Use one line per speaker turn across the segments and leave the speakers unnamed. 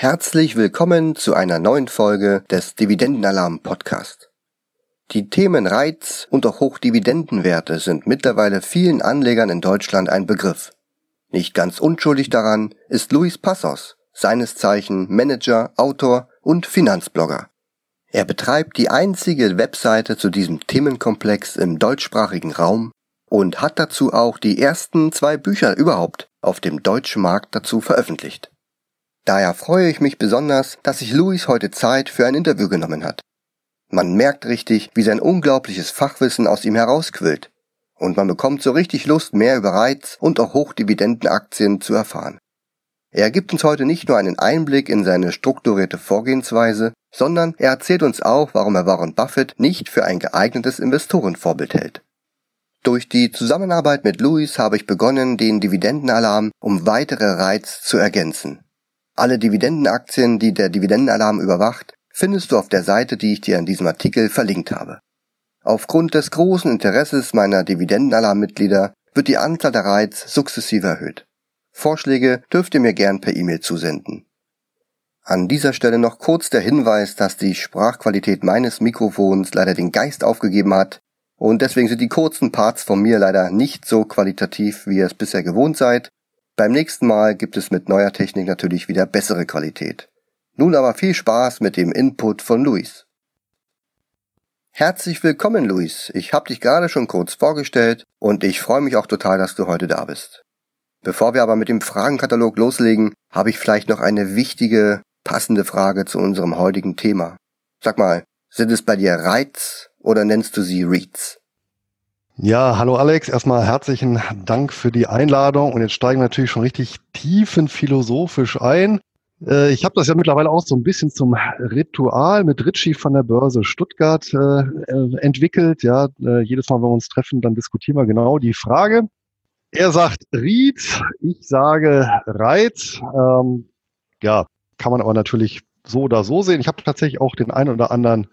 Herzlich willkommen zu einer neuen Folge des Dividendenalarm Podcast. Die Themen Reiz und auch Hochdividendenwerte sind mittlerweile vielen Anlegern in Deutschland ein Begriff. Nicht ganz unschuldig daran ist Luis Passos, seines Zeichen Manager, Autor und Finanzblogger. Er betreibt die einzige Webseite zu diesem Themenkomplex im deutschsprachigen Raum und hat dazu auch die ersten zwei Bücher überhaupt auf dem deutschen Markt dazu veröffentlicht. Daher freue ich mich besonders, dass sich Luis heute Zeit für ein Interview genommen hat. Man merkt richtig, wie sein unglaubliches Fachwissen aus ihm herausquillt. Und man bekommt so richtig Lust, mehr über Reiz und auch Hochdividendenaktien zu erfahren. Er gibt uns heute nicht nur einen Einblick in seine strukturierte Vorgehensweise, sondern er erzählt uns auch, warum er Warren Buffett nicht für ein geeignetes Investorenvorbild hält. Durch die Zusammenarbeit mit Luis habe ich begonnen, den Dividendenalarm um weitere Reiz zu ergänzen. Alle Dividendenaktien, die der Dividendenalarm überwacht, findest du auf der Seite, die ich dir in diesem Artikel verlinkt habe. Aufgrund des großen Interesses meiner Dividendenalarm-Mitglieder wird die Anzahl der Reiz sukzessive erhöht. Vorschläge dürft ihr mir gern per E-Mail zusenden. An dieser Stelle noch kurz der Hinweis, dass die Sprachqualität meines Mikrofons leider den Geist aufgegeben hat und deswegen sind die kurzen Parts von mir leider nicht so qualitativ, wie ihr es bisher gewohnt seid beim nächsten Mal gibt es mit neuer Technik natürlich wieder bessere Qualität. Nun aber viel Spaß mit dem Input von Luis. Herzlich willkommen, Luis. Ich habe dich gerade schon kurz vorgestellt und ich freue mich auch total, dass du heute da bist. Bevor wir aber mit dem Fragenkatalog loslegen, habe ich vielleicht noch eine wichtige, passende Frage zu unserem heutigen Thema. Sag mal, sind es bei dir Reiz oder nennst du sie Reads?
Ja, hallo Alex. Erstmal herzlichen Dank für die Einladung. Und jetzt steigen wir natürlich schon richtig tiefenphilosophisch ein. Äh, ich habe das ja mittlerweile auch so ein bisschen zum Ritual mit Ritchie von der Börse Stuttgart äh, äh, entwickelt. Ja, äh, jedes Mal, wenn wir uns treffen, dann diskutieren wir genau die Frage. Er sagt Ried, ich sage Reiz. Ähm, ja, kann man aber natürlich so oder so sehen. Ich habe tatsächlich auch den einen oder anderen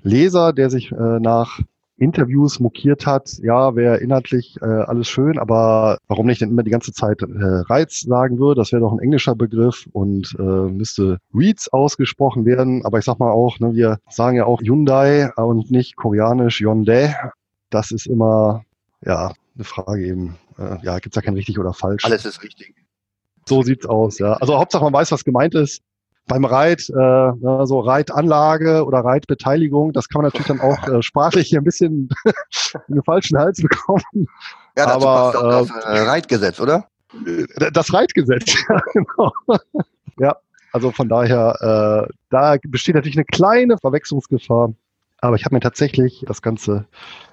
Leser, der sich nach Interviews mokiert hat, ja, wäre inhaltlich äh, alles schön, aber warum nicht denn immer die ganze Zeit äh, Reiz sagen würde, das wäre doch ein englischer Begriff und äh, müsste Reads ausgesprochen werden. Aber ich sag mal auch, ne, wir sagen ja auch Hyundai und nicht koreanisch Hyundai. Das ist immer ja eine Frage eben. Äh, ja, gibt's da kein richtig oder falsch.
Alles ist richtig.
So sieht's aus, ja. Also Hauptsache man weiß, was gemeint ist beim Reit, äh, so Reitanlage oder Reitbeteiligung, das kann man natürlich dann auch äh, sprachlich hier ein bisschen in den falschen Hals bekommen.
Ja, dazu Aber, passt auch das äh, Reitgesetz, oder?
Äh, das Reitgesetz, ja, genau. ja, also von daher, äh, da besteht natürlich eine kleine Verwechslungsgefahr. Aber ich habe mir tatsächlich das Ganze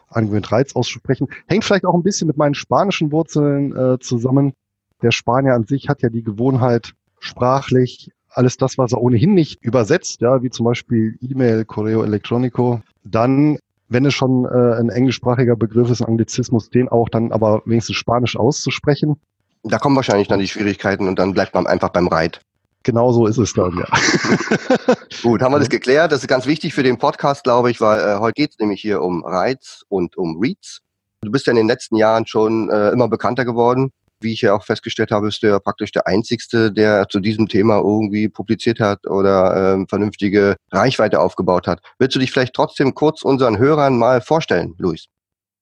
angewöhnt, Reiz auszusprechen. Hängt vielleicht auch ein bisschen mit meinen spanischen Wurzeln äh, zusammen. Der Spanier an sich hat ja die Gewohnheit, sprachlich alles das, was er ohnehin nicht übersetzt, ja, wie zum Beispiel E-Mail, Correo Electronico, dann, wenn es schon äh, ein englischsprachiger Begriff ist, ein Anglizismus, den auch dann aber wenigstens Spanisch auszusprechen.
Da kommen wahrscheinlich dann die Schwierigkeiten und dann bleibt man einfach beim Reit.
Genau so ist es dann, ja.
Gut, haben wir das geklärt. Das ist ganz wichtig für den Podcast, glaube ich, weil äh, heute geht es nämlich hier um Reiz und um Reads. Du bist ja in den letzten Jahren schon äh, immer bekannter geworden wie ich ja auch festgestellt habe, ist der praktisch der einzigste, der zu diesem Thema irgendwie publiziert hat oder ähm, vernünftige Reichweite aufgebaut hat. Willst du dich vielleicht trotzdem kurz unseren Hörern mal vorstellen, Luis?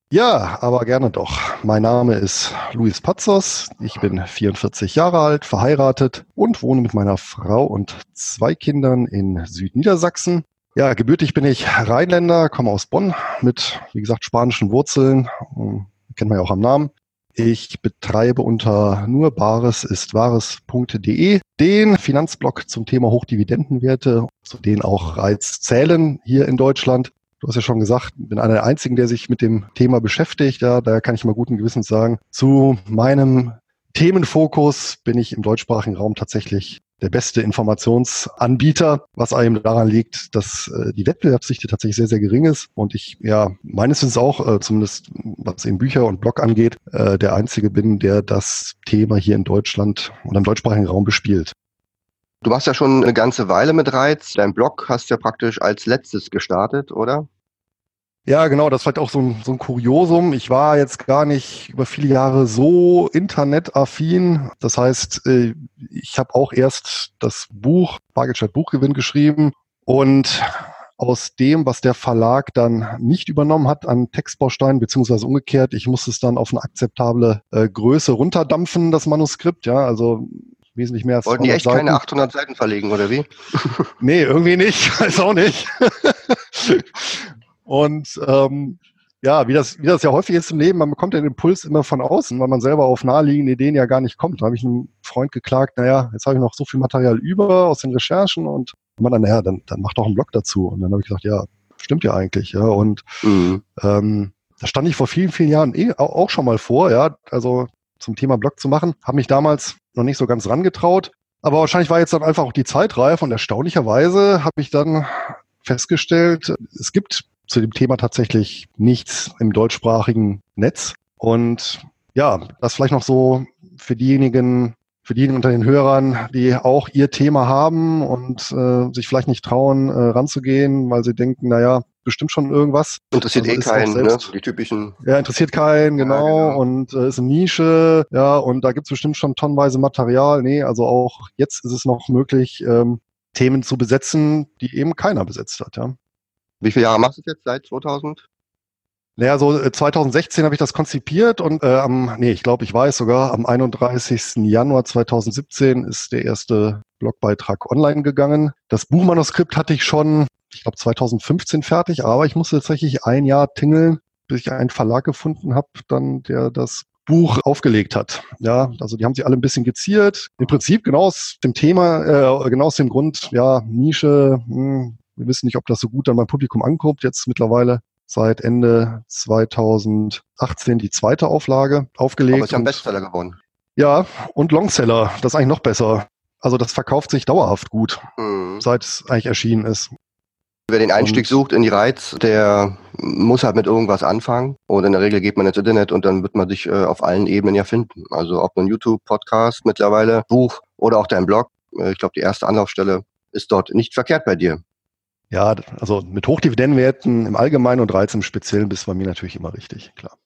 Ja, aber gerne doch. Mein Name ist Luis Patzos. Ich bin 44 Jahre alt, verheiratet und wohne mit meiner Frau und zwei Kindern in Südniedersachsen. Ja, gebürtig bin ich Rheinländer, komme aus Bonn mit, wie gesagt, spanischen Wurzeln. Kennt man ja auch am Namen. Ich betreibe unter nur bares ist wahres.de den Finanzblog zum Thema Hochdividendenwerte, zu denen auch Reiz zählen hier in Deutschland. Du hast ja schon gesagt, bin einer der einzigen, der sich mit dem Thema beschäftigt. Ja, daher kann ich mal guten Gewissens sagen, zu meinem Themenfokus bin ich im deutschsprachigen Raum tatsächlich der beste Informationsanbieter, was einem daran liegt, dass äh, die Wettbewerbsdichte tatsächlich sehr, sehr gering ist und ich ja meines Wissens auch, äh, zumindest was eben Bücher und Blog angeht, äh, der Einzige bin, der das Thema hier in Deutschland und im deutschsprachigen Raum bespielt.
Du warst ja schon eine ganze Weile mit Reiz. Dein Blog hast ja praktisch als letztes gestartet, oder?
Ja, genau, das ist vielleicht auch so ein, so ein Kuriosum. Ich war jetzt gar nicht über viele Jahre so internetaffin. Das heißt, äh, ich habe auch erst das Buch, Bargeldstadt Buchgewinn geschrieben und aus dem, was der Verlag dann nicht übernommen hat an Textbausteinen, beziehungsweise umgekehrt, ich musste es dann auf eine akzeptable äh, Größe runterdampfen, das Manuskript, ja, also wesentlich mehr als
Wollten die echt Seiten. keine 800 Seiten verlegen, oder wie?
nee, irgendwie nicht, weiß auch nicht. Und ähm, ja, wie das, wie das ja häufig ist im Leben, man bekommt den Impuls immer von außen, weil man selber auf naheliegende Ideen ja gar nicht kommt. Da habe ich einem Freund geklagt, naja, jetzt habe ich noch so viel Material über aus den Recherchen und man dann, naja, dann, dann mach doch einen Blog dazu. Und dann habe ich gesagt, ja, stimmt ja eigentlich, ja. Und mhm. ähm, da stand ich vor vielen, vielen Jahren eh auch schon mal vor, ja, also zum Thema Blog zu machen. Habe mich damals noch nicht so ganz rangetraut. Aber wahrscheinlich war jetzt dann einfach auch die Zeit reif und erstaunlicherweise habe ich dann festgestellt, es gibt zu dem Thema tatsächlich nichts im deutschsprachigen Netz. Und ja, das vielleicht noch so für diejenigen, für diejenigen unter den Hörern, die auch ihr Thema haben und äh, sich vielleicht nicht trauen, äh, ranzugehen, weil sie denken, naja, bestimmt schon irgendwas.
Interessiert also eh keinen, ne? Die typischen.
Ja, interessiert keinen, genau. Ja, genau. Und äh, ist eine Nische, ja, und da gibt's bestimmt schon tonnenweise Material. Nee, also auch jetzt ist es noch möglich, ähm, Themen zu besetzen, die eben keiner besetzt hat, ja.
Wie viele Jahre machst du es jetzt? Seit 2000?
Naja, so 2016 äh, habe ich das konzipiert und äh, am, nee, ich glaube, ich weiß sogar, am 31. Januar 2017 ist der erste Blogbeitrag online gegangen. Das Buchmanuskript hatte ich schon, ich glaube, 2015 fertig, aber ich musste tatsächlich ein Jahr tingeln, bis ich einen Verlag gefunden habe, dann der das Buch aufgelegt hat. Ja, also die haben sich alle ein bisschen geziert. Im Prinzip genau aus dem Thema, äh, genau aus dem Grund, ja, Nische, mh, hm, wir wissen nicht, ob das so gut dann beim Publikum ankommt. Jetzt mittlerweile seit Ende 2018 die zweite Auflage aufgelegt. Aber
ist ja ein Bestseller geworden.
Ja, und Longseller, das ist eigentlich noch besser. Also das verkauft sich dauerhaft gut, mhm. seit es eigentlich erschienen ist.
Wer den Einstieg und, sucht in die Reiz, der muss halt mit irgendwas anfangen. Und in der Regel geht man ins Internet und dann wird man sich äh, auf allen Ebenen ja finden. Also ob nun YouTube, Podcast mittlerweile, Buch oder auch dein Blog. Äh, ich glaube, die erste Anlaufstelle ist dort nicht verkehrt bei dir.
Ja, also mit Hochdividendenwerten im Allgemeinen und Reiz im Speziellen bist du bei mir natürlich immer richtig, klar.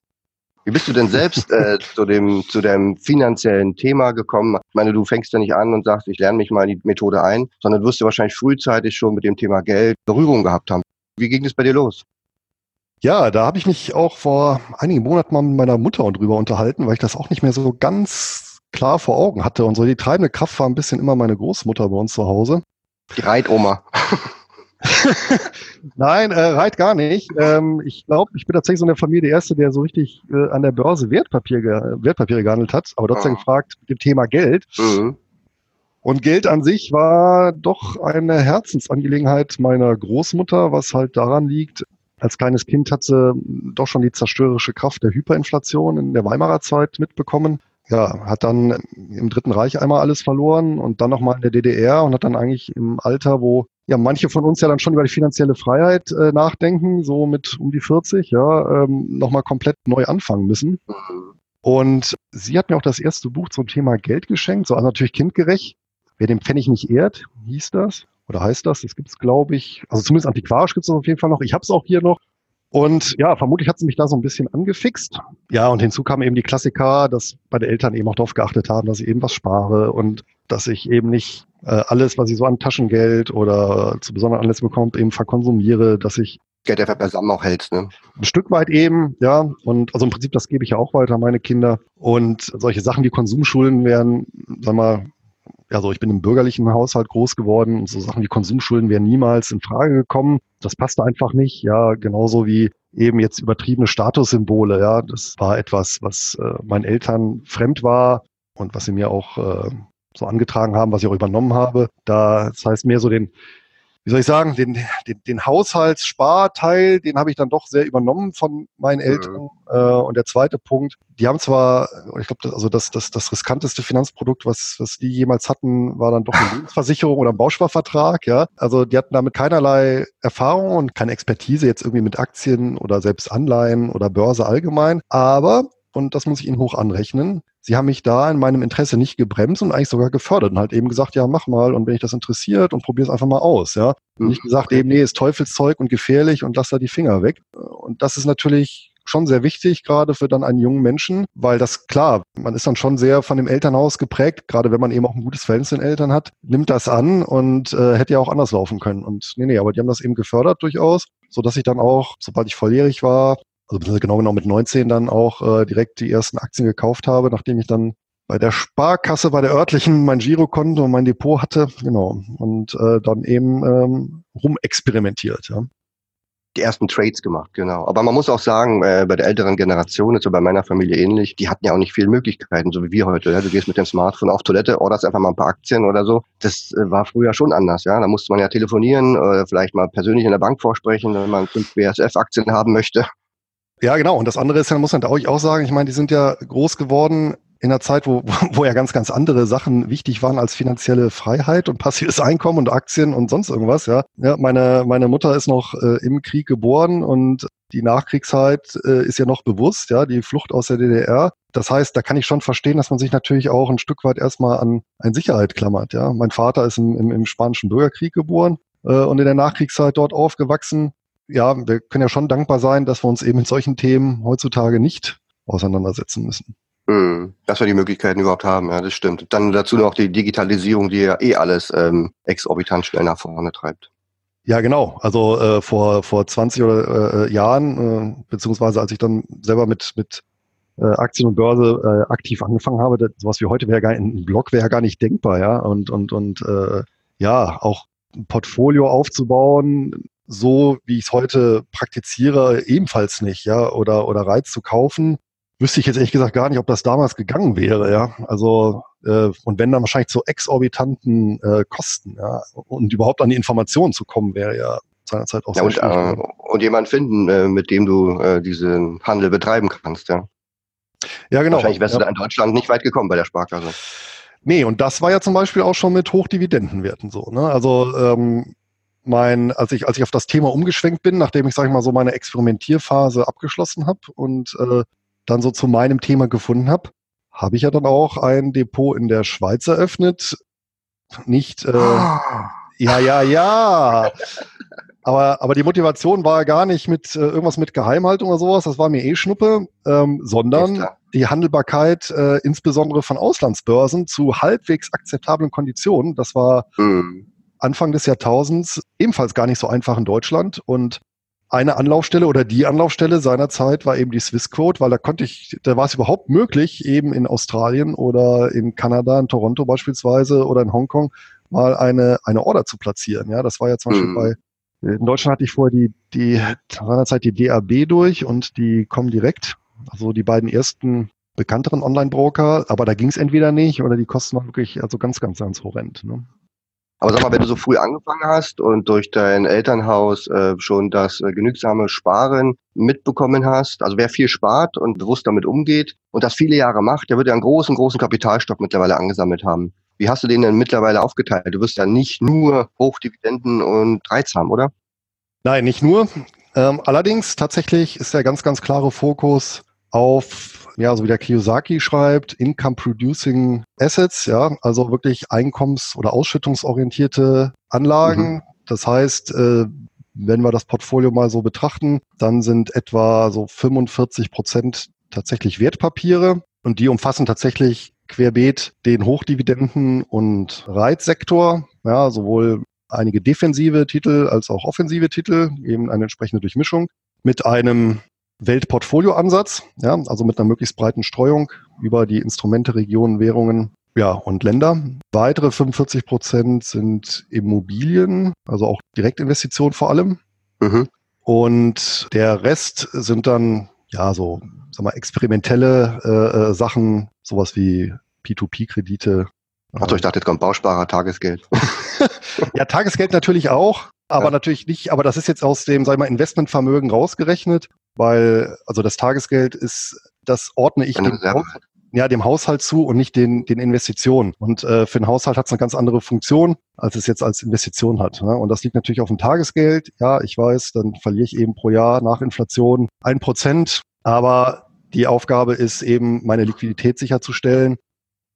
Wie bist du denn selbst äh, zu dem zu dem finanziellen Thema gekommen? Ich meine, du fängst ja nicht an und sagst, ich lerne mich mal in die Methode ein, sondern wirst du wahrscheinlich frühzeitig schon mit dem Thema Geld Berührung gehabt haben. Wie ging es bei dir los?
Ja, da habe ich mich auch vor einigen Monaten mal mit meiner Mutter drüber unterhalten, weil ich das auch nicht mehr so ganz klar vor Augen hatte. Und so die treibende Kraft war ein bisschen immer meine Großmutter bei uns zu Hause.
Die Reitoma.
Nein, äh, reit gar nicht. Ähm, ich glaube, ich bin tatsächlich so in der Familie der Erste, der so richtig äh, an der Börse Wertpapier ge Wertpapiere gehandelt hat. Aber dort ah. gefragt mit dem Thema Geld. Mhm. Und Geld an sich war doch eine Herzensangelegenheit meiner Großmutter, was halt daran liegt, als kleines Kind hat sie doch schon die zerstörerische Kraft der Hyperinflation in der Weimarer Zeit mitbekommen. Ja, hat dann im Dritten Reich einmal alles verloren und dann nochmal in der DDR und hat dann eigentlich im Alter, wo ja manche von uns ja dann schon über die finanzielle Freiheit äh, nachdenken, so mit um die 40, ja, ähm, nochmal komplett neu anfangen müssen. Und sie hat mir auch das erste Buch zum Thema Geld geschenkt, so also natürlich kindgerecht. Wer den Pfennig nicht ehrt, hieß das oder heißt das. Das gibt es, glaube ich, also zumindest antiquarisch gibt es auf jeden Fall noch. Ich habe es auch hier noch. Und ja, vermutlich hat sie mich da so ein bisschen angefixt. Ja, und hinzu kam eben die Klassiker, dass beide Eltern eben auch darauf geachtet haben, dass ich eben was spare und dass ich eben nicht äh, alles, was ich so an Taschengeld oder zu besonderen Anlässen bekomme, eben verkonsumiere, dass ich
Geld einfach beisammen auch hältst, ne?
Ein Stück weit eben, ja. Und also im Prinzip, das gebe ich ja auch weiter an meine Kinder. Und solche Sachen wie Konsumschulden werden, sag mal, also ich bin im bürgerlichen Haushalt groß geworden und so Sachen wie Konsumschulden wären niemals in Frage gekommen. Das passte einfach nicht, ja, genauso wie eben jetzt übertriebene Statussymbole, ja. Das war etwas, was äh, meinen Eltern fremd war und was sie mir auch äh, so angetragen haben, was ich auch übernommen habe. Da, das heißt mehr so den, wie soll ich sagen, den, den, den Haushaltssparteil, den habe ich dann doch sehr übernommen von meinen mhm. Eltern. Mhm. Und der zweite Punkt, die haben zwar, ich glaube, das, also das, das, das riskanteste Finanzprodukt, was, was die jemals hatten, war dann doch eine Lebensversicherung oder ein Bausparvertrag, ja. Also die hatten damit keinerlei Erfahrung und keine Expertise jetzt irgendwie mit Aktien oder selbst Anleihen oder Börse allgemein. Aber und das muss ich Ihnen hoch anrechnen. Sie haben mich da in meinem Interesse nicht gebremst und eigentlich sogar gefördert und halt eben gesagt, ja, mach mal und wenn ich das interessiert und probier es einfach mal aus, ja. Und nicht gesagt eben, nee, ist Teufelszeug und gefährlich und lass da die Finger weg. Und das ist natürlich schon sehr wichtig, gerade für dann einen jungen Menschen, weil das klar, man ist dann schon sehr von dem Elternhaus geprägt, gerade wenn man eben auch ein gutes Verhältnis zu den Eltern hat, nimmt das an und äh, hätte ja auch anders laufen können. Und nee, nee, aber die haben das eben gefördert durchaus, so dass ich dann auch, sobald ich volljährig war, also genau genau mit 19 dann auch äh, direkt die ersten Aktien gekauft habe, nachdem ich dann bei der Sparkasse, bei der örtlichen mein Girokonto und mein Depot hatte, genau, und äh, dann eben ähm, rumexperimentiert. Ja
die ersten Trades gemacht, genau. Aber man muss auch sagen, äh, bei der älteren Generation, jetzt so bei meiner Familie ähnlich, die hatten ja auch nicht viele Möglichkeiten, so wie wir heute. Ja? Du gehst mit dem Smartphone auf Toilette, orderst einfach mal ein paar Aktien oder so. Das äh, war früher schon anders, ja. Da musste man ja telefonieren oder vielleicht mal persönlich in der Bank vorsprechen, wenn man fünf BSF-Aktien haben möchte.
Ja, genau. Und das andere ist ja, muss man da auch sagen, ich meine, die sind ja groß geworden in einer Zeit, wo, wo ja ganz, ganz andere Sachen wichtig waren als finanzielle Freiheit und passives Einkommen und Aktien und sonst irgendwas, ja. ja meine, meine Mutter ist noch äh, im Krieg geboren und die Nachkriegszeit äh, ist ja noch bewusst, ja, die Flucht aus der DDR. Das heißt, da kann ich schon verstehen, dass man sich natürlich auch ein Stück weit erstmal an ein Sicherheit klammert, ja. Mein Vater ist im, im, im spanischen Bürgerkrieg geboren äh, und in der Nachkriegszeit dort aufgewachsen. Ja, wir können ja schon dankbar sein, dass wir uns eben mit solchen Themen heutzutage nicht auseinandersetzen müssen.
Mhm. Dass wir die Möglichkeiten überhaupt haben, ja, das stimmt. Dann dazu noch die Digitalisierung, die ja eh alles ähm, exorbitant schnell nach vorne treibt.
Ja, genau. Also äh, vor, vor 20 oder, äh, Jahren, äh, beziehungsweise als ich dann selber mit, mit äh, Aktien und Börse äh, aktiv angefangen habe, das, sowas wie heute wäre gar ein Blog wäre gar nicht denkbar, ja. Und, und, und äh, ja, auch ein Portfolio aufzubauen, so wie ich es heute praktiziere, ebenfalls nicht, ja, oder, oder Reiz zu kaufen, wüsste ich jetzt ehrlich gesagt gar nicht, ob das damals gegangen wäre, ja. Also äh, und wenn dann wahrscheinlich zu exorbitanten äh, Kosten, ja, und überhaupt an die Informationen zu kommen, wäre ja seinerzeit auch
ja, sehr und, äh, und jemand finden, äh, mit dem du äh, diesen Handel betreiben kannst, ja. Ja, genau. Wahrscheinlich wärst ja. du da in Deutschland nicht weit gekommen bei der Sparkasse.
Nee, und das war ja zum Beispiel auch schon mit Hochdividendenwerten so. Ne? Also ähm, mein, als ich, als ich auf das Thema umgeschwenkt bin, nachdem ich, sage ich mal, so meine Experimentierphase abgeschlossen habe und äh, dann so zu meinem Thema gefunden habe, habe ich ja dann auch ein Depot in der Schweiz eröffnet. Nicht, äh, ah. ja, ja, ja. Aber, aber die Motivation war gar nicht mit äh, irgendwas mit Geheimhaltung oder sowas, das war mir eh Schnuppe, ähm, sondern die Handelbarkeit äh, insbesondere von Auslandsbörsen zu halbwegs akzeptablen Konditionen. Das war mhm. Anfang des Jahrtausends ebenfalls gar nicht so einfach in Deutschland. Und eine Anlaufstelle oder die Anlaufstelle seinerzeit war eben die Swissquote, weil da konnte ich, da war es überhaupt möglich, eben in Australien oder in Kanada, in Toronto beispielsweise oder in Hongkong mal eine, eine Order zu platzieren. Ja, das war ja zum Beispiel mhm. bei, in Deutschland hatte ich vorher die, die, seinerzeit die DAB durch und die Comdirect, also die beiden ersten bekannteren Online-Broker, aber da ging es entweder nicht oder die Kosten waren wirklich also ganz, ganz, ganz horrend. Ne?
Aber sag mal, wenn du so früh angefangen hast und durch dein Elternhaus äh, schon das äh, genügsame Sparen mitbekommen hast, also wer viel spart und bewusst damit umgeht und das viele Jahre macht, der wird ja einen großen, großen Kapitalstock mittlerweile angesammelt haben. Wie hast du den denn mittlerweile aufgeteilt? Du wirst ja nicht nur Hochdividenden und Reiz haben, oder?
Nein, nicht nur. Ähm, allerdings tatsächlich ist der ganz, ganz klare Fokus auf ja, so wie der Kiyosaki schreibt, Income Producing Assets, ja, also wirklich einkommens- oder ausschüttungsorientierte Anlagen. Mhm. Das heißt, äh, wenn wir das Portfolio mal so betrachten, dann sind etwa so 45 Prozent tatsächlich Wertpapiere und die umfassen tatsächlich querbeet den Hochdividenden- und Reitsektor, ja, sowohl einige defensive Titel als auch offensive Titel, eben eine entsprechende Durchmischung mit einem Weltportfolioansatz, ja, also mit einer möglichst breiten Streuung über die Instrumente, Regionen, Währungen, ja, und Länder. Weitere 45 Prozent sind Immobilien, also auch Direktinvestitionen vor allem. Mhm. Und der Rest sind dann, ja, so, sag mal, experimentelle äh, äh Sachen, sowas wie P2P-Kredite.
Achso, ich dachte, jetzt kommt Bausparer, Tagesgeld.
ja, Tagesgeld natürlich auch, aber ja. natürlich nicht, aber das ist jetzt aus dem, sag ich mal, Investmentvermögen rausgerechnet weil also das Tagesgeld ist, das ordne ich dem, ja, dem Haushalt zu und nicht den, den Investitionen. Und äh, für den Haushalt hat es eine ganz andere Funktion, als es jetzt als Investition hat. Ne? Und das liegt natürlich auf dem Tagesgeld. Ja, ich weiß, dann verliere ich eben pro Jahr nach Inflation ein Prozent. Aber Die Aufgabe ist eben, meine Liquidität sicherzustellen.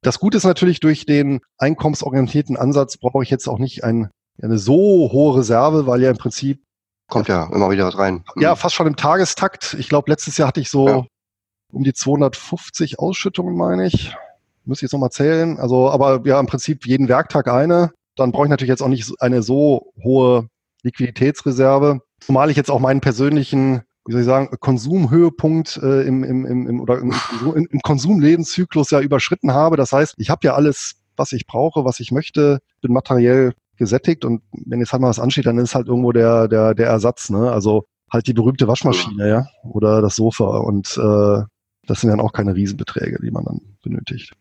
Das Gute ist natürlich, durch den einkommensorientierten Ansatz brauche ich jetzt auch nicht ein, eine so hohe Reserve, weil ja im Prinzip
Kommt ja immer wieder was rein.
Ja, fast schon im Tagestakt. Ich glaube, letztes Jahr hatte ich so ja. um die 250 Ausschüttungen, meine ich. Muss ich jetzt nochmal zählen. Also, aber ja, im Prinzip jeden Werktag eine. Dann brauche ich natürlich jetzt auch nicht eine so hohe Liquiditätsreserve. Zumal ich jetzt auch meinen persönlichen, wie soll ich sagen, Konsumhöhepunkt äh, im, im, im, im, oder im, im, im Konsumlebenszyklus ja überschritten habe. Das heißt, ich habe ja alles, was ich brauche, was ich möchte, bin materiell gesättigt und wenn jetzt halt mal was ansteht, dann ist halt irgendwo der, der, der Ersatz, ne? Also halt die berühmte Waschmaschine, ja, oder das Sofa und äh, das sind dann auch keine Riesenbeträge, die man dann benötigt.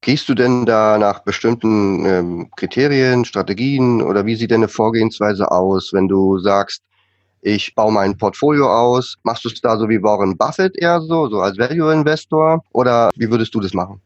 Gehst du denn da nach bestimmten ähm, Kriterien, Strategien oder wie sieht deine Vorgehensweise aus, wenn du sagst, ich baue mein Portfolio aus? Machst du es da so wie Warren Buffett eher so, so als Value Investor oder wie würdest du das machen?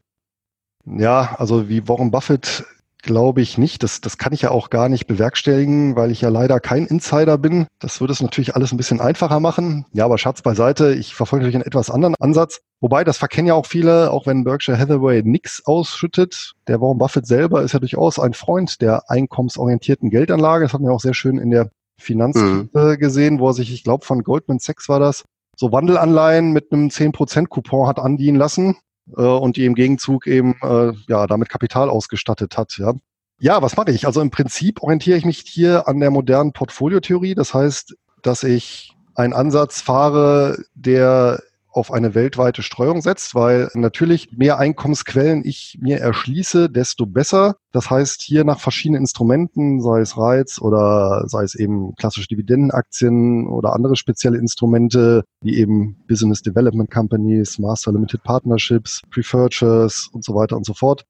Ja, also wie Warren Buffett glaube ich nicht. Das, das kann ich ja auch gar nicht bewerkstelligen, weil ich ja leider kein Insider bin. Das würde es natürlich alles ein bisschen einfacher machen. Ja, aber Schatz beiseite, ich verfolge natürlich einen etwas anderen Ansatz. Wobei, das verkennen ja auch viele, auch wenn Berkshire Hathaway nichts ausschüttet. Der Warren Buffett selber ist ja durchaus ein Freund der einkommensorientierten Geldanlage. Das hat man ja auch sehr schön in der Finanzkrise mhm. gesehen, wo er sich, ich glaube, von Goldman Sachs war das, so Wandelanleihen mit einem 10% Coupon hat andienen lassen äh, und die im Gegenzug eben äh, ja damit Kapital ausgestattet hat. Ja. Ja, was mache ich? Also im Prinzip orientiere ich mich hier an der modernen Portfoliotheorie. Das heißt, dass ich einen Ansatz fahre, der auf eine weltweite Streuung setzt, weil natürlich mehr Einkommensquellen ich mir erschließe, desto besser. Das heißt, hier nach verschiedenen Instrumenten, sei es Reiz oder sei es eben klassische Dividendenaktien oder andere spezielle Instrumente, wie eben Business Development Companies, Master Limited Partnerships, Preferred Shares und so weiter und so fort.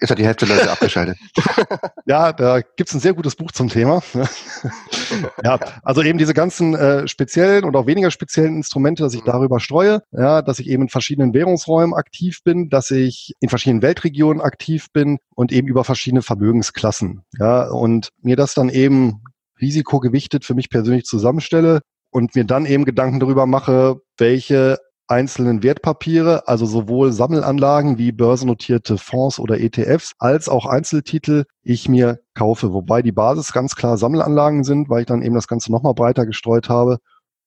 Jetzt hat die Hälfte Leute abgeschaltet.
ja, da gibt's ein sehr gutes Buch zum Thema. ja, also eben diese ganzen äh, speziellen und auch weniger speziellen Instrumente, dass ich mhm. darüber streue, ja, dass ich eben in verschiedenen Währungsräumen aktiv bin, dass ich in verschiedenen Weltregionen aktiv bin und eben über verschiedene Vermögensklassen. Ja, und mir das dann eben risikogewichtet für mich persönlich zusammenstelle und mir dann eben Gedanken darüber mache, welche einzelnen Wertpapiere, also sowohl Sammelanlagen wie börsennotierte Fonds oder ETFs, als auch Einzeltitel ich mir kaufe. Wobei die Basis ganz klar Sammelanlagen sind, weil ich dann eben das Ganze nochmal breiter gestreut habe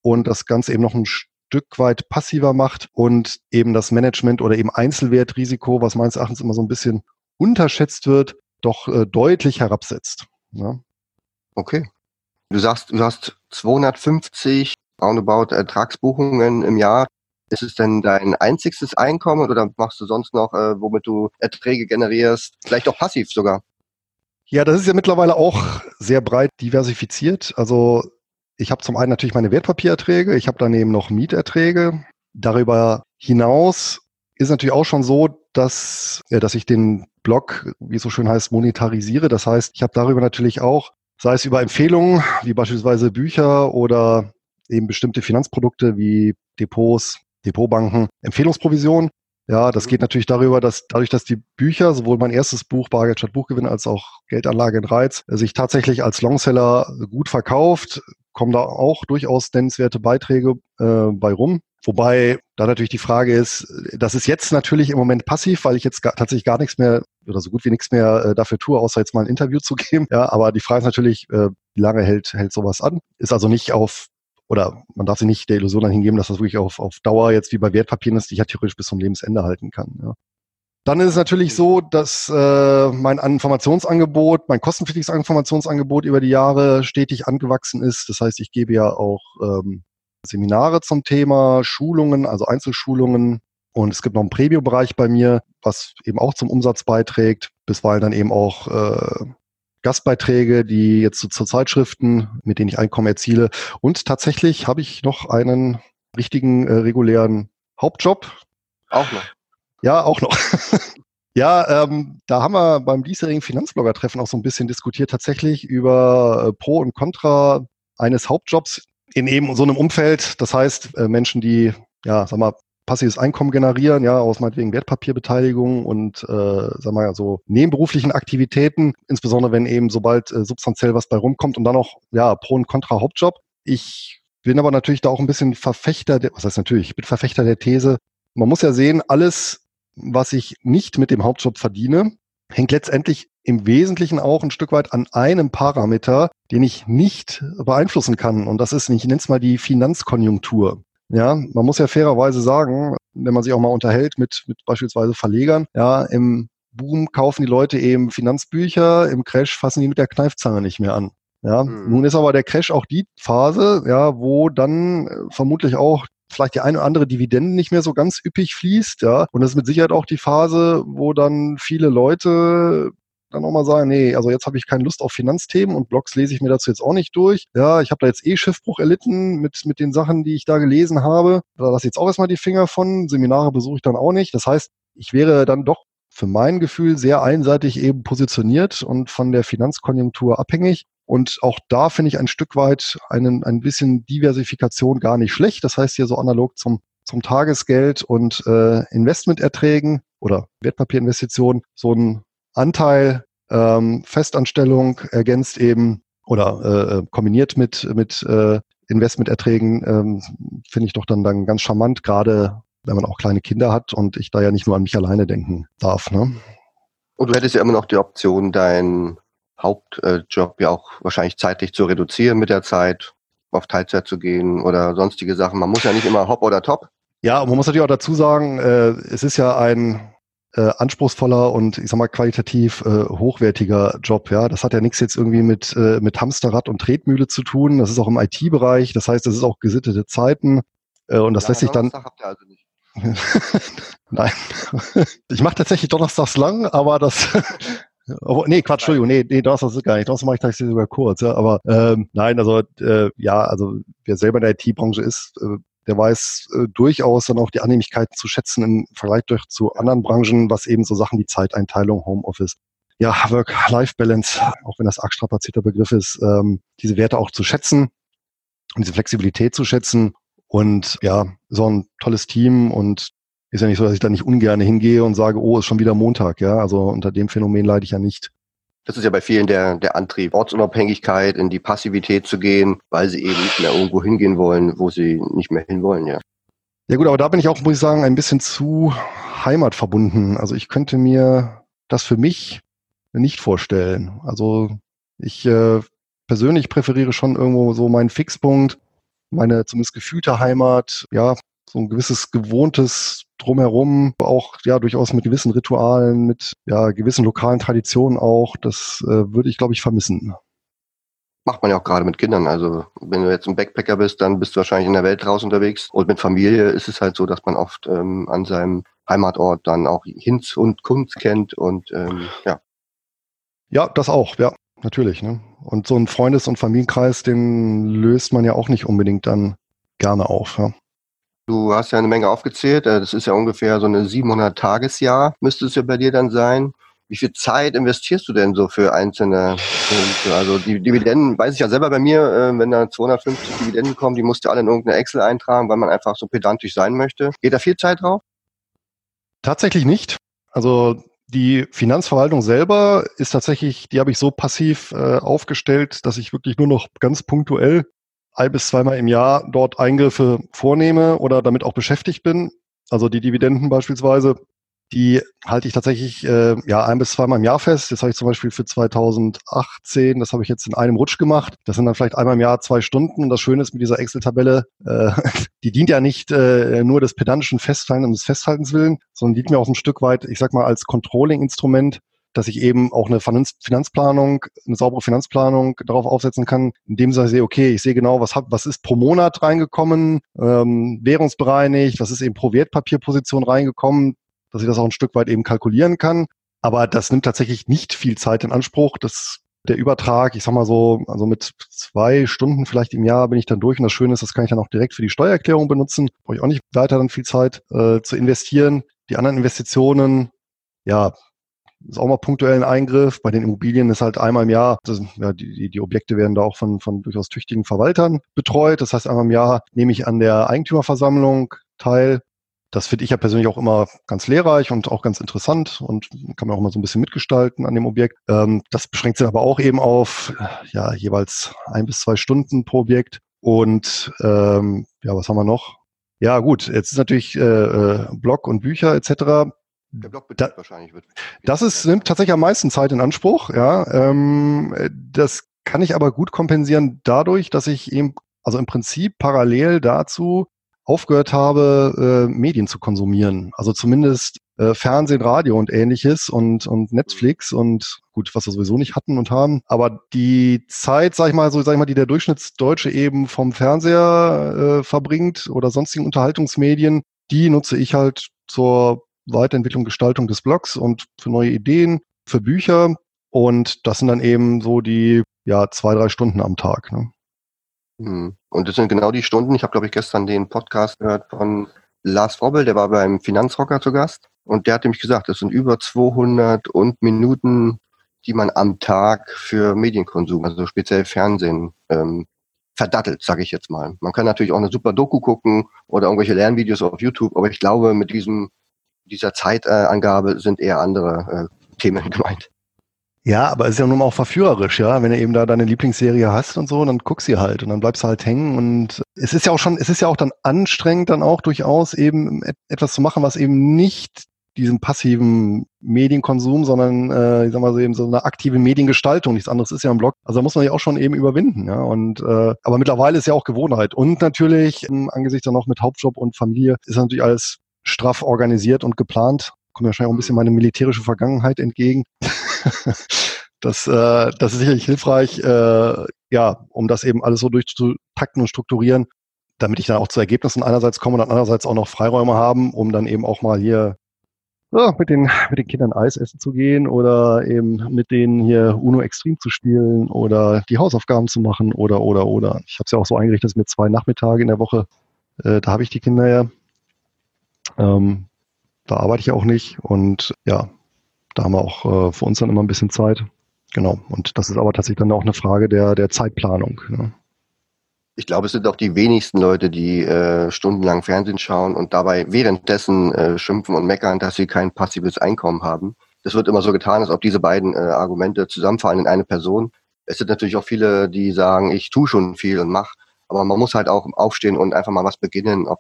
und das Ganze eben noch ein Stück weit passiver macht und eben das Management oder eben Einzelwertrisiko, was meines Erachtens immer so ein bisschen unterschätzt wird, doch äh, deutlich herabsetzt. Ja.
Okay. Du sagst, du hast 250 roundabout Ertragsbuchungen im Jahr. Ist es denn dein einziges Einkommen oder machst du sonst noch, äh, womit du Erträge generierst? Vielleicht auch passiv sogar?
Ja, das ist ja mittlerweile auch sehr breit diversifiziert. Also ich habe zum einen natürlich meine Wertpapiererträge, ich habe daneben noch Mieterträge. Darüber hinaus ist natürlich auch schon so, dass, ja, dass ich den Blog, wie es so schön heißt, monetarisiere. Das heißt, ich habe darüber natürlich auch, sei es über Empfehlungen, wie beispielsweise Bücher oder eben bestimmte Finanzprodukte wie Depots, Depotbanken Empfehlungsprovision. Ja, das geht natürlich darüber, dass dadurch, dass die Bücher, sowohl mein erstes Buch Bargeld statt Buchgewinn als auch Geldanlage in Reiz, sich tatsächlich als Longseller gut verkauft, kommen da auch durchaus nennenswerte Beiträge äh, bei rum. Wobei da natürlich die Frage ist, das ist jetzt natürlich im Moment passiv, weil ich jetzt gar, tatsächlich gar nichts mehr oder so gut wie nichts mehr äh, dafür tue, außer jetzt mal ein Interview zu geben. Ja, aber die Frage ist natürlich, äh, wie lange hält, hält sowas an? Ist also nicht auf oder man darf sich nicht der Illusion dann hingeben, dass das wirklich auf, auf Dauer jetzt wie bei Wertpapieren ist, die ich ja theoretisch bis zum Lebensende halten kann. Ja. Dann ist es natürlich so, dass äh, mein Informationsangebot, mein kostenpflichtiges Informationsangebot über die Jahre stetig angewachsen ist. Das heißt, ich gebe ja auch ähm, Seminare zum Thema, Schulungen, also Einzelschulungen. Und es gibt noch einen Premium-Bereich bei mir, was eben auch zum Umsatz beiträgt. Bisweilen dann eben auch äh, Gastbeiträge, die jetzt zu, zu Zeitschriften, mit denen ich Einkommen erziele. Und tatsächlich habe ich noch einen richtigen äh, regulären Hauptjob.
Auch noch.
Ja, auch noch. ja, ähm, da haben wir beim diesjährigen Finanzblogger-Treffen auch so ein bisschen diskutiert, tatsächlich über äh, Pro und Contra eines Hauptjobs in eben so einem Umfeld. Das heißt, äh, Menschen, die, ja, sag mal, passives Einkommen generieren, ja, aus meinetwegen Wertpapierbeteiligung und äh, sag mal so nebenberuflichen Aktivitäten, insbesondere wenn eben sobald äh, substanziell was bei rumkommt und dann noch ja Pro und Contra Hauptjob. Ich bin aber natürlich da auch ein bisschen Verfechter, der, was heißt natürlich, ich bin Verfechter der These, man muss ja sehen, alles, was ich nicht mit dem Hauptjob verdiene, hängt letztendlich im Wesentlichen auch ein Stück weit an einem Parameter, den ich nicht beeinflussen kann. Und das ist, ich nenne es mal die Finanzkonjunktur. Ja, man muss ja fairerweise sagen, wenn man sich auch mal unterhält mit, mit beispielsweise Verlegern, ja, im Boom kaufen die Leute eben Finanzbücher, im Crash fassen die mit der Kneifzange nicht mehr an. Ja, mhm. nun ist aber der Crash auch die Phase, ja, wo dann äh, vermutlich auch vielleicht die eine oder andere Dividende nicht mehr so ganz üppig fließt, ja. Und das ist mit Sicherheit auch die Phase, wo dann viele Leute dann auch mal sagen, nee, also jetzt habe ich keine Lust auf Finanzthemen und Blogs lese ich mir dazu jetzt auch nicht durch. Ja, ich habe da jetzt eh Schiffbruch erlitten mit, mit den Sachen, die ich da gelesen habe. Da lasse ich jetzt auch erstmal die Finger von. Seminare besuche ich dann auch nicht. Das heißt, ich wäre dann doch für mein Gefühl sehr einseitig eben positioniert und von der Finanzkonjunktur abhängig. Und auch da finde ich ein Stück weit einen, ein bisschen Diversifikation gar nicht schlecht. Das heißt hier so analog zum, zum Tagesgeld und äh, Investmenterträgen oder Wertpapierinvestitionen so ein Anteil ähm, Festanstellung ergänzt eben oder äh, äh, kombiniert mit, mit äh, Investmenterträgen, ähm, finde ich doch dann, dann ganz charmant, gerade wenn man auch kleine Kinder hat und ich da ja nicht nur an mich alleine denken darf. Ne?
Und du hättest ja immer noch die Option, deinen Hauptjob ja auch wahrscheinlich zeitlich zu reduzieren mit der Zeit, auf Teilzeit zu gehen oder sonstige Sachen. Man muss ja nicht immer hopp oder top.
Ja, man muss natürlich auch dazu sagen, äh, es ist ja ein äh, anspruchsvoller und ich sag mal qualitativ äh, hochwertiger Job. Ja, das hat ja nichts jetzt irgendwie mit äh, mit Hamsterrad und Tretmühle zu tun. Das ist auch im IT-Bereich. Das heißt, das ist auch gesittete Zeiten äh, und das ja, lässt sich dann. Habt ihr also nicht. Nein, ich mache tatsächlich donnerstags lang, aber das Oh, nee, Quatsch, Entschuldigung, nee, nee, das ist gar nicht. Das mache ich tatsächlich sogar kurz, ja. Aber ähm, nein, also äh, ja, also wer selber in der IT-Branche ist, äh, der weiß äh, durchaus dann auch die Annehmlichkeiten zu schätzen im Vergleich zu anderen Branchen, was eben so Sachen wie Zeiteinteilung, Homeoffice, ja, Work-Life-Balance, auch wenn das arg strapazierter Begriff ist, ähm, diese Werte auch zu schätzen und diese Flexibilität zu schätzen und ja, so ein tolles Team und ist ja nicht so, dass ich da nicht ungern hingehe und sage, oh, ist schon wieder Montag, ja. Also unter dem Phänomen leide ich ja nicht.
Das ist ja bei vielen der, der Antrieb, Ortsunabhängigkeit, in die Passivität zu gehen, weil sie eben nicht mehr irgendwo hingehen wollen, wo sie nicht mehr hinwollen, ja.
Ja gut, aber da bin ich auch, muss ich sagen, ein bisschen zu heimatverbunden. Also ich könnte mir das für mich nicht vorstellen. Also ich äh, persönlich präferiere schon irgendwo so meinen Fixpunkt, meine zumindest gefühlte Heimat, ja, so ein gewisses gewohntes drumherum, auch ja durchaus mit gewissen Ritualen, mit ja gewissen lokalen Traditionen auch. Das äh, würde ich, glaube ich, vermissen.
Macht man ja auch gerade mit Kindern. Also wenn du jetzt ein Backpacker bist, dann bist du wahrscheinlich in der Welt draußen unterwegs. Und mit Familie ist es halt so, dass man oft ähm, an seinem Heimatort dann auch Hinz und Kunst kennt und ähm, ja.
Ja, das auch, ja, natürlich. Ne? Und so ein Freundes- und Familienkreis, den löst man ja auch nicht unbedingt dann gerne auf. Ja.
Du hast ja eine Menge aufgezählt. Äh, das ist ja ungefähr so eine 700 Tagesjahr, müsste es ja bei dir dann sein. Wie viel Zeit investierst du denn so für einzelne Punkte? Also die Dividenden, weiß ich ja selber bei mir, äh, wenn da 250 Dividenden kommen, die musst du alle in irgendeine Excel eintragen, weil man einfach so pedantisch sein möchte. Geht da viel Zeit drauf?
Tatsächlich nicht. Also die Finanzverwaltung selber ist tatsächlich, die habe ich so passiv äh, aufgestellt, dass ich wirklich nur noch ganz punktuell ein bis zweimal im Jahr dort Eingriffe vornehme oder damit auch beschäftigt bin. Also die Dividenden beispielsweise, die halte ich tatsächlich äh, ja ein bis zweimal im Jahr fest. Das habe ich zum Beispiel für 2018, das habe ich jetzt in einem Rutsch gemacht. Das sind dann vielleicht einmal im Jahr zwei Stunden. Und das Schöne ist mit dieser Excel-Tabelle, äh, die dient ja nicht äh, nur des pedantischen Festhalten und des Festhaltens willen, sondern dient mir auch ein Stück weit, ich sag mal, als Controlling-Instrument, dass ich eben auch eine Finanzplanung, eine saubere Finanzplanung darauf aufsetzen kann, indem ich sehe, okay, ich sehe genau, was, hab, was ist pro Monat reingekommen, ähm, währungsbereinigt, was ist eben pro Wertpapierposition reingekommen, dass ich das auch ein Stück weit eben kalkulieren kann. Aber das nimmt tatsächlich nicht viel Zeit in Anspruch. Das, der Übertrag, ich sag mal so, also mit zwei Stunden vielleicht im Jahr bin ich dann durch. Und das Schöne ist, das kann ich dann auch direkt für die Steuererklärung benutzen. Brauche ich auch nicht weiter dann viel Zeit äh, zu investieren. Die anderen Investitionen, ja, ist auch mal punktuellen Eingriff. Bei den Immobilien ist halt einmal im Jahr, das, ja, die, die Objekte werden da auch von, von durchaus tüchtigen Verwaltern betreut. Das heißt, einmal im Jahr nehme ich an der Eigentümerversammlung teil. Das finde ich ja persönlich auch immer ganz lehrreich und auch ganz interessant und kann man auch mal so ein bisschen mitgestalten an dem Objekt. Ähm, das beschränkt sich aber auch eben auf ja jeweils ein bis zwei Stunden pro Objekt. Und ähm, ja, was haben wir noch? Ja, gut, jetzt ist natürlich äh, äh Blog und Bücher etc. Der Blog da, wahrscheinlich wird. Das ist, nimmt tatsächlich am meisten Zeit in Anspruch, ja. Ähm, das kann ich aber gut kompensieren dadurch, dass ich eben, also im Prinzip parallel dazu aufgehört habe, äh, Medien zu konsumieren. Also zumindest äh, Fernsehen, Radio und ähnliches und, und Netflix und gut, was wir sowieso nicht hatten und haben. Aber die Zeit, sag ich mal, so sag ich mal, die der Durchschnittsdeutsche eben vom Fernseher äh, verbringt oder sonstigen Unterhaltungsmedien, die nutze ich halt zur Weiterentwicklung, Gestaltung des Blogs und für neue Ideen, für Bücher. Und das sind dann eben so die ja zwei, drei Stunden am Tag. Ne?
Hm. Und das sind genau die Stunden. Ich habe, glaube ich, gestern den Podcast gehört von Lars Frobbel, der war beim Finanzrocker zu Gast. Und der hat nämlich gesagt, das sind über 200 und Minuten, die man am Tag für Medienkonsum, also speziell Fernsehen, ähm, verdattelt, sage ich jetzt mal. Man kann natürlich auch eine super Doku gucken oder irgendwelche Lernvideos auf YouTube, aber ich glaube, mit diesem dieser Zeitangabe sind eher andere äh, Themen gemeint.
Ja, aber es ist ja nun mal auch verführerisch, ja. Wenn du eben da deine Lieblingsserie hast und so, dann guckst sie halt und dann bleibst du halt hängen und es ist ja auch schon, es ist ja auch dann anstrengend, dann auch durchaus eben etwas zu machen, was eben nicht diesen passiven Medienkonsum, sondern äh, ich sag mal so eben so eine aktive Mediengestaltung. Nichts anderes ist ja ein Blog. Also da muss man ja auch schon eben überwinden, ja. Und äh, aber mittlerweile ist ja auch Gewohnheit. Und natürlich, ähm, angesichts dann noch mit Hauptjob und Familie, ist natürlich alles straff organisiert und geplant. Kommt wahrscheinlich auch ein bisschen meine militärische Vergangenheit entgegen. das, äh, das ist sicherlich hilfreich, äh, ja, um das eben alles so durchzutakten und strukturieren, damit ich dann auch zu Ergebnissen einerseits komme und andererseits auch noch Freiräume haben, um dann eben auch mal hier ja, mit den mit den Kindern Eis essen zu gehen oder eben mit denen hier Uno Extrem zu spielen oder die Hausaufgaben zu machen oder oder oder. Ich habe es ja auch so eingerichtet, dass mir zwei Nachmittage in der Woche, äh, da habe ich die Kinder ja. Ähm, da arbeite ich auch nicht und ja, da haben wir auch äh, für uns dann immer ein bisschen Zeit. Genau. Und das ist aber tatsächlich dann auch eine Frage der, der Zeitplanung. Ne?
Ich glaube, es sind auch die wenigsten Leute, die äh, stundenlang Fernsehen schauen und dabei währenddessen äh, schimpfen und meckern, dass sie kein passives Einkommen haben. Das wird immer so getan, als ob diese beiden äh, Argumente zusammenfallen in eine Person. Es sind natürlich auch viele, die sagen, ich tue schon viel und mache, aber man muss halt auch aufstehen und einfach mal was beginnen, ob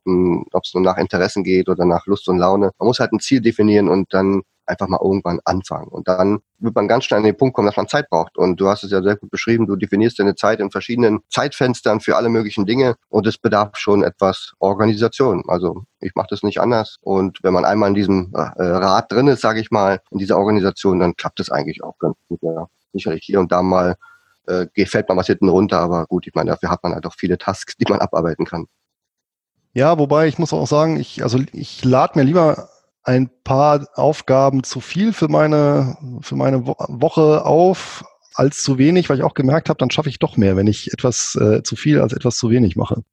es nur nach Interessen geht oder nach Lust und Laune. Man muss halt ein Ziel definieren und dann einfach mal irgendwann anfangen. Und dann wird man ganz schnell an den Punkt kommen, dass man Zeit braucht. Und du hast es ja sehr gut beschrieben, du definierst deine Zeit in verschiedenen Zeitfenstern für alle möglichen Dinge und es bedarf schon etwas Organisation. Also ich mache das nicht anders. Und wenn man einmal in diesem äh, Rad drin ist, sage ich mal, in dieser Organisation, dann klappt es eigentlich auch ganz gut. Ja. Sicherlich hier und da mal äh, fällt man was hinten runter, aber gut, ich meine, dafür hat man halt auch viele Tasks, die man abarbeiten kann.
Ja, wobei ich muss auch sagen, ich, also ich lade mir lieber ein paar Aufgaben zu viel für meine, für meine Woche auf als zu wenig, weil ich auch gemerkt habe, dann schaffe ich doch mehr, wenn ich etwas äh, zu viel als etwas zu wenig mache.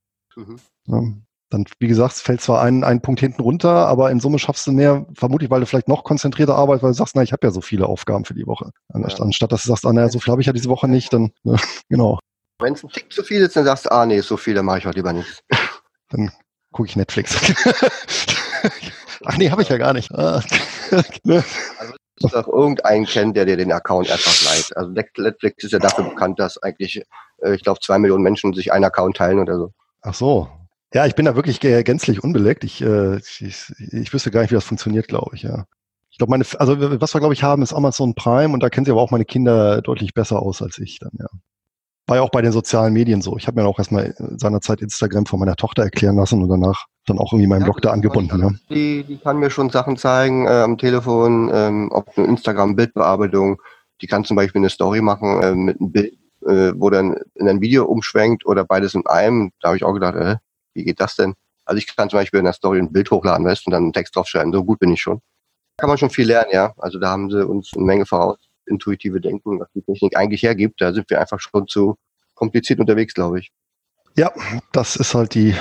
Mhm. Dann, wie gesagt, fällt zwar ein, ein Punkt hinten runter, aber in Summe schaffst du mehr, vermutlich, weil du vielleicht noch konzentrierter arbeitest, weil du sagst, na, ich habe ja so viele Aufgaben für die Woche. Ja. Anstatt dass du sagst, ah, naja, so viel habe ich ja diese Woche nicht, dann, ne, genau.
Wenn es ein Tick zu viel ist, dann sagst du, ah, nee, so viel, dann mache ich heute lieber nichts.
Dann gucke ich Netflix. Ach nee, habe ich ja gar nicht. Ah.
Ne? also es doch irgendeinen kennen, der dir den Account einfach leiht. Also Netflix ist ja dafür bekannt, dass eigentlich, äh, ich glaube, zwei Millionen Menschen sich einen Account teilen oder so.
Ach so. Ja, ich bin da wirklich gänzlich unbeleckt. Ich, äh, ich, ich wüsste gar nicht, wie das funktioniert, glaube ich, ja. Ich glaube, meine, also was wir, glaube ich, haben, ist Amazon Prime und da kennen sie aber auch meine Kinder deutlich besser aus als ich dann, ja. War ja auch bei den sozialen Medien so. Ich habe mir auch erstmal seinerzeit Instagram von meiner Tochter erklären lassen und danach dann auch irgendwie meinen ja, Blog da angebunden. Ja.
Die, die kann mir schon Sachen zeigen äh, am Telefon, ähm, ob eine Instagram-Bildbearbeitung. Die kann zum Beispiel eine Story machen äh, mit einem Bild, äh, wo dann in ein Video umschwenkt oder beides in einem. Da habe ich auch gedacht, äh, wie geht das denn? Also ich kann zum Beispiel in der Story ein Bild hochladen, weißt und dann einen Text draufschreiben. So gut bin ich schon. Kann man schon viel lernen, ja. Also da haben sie uns eine Menge voraus intuitive Denken, was die Technik eigentlich hergibt. Da sind wir einfach schon zu kompliziert unterwegs, glaube ich.
Ja, das ist halt die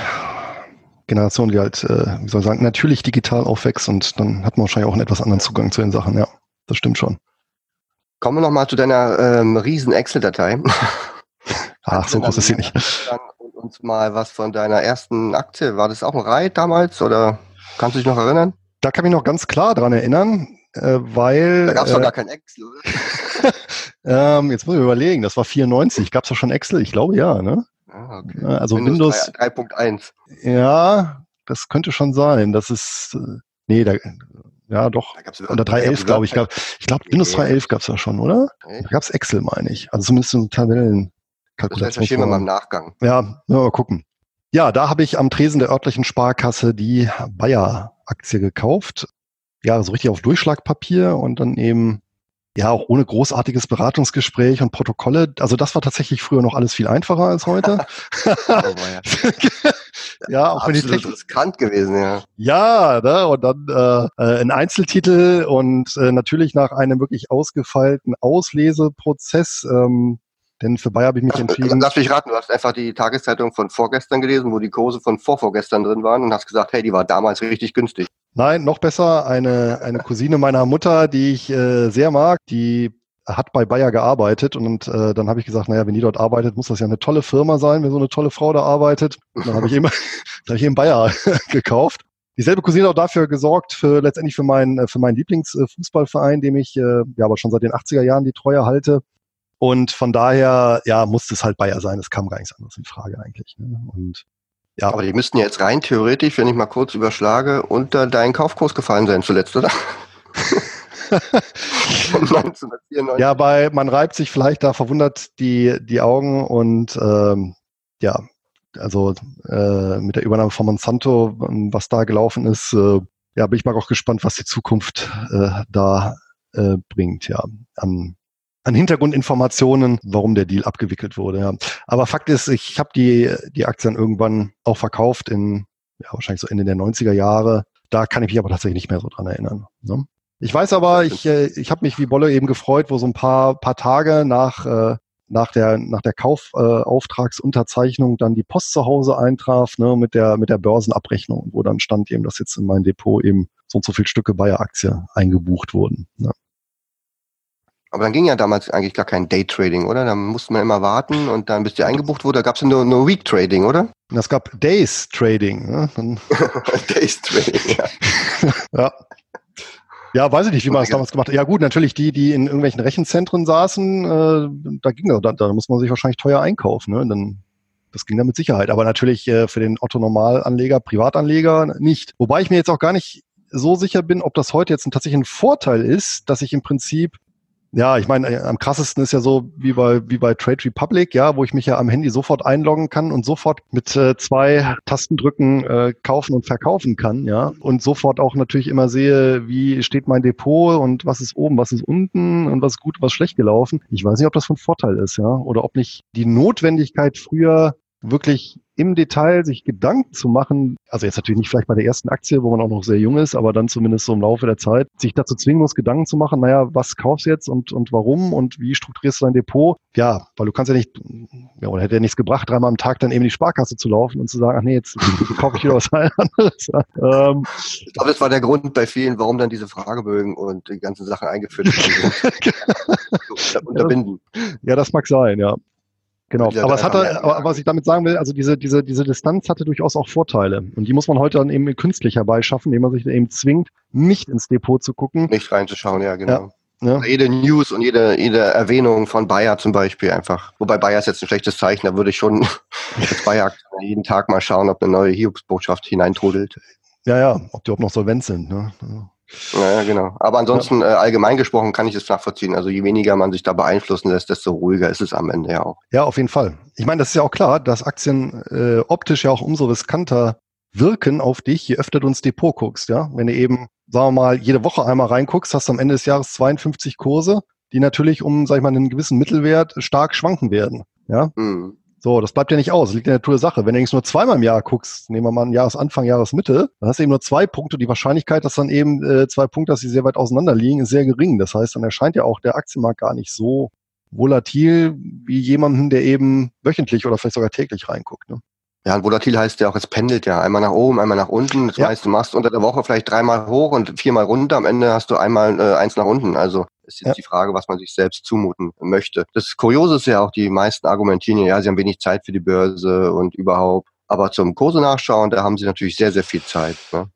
Generation, die halt, äh, wie soll ich sagen, natürlich digital aufwächst und dann hat man wahrscheinlich auch einen etwas anderen Zugang zu den Sachen. Ja, das stimmt schon.
Kommen wir nochmal zu deiner ähm, riesen Excel-Datei.
Ach, so groß ist sie nicht.
Uns mal was von deiner ersten Aktie. War das auch ein Reit damals oder kannst du dich noch erinnern?
Da kann ich mich noch ganz klar dran erinnern äh, weil.
Da gab es
äh,
doch gar kein Excel,
oder? ähm, jetzt muss ich überlegen, das war 94. Gab es doch schon Excel? Ich glaube ja, ne? Ah, okay. Also Windows,
Windows 3.1.
Ja, das könnte schon sein. Das ist, äh, nee, da, ja doch, oder 3.11 glaube ich. Glaub, ich glaube, Windows 3.11 gab es ja schon, oder? Da gab es Excel, meine ich. Also zumindest so Tabellen.
Das recherchieren wir mal im Nachgang.
Ja, mal gucken. Ja, da habe ich am Tresen der örtlichen Sparkasse die Bayer-Aktie gekauft. Ja, so richtig auf Durchschlagpapier und dann eben ja, auch ohne großartiges Beratungsgespräch und Protokolle. Also das war tatsächlich früher noch alles viel einfacher als heute. oh,
ja, auch wenn die Technik riskant gewesen, ja.
Ja, ne, und dann äh, äh, ein Einzeltitel und äh, natürlich nach einem wirklich ausgefeilten Ausleseprozess. Ähm, denn für Bayer habe ich mich entschieden.
Lass mich raten, du hast einfach die Tageszeitung von vorgestern gelesen, wo die Kurse von vorvorgestern drin waren und hast gesagt, hey, die war damals richtig günstig.
Nein, noch besser, eine, eine Cousine meiner Mutter, die ich äh, sehr mag, die hat bei Bayer gearbeitet und äh, dann habe ich gesagt, naja, wenn die dort arbeitet, muss das ja eine tolle Firma sein, wenn so eine tolle Frau da arbeitet. Und dann habe ich eben, hab ich eben Bayer gekauft. Dieselbe Cousine hat auch dafür gesorgt, für letztendlich für meinen, für meinen Lieblingsfußballverein, dem ich äh, ja aber schon seit den 80er Jahren die Treue halte. Und von daher, ja, musste es halt Bayer sein. Es kam gar nichts anderes in Frage eigentlich. Ne? Und
ja. Aber die müssten jetzt rein theoretisch, wenn ich mal kurz überschlage, unter deinen Kaufkurs gefallen sein zuletzt, oder?
ja, bei man reibt sich vielleicht da verwundert die, die Augen und ähm, ja, also äh, mit der Übernahme von Monsanto, was da gelaufen ist, äh, ja, bin ich mal auch gespannt, was die Zukunft äh, da äh, bringt, ja, an an Hintergrundinformationen, warum der Deal abgewickelt wurde. Ja. Aber Fakt ist, ich habe die, die Aktien irgendwann auch verkauft in ja, wahrscheinlich so Ende der 90er Jahre. Da kann ich mich aber tatsächlich nicht mehr so dran erinnern. Ne? Ich weiß aber, ich, äh, ich habe mich wie Bolle eben gefreut, wo so ein paar, paar Tage nach, äh, nach der, nach der Kaufauftragsunterzeichnung äh, dann die Post zu Hause eintraf, ne, mit der, mit der Börsenabrechnung, wo dann stand eben, dass jetzt in mein Depot eben so und so viele Stücke Bayer-Aktie eingebucht wurden. Ne.
Aber dann ging ja damals eigentlich gar kein Day-Trading, oder? Da musste man immer warten und dann, bis die eingebucht wurde, gab es nur, nur Week-Trading, oder?
Es gab Days-Trading. Ne? Days-Trading, ja. ja. Ja, weiß ich nicht, wie man das damals gemacht hat. Ja gut, natürlich die, die in irgendwelchen Rechenzentren saßen, äh, da ging da, da muss man sich wahrscheinlich teuer einkaufen. Ne? Dann, das ging da mit Sicherheit. Aber natürlich äh, für den Otto-Normalanleger, Privatanleger nicht. Wobei ich mir jetzt auch gar nicht so sicher bin, ob das heute jetzt ein, tatsächlich ein Vorteil ist, dass ich im Prinzip ja, ich meine, äh, am krassesten ist ja so wie bei, wie bei Trade Republic, ja, wo ich mich ja am Handy sofort einloggen kann und sofort mit äh, zwei Tastendrücken äh, kaufen und verkaufen kann, ja, und sofort auch natürlich immer sehe, wie steht mein Depot und was ist oben, was ist unten und was ist gut, was schlecht gelaufen. Ich weiß nicht, ob das von Vorteil ist, ja, oder ob nicht die Notwendigkeit früher wirklich im Detail sich Gedanken zu machen, also jetzt natürlich nicht vielleicht bei der ersten Aktie, wo man auch noch sehr jung ist, aber dann zumindest so im Laufe der Zeit, sich dazu zwingen muss, Gedanken zu machen, naja, was kaufst du jetzt und, und warum und wie strukturierst du dein Depot? Ja, weil du kannst ja nicht, ja, oder hätte ja nichts gebracht, dreimal am Tag dann eben die Sparkasse zu laufen und zu sagen, ach nee, jetzt kaufe ich wieder was anderes.
ähm, ich glaube, das war der Grund bei vielen, warum dann diese Fragebögen und die ganzen Sachen eingeführt
werden. unterbinden. Ja, das mag sein, ja. Genau, aber, es hatte, aber was ich damit sagen will, also diese, diese, diese Distanz hatte durchaus auch Vorteile. Und die muss man heute dann eben künstlich herbeischaffen, indem man sich eben zwingt, nicht ins Depot zu gucken.
Nicht reinzuschauen, ja, genau. Ja. Ja. Jede News und jede, jede Erwähnung von Bayer zum Beispiel einfach. Wobei Bayer ist jetzt ein schlechtes Zeichen, da würde ich schon als Bayer jeden Tag mal schauen, ob eine neue Hiobsbotschaft hineintrudelt.
Ja, ja, ob die überhaupt noch solvent sind. Ne?
Ja, genau. Aber ansonsten ja. äh, allgemein gesprochen kann ich es nachvollziehen. Also je weniger man sich da beeinflussen lässt, desto ruhiger ist es am Ende ja auch.
Ja, auf jeden Fall. Ich meine, das ist ja auch klar, dass Aktien äh, optisch ja auch umso riskanter wirken auf dich, je öfter du ins Depot guckst. Ja, wenn du eben, sagen wir mal, jede Woche einmal reinguckst, hast du am Ende des Jahres 52 Kurse, die natürlich um, sag ich mal, einen gewissen Mittelwert stark schwanken werden. Ja. Mhm. So, das bleibt ja nicht aus, das liegt in der Natur der Sache. Wenn du nur zweimal im Jahr guckst, nehmen wir mal ein Jahresanfang, Jahresmitte, dann hast du eben nur zwei Punkte. Die Wahrscheinlichkeit, dass dann eben äh, zwei Punkte, dass sie sehr weit auseinander liegen, ist sehr gering. Das heißt, dann erscheint ja auch der Aktienmarkt gar nicht so volatil wie jemanden, der eben wöchentlich oder vielleicht sogar täglich reinguckt. Ne?
Ja, und volatil heißt ja auch, es pendelt ja einmal nach oben, einmal nach unten. Das ja. heißt, du machst unter der Woche vielleicht dreimal hoch und viermal runter. Am Ende hast du einmal äh, eins nach unten. Also ist jetzt ja. die Frage, was man sich selbst zumuten möchte. Das Kuriose ist ja auch, die meisten argumentieren ja, sie haben wenig Zeit für die Börse und überhaupt. Aber zum Kurse nachschauen, da haben sie natürlich sehr, sehr viel Zeit. Ne?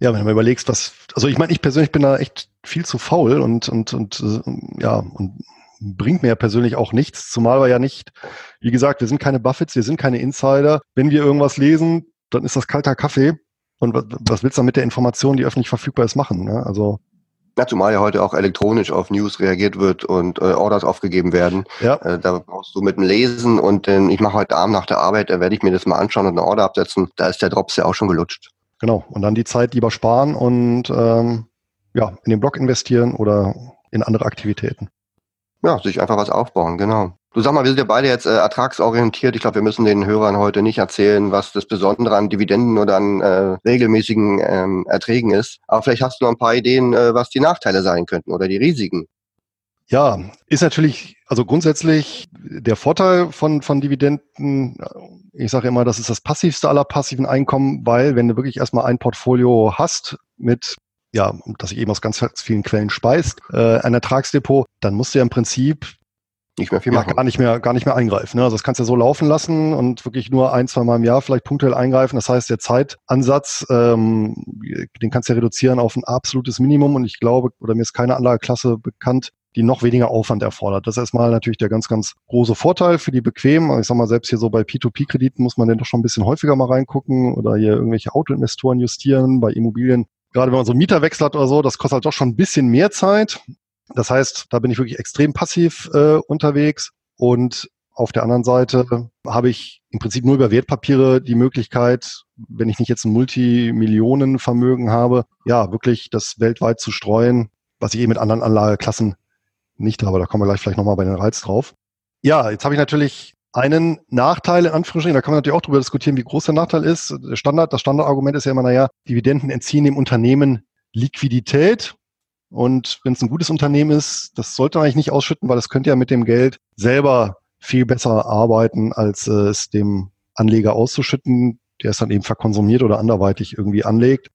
Ja, wenn du mal überlegst, was, also ich meine, ich persönlich bin da echt viel zu faul und, und, und äh, ja, und bringt mir ja persönlich auch nichts, zumal wir ja nicht, wie gesagt, wir sind keine Buffets, wir sind keine Insider. Wenn wir irgendwas lesen, dann ist das kalter Kaffee Und was, was willst du dann mit der Information, die öffentlich verfügbar ist, machen? Ne? Also
ja, zumal ja heute auch elektronisch auf News reagiert wird und äh, Orders aufgegeben werden. Ja. Äh, da brauchst du mit dem Lesen und äh, ich mache heute Abend nach der Arbeit, da werde ich mir das mal anschauen und eine Order absetzen. Da ist der Drops ja auch schon gelutscht.
Genau. Und dann die Zeit lieber sparen und ähm, ja, in den Blog investieren oder in andere Aktivitäten.
Ja, sich einfach was aufbauen, genau. Du sag mal, wir sind ja beide jetzt äh, ertragsorientiert. Ich glaube, wir müssen den Hörern heute nicht erzählen, was das Besondere an Dividenden oder an äh, regelmäßigen ähm, Erträgen ist. Aber vielleicht hast du noch ein paar Ideen, äh, was die Nachteile sein könnten oder die Risiken.
Ja, ist natürlich, also grundsätzlich der Vorteil von, von Dividenden, ich sage immer, das ist das passivste aller passiven Einkommen, weil wenn du wirklich erstmal ein Portfolio hast mit ja, das sich eben aus ganz vielen Quellen speist, äh, ein Ertragsdepot, dann musst du ja im Prinzip nicht mehr viel machen. Ja, gar nicht mehr, gar nicht mehr eingreifen. Ne? Also das kannst du ja so laufen lassen und wirklich nur ein, zwei Mal im Jahr vielleicht punktuell eingreifen. Das heißt, der Zeitansatz, ähm, den kannst du ja reduzieren auf ein absolutes Minimum. Und ich glaube, oder mir ist keine Anlageklasse bekannt, die noch weniger Aufwand erfordert. Das ist erstmal natürlich der ganz, ganz große Vorteil für die bequem. Ich sag mal, selbst hier so bei P2P-Krediten muss man denn doch schon ein bisschen häufiger mal reingucken oder hier irgendwelche Autoinvestoren justieren. Bei Immobilien gerade wenn man so einen Mieterwechsel hat oder so, das kostet halt doch schon ein bisschen mehr Zeit. Das heißt, da bin ich wirklich extrem passiv äh, unterwegs und auf der anderen Seite habe ich im Prinzip nur über Wertpapiere die Möglichkeit, wenn ich nicht jetzt ein Multimillionenvermögen habe, ja, wirklich das weltweit zu streuen, was ich eben mit anderen Anlageklassen nicht habe. Da kommen wir gleich vielleicht nochmal bei den Reiz drauf. Ja, jetzt habe ich natürlich einen Nachteil, in Anführungsstrichen, da kann man natürlich auch darüber diskutieren, wie groß der Nachteil ist. Standard, das Standardargument ist ja immer, naja, Dividenden entziehen dem Unternehmen Liquidität. Und wenn es ein gutes Unternehmen ist, das sollte man eigentlich nicht ausschütten, weil es könnte ja mit dem Geld selber viel besser arbeiten, als äh, es dem Anleger auszuschütten, der es dann eben verkonsumiert oder anderweitig irgendwie anlegt.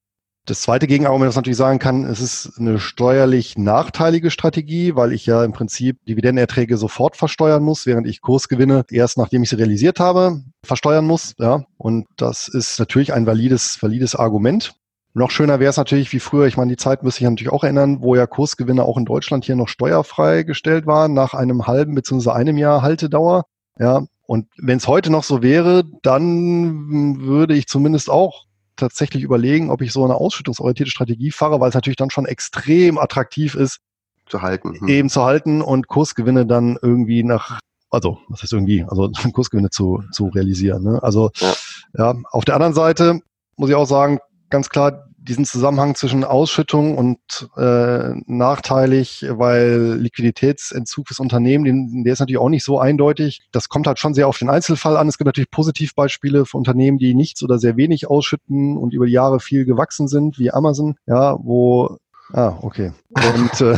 Das zweite Gegenargument, das natürlich sagen kann, es ist eine steuerlich nachteilige Strategie, weil ich ja im Prinzip Dividendenerträge sofort versteuern muss, während ich Kursgewinne erst nachdem ich sie realisiert habe, versteuern muss. Ja, und das ist natürlich ein valides, valides Argument. Noch schöner wäre es natürlich wie früher, ich meine, die Zeit müsste ich natürlich auch erinnern, wo ja Kursgewinne auch in Deutschland hier noch steuerfrei gestellt waren, nach einem halben bzw. einem Jahr Haltedauer. Ja, und wenn es heute noch so wäre, dann würde ich zumindest auch tatsächlich überlegen, ob ich so eine ausschüttungsorientierte Strategie fahre, weil es natürlich dann schon extrem attraktiv ist,
zu halten.
Hm. Eben zu halten und Kursgewinne dann irgendwie nach, also was heißt irgendwie, also Kursgewinne zu, zu realisieren. Ne? Also ja. ja, auf der anderen Seite muss ich auch sagen, ganz klar diesen Zusammenhang zwischen Ausschüttung und äh, nachteilig, weil Liquiditätsentzug fürs Unternehmen, den, der ist natürlich auch nicht so eindeutig. Das kommt halt schon sehr auf den Einzelfall an. Es gibt natürlich Positivbeispiele für Unternehmen, die nichts oder sehr wenig ausschütten und über die Jahre viel gewachsen sind, wie Amazon, ja, wo Ah, okay. Und, äh,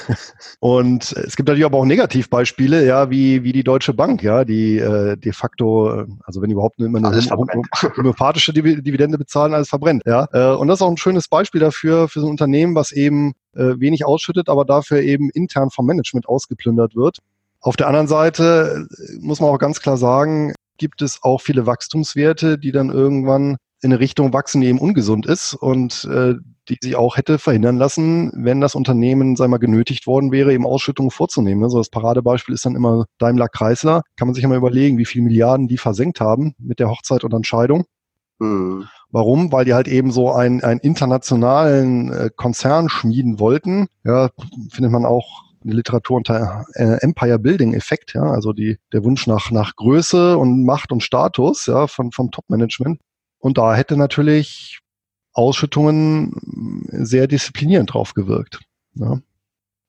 und es gibt natürlich aber auch Negativbeispiele, ja, wie, wie die Deutsche Bank, ja, die äh, de facto, äh, also wenn überhaupt immer eine homöopathische Dividende bezahlen, alles verbrennt, ja. Äh, und das ist auch ein schönes Beispiel dafür, für so ein Unternehmen, was eben äh, wenig ausschüttet, aber dafür eben intern vom Management ausgeplündert wird. Auf der anderen Seite äh, muss man auch ganz klar sagen, gibt es auch viele Wachstumswerte, die dann irgendwann in eine Richtung wachsen, die eben ungesund ist und äh, die sie auch hätte verhindern lassen, wenn das Unternehmen, sei mal, genötigt worden wäre, eben Ausschüttungen vorzunehmen. Also das Paradebeispiel ist dann immer Daimler Chrysler. Kann man sich immer überlegen, wie viele Milliarden die versenkt haben mit der Hochzeit und Entscheidung. Mhm. Warum? Weil die halt eben so einen, einen internationalen äh, Konzern schmieden wollten. Ja, findet man auch in der Literatur unter äh, Empire Building Effekt, ja, also die, der Wunsch nach, nach Größe und Macht und Status, ja, von, vom Top-Management. Und da hätte natürlich Ausschüttungen sehr disziplinierend drauf gewirkt. Ja.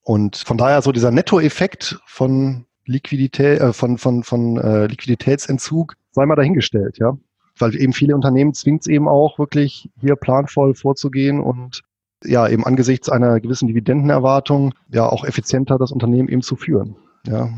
Und von daher so dieser Nettoeffekt von Liquidität, äh, von, von, von äh, Liquiditätsentzug sei mal dahingestellt, ja. Weil eben viele Unternehmen zwingt es eben auch wirklich hier planvoll vorzugehen und ja, eben angesichts einer gewissen Dividendenerwartung ja auch effizienter das Unternehmen eben zu führen. Ja,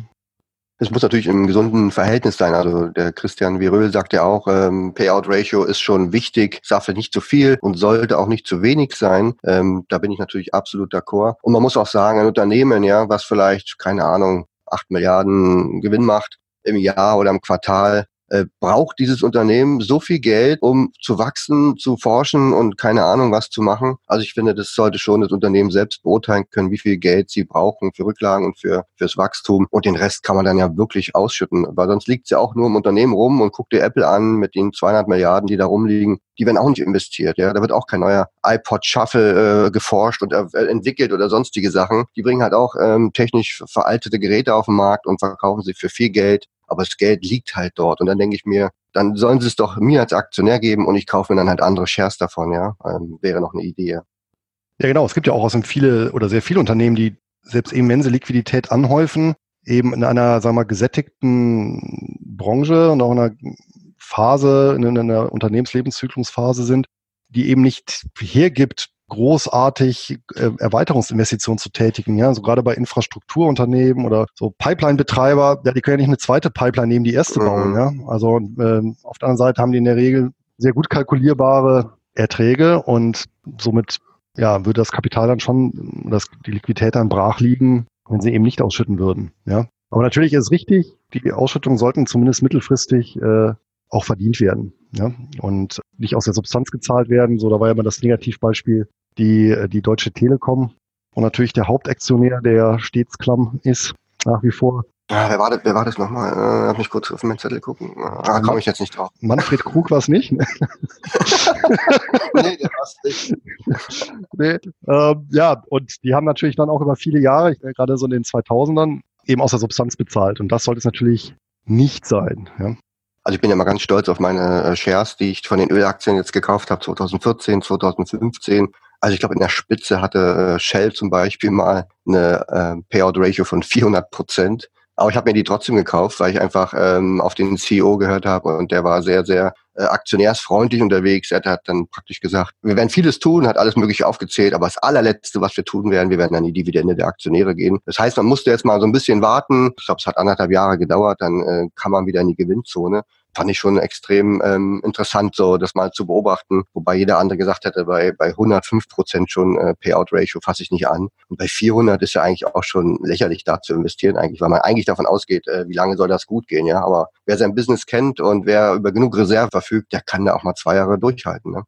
es muss natürlich im gesunden Verhältnis sein. Also der Christian Viröl sagt ja auch, ähm, Payout-Ratio ist schon wichtig, darf nicht zu viel und sollte auch nicht zu wenig sein. Ähm, da bin ich natürlich absolut d'accord. Und man muss auch sagen, ein Unternehmen, ja, was vielleicht, keine Ahnung, acht Milliarden Gewinn macht im Jahr oder im Quartal, äh, braucht dieses Unternehmen so viel Geld, um zu wachsen, zu forschen und keine Ahnung was zu machen. Also ich finde, das sollte schon das Unternehmen selbst beurteilen können, wie viel Geld sie brauchen für Rücklagen und für fürs Wachstum. Und den Rest kann man dann ja wirklich ausschütten, weil sonst liegt es ja auch nur im Unternehmen rum und guckt dir Apple an mit den 200 Milliarden, die da rumliegen. Die werden auch nicht investiert. Ja, da wird auch kein neuer iPod Shuffle äh, geforscht und äh, entwickelt oder sonstige Sachen. Die bringen halt auch ähm, technisch veraltete Geräte auf den Markt und verkaufen sie für viel Geld aber das Geld liegt halt dort. Und dann denke ich mir, dann sollen sie es doch mir als Aktionär geben und ich kaufe mir dann halt andere Shares davon, ja. Ähm, wäre noch eine Idee.
Ja, genau. Es gibt ja auch außerdem viele oder sehr viele Unternehmen, die selbst immense Liquidität anhäufen, eben in einer, sagen wir mal, gesättigten Branche und auch in einer Phase, in einer Unternehmenslebenszyklusphase sind, die eben nicht hergibt, großartig äh, Erweiterungsinvestitionen zu tätigen. Ja, so gerade bei Infrastrukturunternehmen oder so Pipeline-Betreiber, ja, die können ja nicht eine zweite Pipeline nehmen, die erste mhm. bauen. Ja, also ähm, auf der anderen Seite haben die in der Regel sehr gut kalkulierbare Erträge und somit ja würde das Kapital dann schon, das, die Liquidität dann brach liegen, wenn sie eben nicht ausschütten würden. Ja, aber natürlich ist es richtig, die Ausschüttungen sollten zumindest mittelfristig äh, auch verdient werden ja? und nicht aus der Substanz gezahlt werden. So, da war ja immer das Negativbeispiel die, äh, die Deutsche Telekom und natürlich der Hauptaktionär, der stets klamm ist, nach wie vor.
Ja, wer war das, wer war das nochmal? Äh, hab mich kurz auf meinen Zettel gucken. Ah, komme ich jetzt nicht drauf.
Manfred Krug war es nicht. nee, der war es nicht. nee, ähm, ja, und die haben natürlich dann auch über viele Jahre, gerade so in den 2000ern, eben aus der Substanz bezahlt. Und das sollte es natürlich nicht sein. Ja.
Also ich bin ja mal ganz stolz auf meine äh, Shares, die ich von den Ölaktien jetzt gekauft habe, 2014, 2015. Also ich glaube, in der Spitze hatte äh, Shell zum Beispiel mal eine äh, Payout-Ratio von 400 Prozent. Aber ich habe mir die trotzdem gekauft, weil ich einfach ähm, auf den CEO gehört habe und der war sehr, sehr äh, aktionärsfreundlich unterwegs. Er hat dann praktisch gesagt, wir werden vieles tun, hat alles Mögliche aufgezählt, aber das allerletzte, was wir tun werden, wir werden an die Dividende der Aktionäre gehen. Das heißt, man musste jetzt mal so ein bisschen warten. Ich glaube, es hat anderthalb Jahre gedauert, dann äh, kann man wieder in die Gewinnzone fand ich schon extrem ähm, interessant, so das mal zu beobachten. Wobei jeder andere gesagt hätte, bei, bei 105 Prozent schon äh, Payout-Ratio fasse ich nicht an. Und bei 400 ist ja eigentlich auch schon lächerlich da zu investieren eigentlich, weil man eigentlich davon ausgeht, äh, wie lange soll das gut gehen, ja. Aber wer sein Business kennt und wer über genug Reserve verfügt, der kann da auch mal zwei Jahre durchhalten. Ne?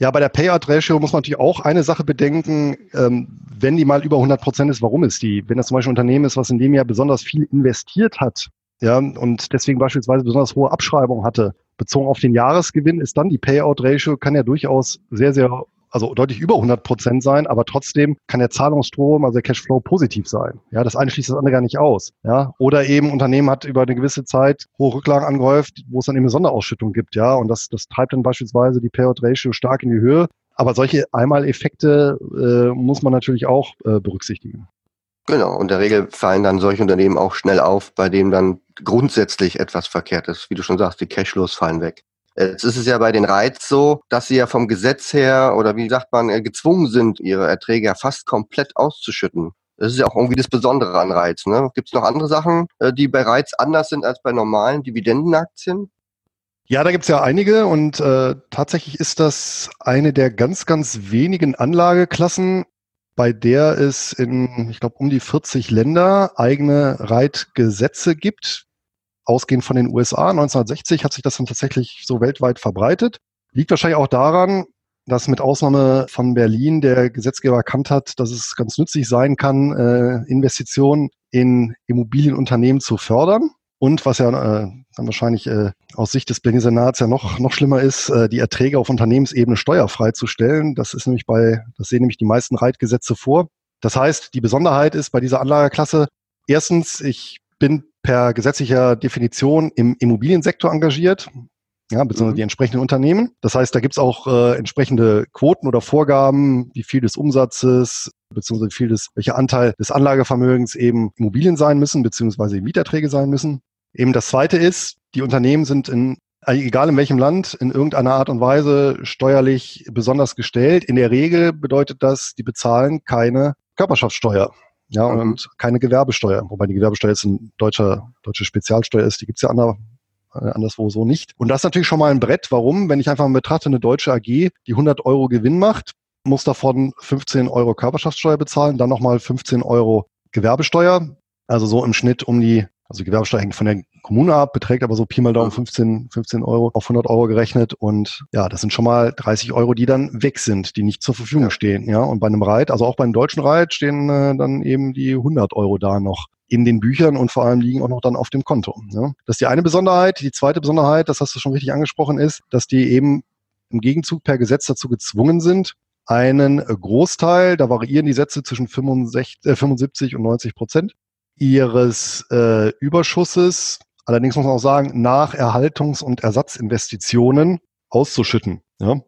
Ja, bei der Payout-Ratio muss man natürlich auch eine Sache bedenken. Ähm, wenn die mal über 100 Prozent ist, warum ist die? Wenn das zum Beispiel ein Unternehmen ist, was in dem Jahr besonders viel investiert hat, ja, und deswegen beispielsweise besonders hohe Abschreibung hatte, bezogen auf den Jahresgewinn, ist dann die Payout-Ratio, kann ja durchaus sehr, sehr, also deutlich über 100 Prozent sein, aber trotzdem kann der Zahlungsstrom, also der Cashflow positiv sein. Ja, das eine schließt das andere gar nicht aus. Ja, oder eben Unternehmen hat über eine gewisse Zeit hohe Rücklagen angehäuft, wo es dann eben eine Sonderausschüttung gibt. Ja, und das, das treibt dann beispielsweise die Payout-Ratio stark in die Höhe. Aber solche Einmaleffekte äh, muss man natürlich auch äh, berücksichtigen.
Genau, und der Regel fallen dann solche Unternehmen auch schnell auf, bei denen dann grundsätzlich etwas verkehrt ist. Wie du schon sagst, die Cashflows fallen weg. Jetzt ist es ja bei den Reiz so, dass sie ja vom Gesetz her oder wie sagt man, äh, gezwungen sind, ihre Erträge ja fast komplett auszuschütten. Das ist ja auch irgendwie das Besondere an Reiz. Ne? Gibt es noch andere Sachen, äh, die bei Reiz anders sind als bei normalen Dividendenaktien?
Ja, da gibt's ja einige und äh, tatsächlich ist das eine der ganz, ganz wenigen Anlageklassen, bei der es in, ich glaube, um die 40 Länder eigene Reitgesetze gibt. Ausgehend von den USA. 1960 hat sich das dann tatsächlich so weltweit verbreitet. Liegt wahrscheinlich auch daran, dass mit Ausnahme von Berlin der Gesetzgeber erkannt hat, dass es ganz nützlich sein kann, äh, Investitionen in Immobilienunternehmen zu fördern. Und was ja äh, dann wahrscheinlich äh, aus Sicht des Berliner Senats ja noch, noch schlimmer ist, äh, die Erträge auf Unternehmensebene steuerfrei zu stellen. Das ist nämlich bei, das sehen nämlich die meisten Reitgesetze vor. Das heißt, die Besonderheit ist bei dieser Anlageklasse, erstens, ich bin per gesetzlicher Definition im Immobiliensektor engagiert, ja, beziehungsweise mhm. die entsprechenden Unternehmen. Das heißt, da gibt's auch äh, entsprechende Quoten oder Vorgaben, wie viel des Umsatzes, beziehungsweise wie viel des, welcher Anteil des Anlagevermögens eben Immobilien sein müssen, beziehungsweise Mieterträge sein müssen. Eben das zweite ist, die Unternehmen sind in egal in welchem Land, in irgendeiner Art und Weise steuerlich besonders gestellt. In der Regel bedeutet das, die bezahlen keine Körperschaftssteuer. Ja, mhm. und keine Gewerbesteuer, wobei die Gewerbesteuer jetzt ein deutscher, deutsche Spezialsteuer ist, die gibt's ja ander, äh, anderswo so nicht. Und das ist natürlich schon mal ein Brett. Warum? Wenn ich einfach mal betrachte, eine deutsche AG, die 100 Euro Gewinn macht, muss davon 15 Euro Körperschaftssteuer bezahlen, dann nochmal 15 Euro Gewerbesteuer. Also so im Schnitt um die Also Gewerbesteuer hängt von der Kommune ab, beträgt aber so Pi mal Daumen 15, 15 Euro auf 100 Euro gerechnet. Und ja, das sind schon mal 30 Euro, die dann weg sind, die nicht zur Verfügung stehen. Ja, und bei einem Reit, also auch beim deutschen Reit, stehen äh, dann eben die 100 Euro da noch in den Büchern und vor allem liegen auch noch dann auf dem Konto. Ja. Das ist die eine Besonderheit. Die zweite Besonderheit, das hast du schon richtig angesprochen, ist, dass die eben im Gegenzug per Gesetz dazu gezwungen sind, einen Großteil, da variieren die Sätze zwischen 65, äh, 75 und 90 Prozent, ihres äh, Überschusses, allerdings muss man auch sagen, nach Erhaltungs- und Ersatzinvestitionen auszuschütten. Ja?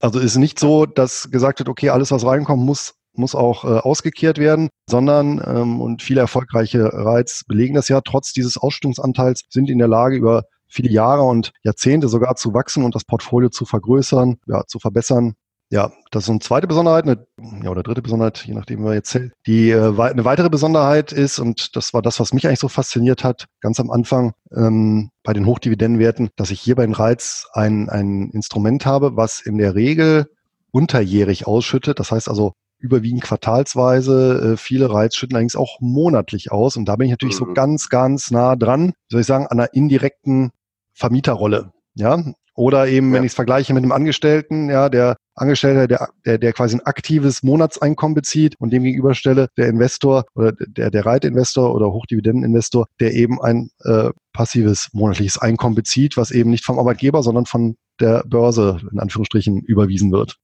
Also ist nicht so, dass gesagt wird, okay, alles, was reinkommt, muss muss auch äh, ausgekehrt werden, sondern ähm, und viele erfolgreiche Reiz belegen das ja, trotz dieses Ausschüttungsanteils sind in der Lage, über viele Jahre und Jahrzehnte sogar zu wachsen und das Portfolio zu vergrößern, ja, zu verbessern ja, das ist eine zweite Besonderheit, eine, ja, oder dritte Besonderheit, je nachdem, wer jetzt zählt. Die äh, eine weitere Besonderheit ist, und das war das, was mich eigentlich so fasziniert hat, ganz am Anfang ähm, bei den Hochdividendenwerten, dass ich hier bei den Reiz ein, ein Instrument habe, was in der Regel unterjährig ausschüttet. Das heißt also überwiegend quartalsweise. Äh, viele Reiz schütten allerdings auch monatlich aus. Und da bin ich natürlich mhm. so ganz, ganz nah dran, wie soll ich sagen, an einer indirekten Vermieterrolle. Ja, oder eben, ja. wenn ich es vergleiche mit einem Angestellten, ja, der Angestellter, der, der, der quasi ein aktives Monatseinkommen bezieht und dem gegenüberstelle der Investor oder der, der Reitinvestor oder Hochdividendeninvestor, der eben ein äh, passives monatliches Einkommen bezieht, was eben nicht vom Arbeitgeber, sondern von der Börse in Anführungsstrichen überwiesen wird.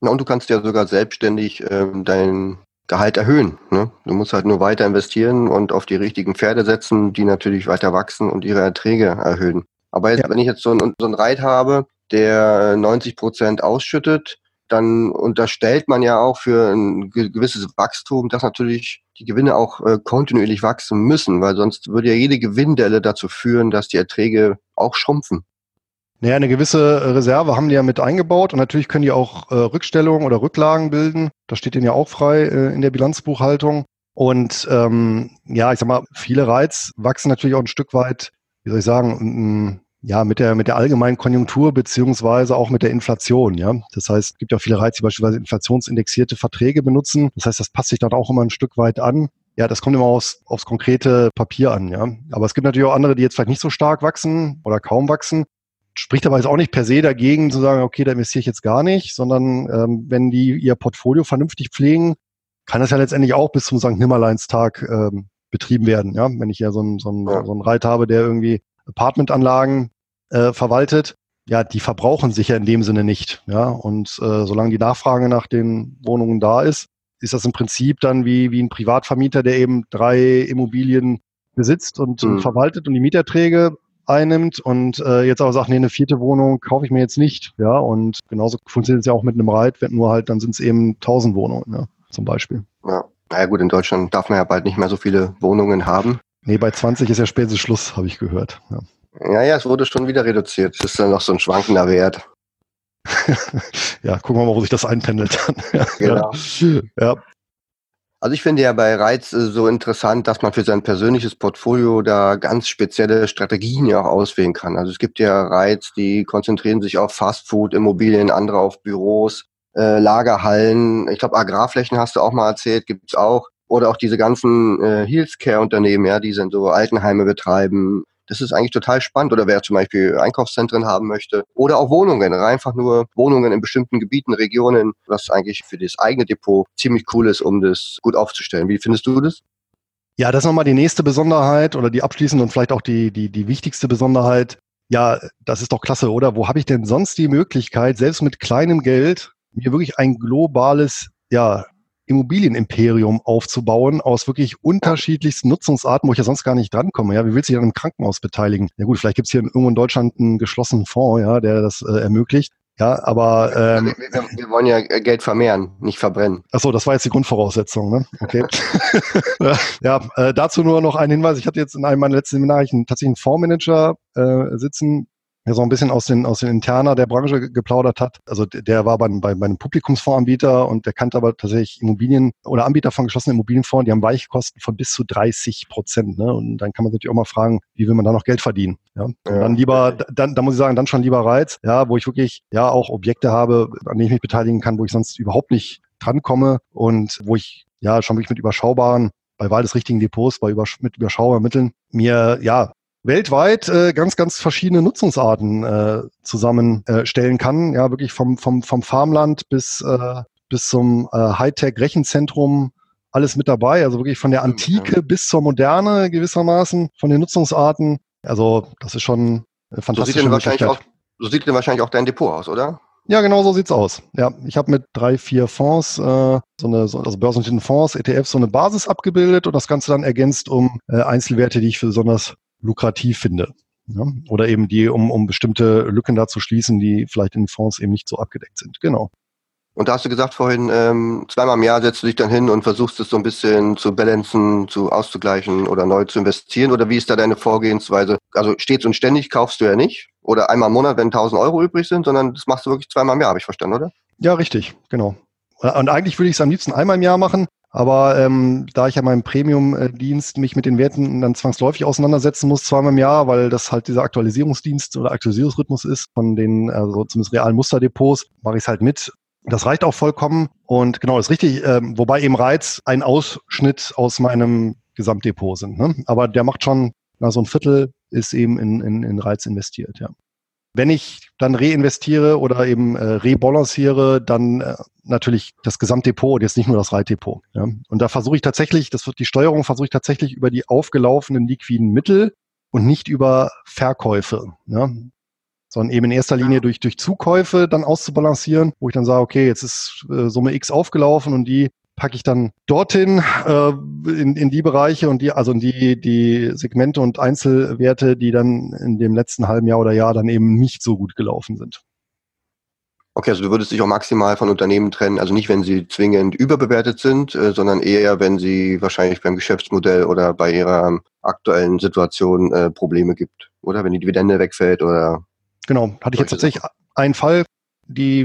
Na, und du kannst ja sogar selbstständig ähm, dein Gehalt erhöhen. Ne? Du musst halt nur weiter investieren und auf die richtigen Pferde setzen, die natürlich weiter wachsen und ihre Erträge erhöhen. Aber jetzt, ja. wenn ich jetzt so ein, so ein Reit habe, der 90 Prozent ausschüttet, dann unterstellt man ja auch für ein gewisses Wachstum, dass natürlich die Gewinne auch äh, kontinuierlich wachsen müssen, weil sonst würde ja jede Gewinndelle dazu führen, dass die Erträge auch schrumpfen.
Naja, eine gewisse Reserve haben die ja mit eingebaut und natürlich können die auch äh, Rückstellungen oder Rücklagen bilden. Das steht ihnen ja auch frei äh, in der Bilanzbuchhaltung. Und ähm, ja, ich sag mal, viele Reiz wachsen natürlich auch ein Stück weit, wie soll ich sagen, ja, mit der, mit der allgemeinen Konjunktur beziehungsweise auch mit der Inflation, ja. Das heißt, es gibt ja viele Reize, die beispielsweise inflationsindexierte Verträge benutzen. Das heißt, das passt sich dann auch immer ein Stück weit an. Ja, das kommt immer aus, aufs konkrete Papier an, ja. Aber es gibt natürlich auch andere, die jetzt vielleicht nicht so stark wachsen oder kaum wachsen. Spricht aber jetzt auch nicht per se dagegen zu sagen, okay, da investiere ich jetzt gar nicht, sondern ähm, wenn die ihr Portfolio vernünftig pflegen, kann das ja letztendlich auch bis zum St. Nimmerleinstag ähm, betrieben werden. Ja, wenn ich ja so einen, so einen, so einen Reit habe, der irgendwie Apartmentanlagen äh, verwaltet, ja, die verbrauchen sich ja in dem Sinne nicht. Ja, und äh, solange die Nachfrage nach den Wohnungen da ist, ist das im Prinzip dann wie, wie ein Privatvermieter, der eben drei Immobilien besitzt und, mhm. verwaltet und die Mieterträge einnimmt und äh, jetzt aber sagt, nee, eine vierte Wohnung kaufe ich mir jetzt nicht. Ja, und genauso funktioniert es ja auch mit einem Reit, wenn nur halt, dann sind es eben tausend Wohnungen, ja, zum Beispiel.
Ja. Naja gut, in Deutschland darf man ja bald nicht mehr so viele Wohnungen haben.
Nee, bei 20 ist ja spätestens Schluss, habe ich gehört. Ja.
ja, ja, es wurde schon wieder reduziert. Es ist dann noch so ein schwankender Wert.
ja, gucken wir mal, wo sich das einpendelt dann.
genau. Ja. Also ich finde ja bei Reiz so interessant, dass man für sein persönliches Portfolio da ganz spezielle Strategien ja auch auswählen kann. Also es gibt ja Reiz, die konzentrieren sich auf Fastfood, Immobilien, andere auf Büros, äh, Lagerhallen. Ich glaube, Agrarflächen hast du auch mal erzählt, gibt's auch oder auch diese ganzen äh, Healthcare-Unternehmen, ja, die sind so Altenheime betreiben. Das ist eigentlich total spannend. Oder wer zum Beispiel Einkaufszentren haben möchte. Oder auch Wohnungen, einfach nur Wohnungen in bestimmten Gebieten, Regionen, was eigentlich für das eigene Depot ziemlich cool ist, um das gut aufzustellen. Wie findest du das?
Ja, das ist nochmal die nächste Besonderheit oder die abschließende und vielleicht auch die, die, die wichtigste Besonderheit. Ja, das ist doch klasse, oder? Wo habe ich denn sonst die Möglichkeit, selbst mit kleinem Geld, mir wirklich ein globales ja, Immobilienimperium aufzubauen aus wirklich unterschiedlichsten Nutzungsarten, wo ich ja sonst gar nicht drankomme. Ja, wie willst du dich an einem Krankenhaus beteiligen? Ja gut, vielleicht gibt es hier irgendwo in Deutschland einen geschlossenen Fonds, ja, der das äh, ermöglicht. Ja, aber
ähm, wir, wir, wollen ja Geld vermehren, nicht verbrennen.
Ach so, das war jetzt die Grundvoraussetzung, ne? Okay. ja, äh, dazu nur noch ein Hinweis. Ich hatte jetzt in einem meiner letzten Seminare tatsächlich einen Fondsmanager äh, sitzen, ja so ein bisschen aus den, aus den Interna der Branche geplaudert hat. Also der war bei, bei, bei einem Publikumsfondsanbieter und der kannte aber tatsächlich Immobilien oder Anbieter von geschlossenen Immobilienfonds, die haben Weichkosten von bis zu 30 Prozent. Ne? Und dann kann man natürlich auch mal fragen, wie will man da noch Geld verdienen? Ja? Und dann lieber, dann, da muss ich sagen, dann schon lieber Reiz, ja, wo ich wirklich ja auch Objekte habe, an denen ich mich beteiligen kann, wo ich sonst überhaupt nicht drankomme und wo ich ja schon wirklich mit überschaubaren bei Wahl des richtigen Depots, bei übersch mit überschaubaren Mitteln, mir ja weltweit äh, ganz, ganz verschiedene Nutzungsarten äh, zusammenstellen äh, kann. Ja, wirklich vom, vom, vom Farmland bis, äh, bis zum äh, Hightech-Rechenzentrum alles mit dabei. Also wirklich von der Antike ja. bis zur Moderne gewissermaßen, von den Nutzungsarten. Also das ist schon fantastisch. So
sieht denn auch, so sieht denn wahrscheinlich auch dein Depot aus, oder?
Ja, genau so sieht's aus. Ja, ich habe mit drei, vier Fonds, äh, so eine, so, also börsennotierten Fonds, ETFs, so eine Basis abgebildet und das Ganze dann ergänzt um äh, Einzelwerte, die ich für besonders lukrativ finde. Ja? Oder eben die, um, um bestimmte Lücken da zu schließen, die vielleicht in Fonds eben nicht so abgedeckt sind. Genau.
Und da hast du gesagt vorhin, ähm, zweimal im Jahr setzt du dich dann hin und versuchst es so ein bisschen zu balancen, zu auszugleichen oder neu zu investieren? Oder wie ist da deine Vorgehensweise? Also stets und ständig kaufst du ja nicht oder einmal im Monat, wenn 1000 Euro übrig sind, sondern das machst du wirklich zweimal im Jahr, habe ich verstanden, oder?
Ja, richtig, genau. Und eigentlich würde ich es am liebsten einmal im Jahr machen, aber ähm, da ich ja meinem Premium-Dienst mich mit den Werten dann zwangsläufig auseinandersetzen muss, zweimal im Jahr, weil das halt dieser Aktualisierungsdienst oder Aktualisierungsrhythmus ist von den, also zumindest realen Musterdepots, mache ich es halt mit. Das reicht auch vollkommen. Und genau, ist richtig, ähm, wobei eben Reiz ein Ausschnitt aus meinem Gesamtdepot sind. Ne? Aber der macht schon, na, so ein Viertel ist eben in, in, in Reiz investiert, ja. Wenn ich dann reinvestiere oder eben äh, rebalanciere, dann äh, natürlich das Gesamtdepot und jetzt nicht nur das Reitdepot. Ja. Und da versuche ich tatsächlich, das wird die Steuerung, versuche ich tatsächlich über die aufgelaufenen liquiden Mittel und nicht über Verkäufe. Ja. Sondern eben in erster Linie durch, durch Zukäufe dann auszubalancieren, wo ich dann sage, okay, jetzt ist äh, Summe X aufgelaufen und die packe ich dann dorthin äh, in, in die Bereiche und die, also in die, die Segmente und Einzelwerte, die dann in dem letzten halben Jahr oder Jahr dann eben nicht so gut gelaufen sind.
Okay, also du würdest dich auch maximal von Unternehmen trennen, also nicht, wenn sie zwingend überbewertet sind, äh, sondern eher, wenn sie wahrscheinlich beim Geschäftsmodell oder bei ihrer aktuellen Situation äh, Probleme gibt, oder? Wenn die Dividende wegfällt oder.
Genau, hatte ich jetzt tatsächlich einen Fall, die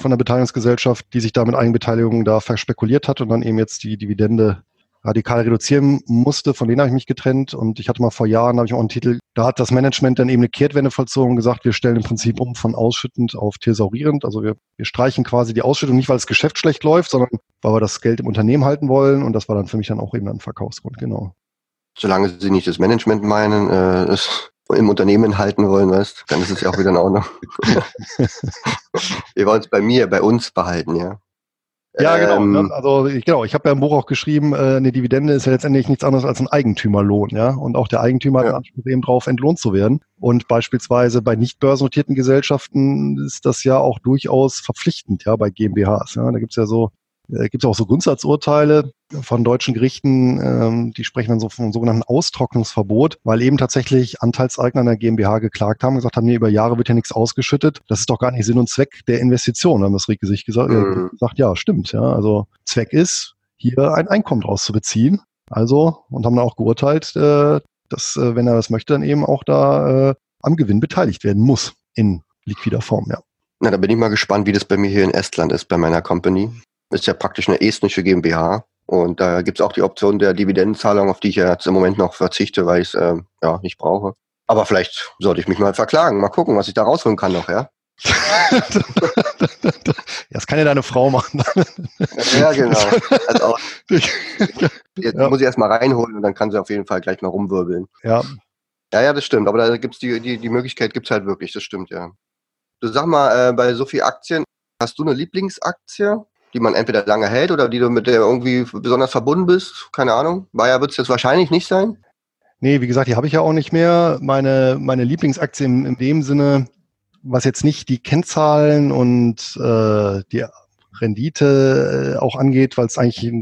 von der Beteiligungsgesellschaft, die sich da mit Eigenbeteiligung da verspekuliert hat und dann eben jetzt die Dividende radikal reduzieren musste. Von denen habe ich mich getrennt und ich hatte mal vor Jahren, habe ich auch einen Titel, da hat das Management dann eben eine Kehrtwende vollzogen und gesagt, wir stellen im Prinzip um von ausschüttend auf thesaurierend. Also wir, wir streichen quasi die Ausschüttung nicht, weil das Geschäft schlecht läuft, sondern weil wir das Geld im Unternehmen halten wollen und das war dann für mich dann auch eben ein Verkaufsgrund, genau.
Solange Sie nicht das Management meinen, äh, ist im Unternehmen halten wollen, weißt, dann ist es ja auch wieder in Ordnung. Wir wollen es bei mir, bei uns behalten, ja.
Ja, genau. Ähm, ne? also ich, genau, ich habe ja im Buch auch geschrieben, äh, eine Dividende ist ja letztendlich nichts anderes als ein Eigentümerlohn, ja. Und auch der Eigentümer ja. hat Anspruch eben drauf, entlohnt zu werden. Und beispielsweise bei nicht börsennotierten Gesellschaften ist das ja auch durchaus verpflichtend, ja, bei GmbHs. Ja. Da gibt's ja so äh, gibt es auch so Grundsatzurteile von deutschen Gerichten, ähm, die sprechen dann so vom sogenannten Austrocknungsverbot, weil eben tatsächlich Anteilseigner einer GmbH geklagt haben, gesagt haben, nee, über Jahre wird ja nichts ausgeschüttet. Das ist doch gar nicht Sinn und Zweck der Investition. Dann haben das Rieke sich gesagt, mhm. gesagt, ja, stimmt. Ja, also Zweck ist, hier ein Einkommen draus zu beziehen. Also, und haben dann auch geurteilt, äh, dass, äh, wenn er das möchte, dann eben auch da äh, am Gewinn beteiligt werden muss in liquider Form, ja.
Na, da bin ich mal gespannt, wie das bei mir hier in Estland ist, bei meiner Company ist ja praktisch eine estnische GmbH. Und da gibt es auch die Option der Dividendenzahlung, auf die ich ja jetzt im Moment noch verzichte, weil ich es äh, ja, nicht brauche. Aber vielleicht sollte ich mich mal verklagen. Mal gucken, was ich da rausholen kann noch, ja?
das kann ja deine Frau machen.
ja, genau. Also jetzt ja. muss ich erst mal reinholen und dann kann sie auf jeden Fall gleich mal rumwirbeln.
Ja.
Ja, ja, das stimmt. Aber da gibt's die, die, die Möglichkeit gibt's halt wirklich, das stimmt, ja. Du sag mal, äh, bei so viel Aktien, hast du eine Lieblingsaktie? Die man entweder lange hält oder die du mit der irgendwie besonders verbunden bist? Keine Ahnung. Bayer wird es jetzt wahrscheinlich nicht sein.
Nee, wie gesagt, die habe ich ja auch nicht mehr. Meine, meine Lieblingsaktie in, in dem Sinne, was jetzt nicht die Kennzahlen und äh, die Rendite äh, auch angeht, weil es eigentlich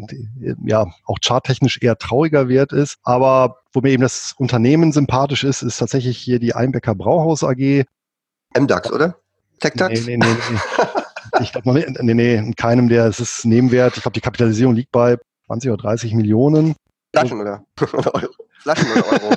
ja auch charttechnisch eher trauriger Wert ist. Aber wo mir eben das Unternehmen sympathisch ist, ist tatsächlich hier die Einbecker Brauhaus AG.
MDAX, oder? TechDAX? Nee, nee, nee. nee.
ich glaube, nee, nee, in keinem der, es ist Nebenwert. Ich glaube, die Kapitalisierung liegt bei 20 oder 30 Millionen.
Flaschen oder, oder Euro? Flaschen oder Euro?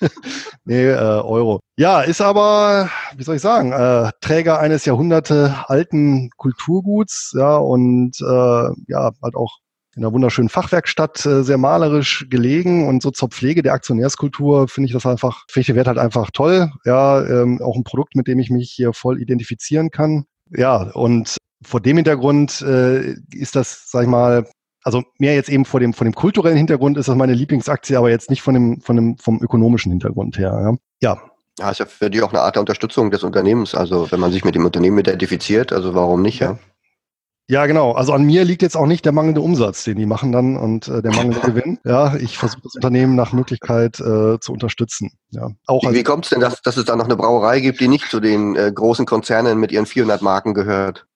nee, äh, Euro. Ja, ist aber, wie soll ich sagen, äh, Träger eines Jahrhunderte alten Kulturguts, ja, und äh, ja, halt auch in einer wunderschönen Fachwerkstatt äh, sehr malerisch gelegen und so zur Pflege der Aktionärskultur finde ich das einfach, finde ich den Wert halt einfach toll. Ja, ähm, auch ein Produkt, mit dem ich mich hier voll identifizieren kann. Ja, und vor dem Hintergrund äh, ist das, sag ich mal, also mehr jetzt eben vor dem, von dem kulturellen Hintergrund ist das meine Lieblingsaktie, aber jetzt nicht von dem, von dem, vom ökonomischen Hintergrund her. Ja. ja.
Ja, ist ja für dich auch eine Art der Unterstützung des Unternehmens. Also wenn man sich mit dem Unternehmen identifiziert, also warum nicht, ja?
Ja, genau. Also an mir liegt jetzt auch nicht der mangelnde Umsatz, den die machen dann und äh, der mangelnde Gewinn. Ja, ich versuche das Unternehmen nach Möglichkeit äh, zu unterstützen. Ja,
auch wie wie kommt es denn, dass, dass es da noch eine Brauerei gibt, die nicht zu den äh, großen Konzernen mit ihren 400 Marken gehört?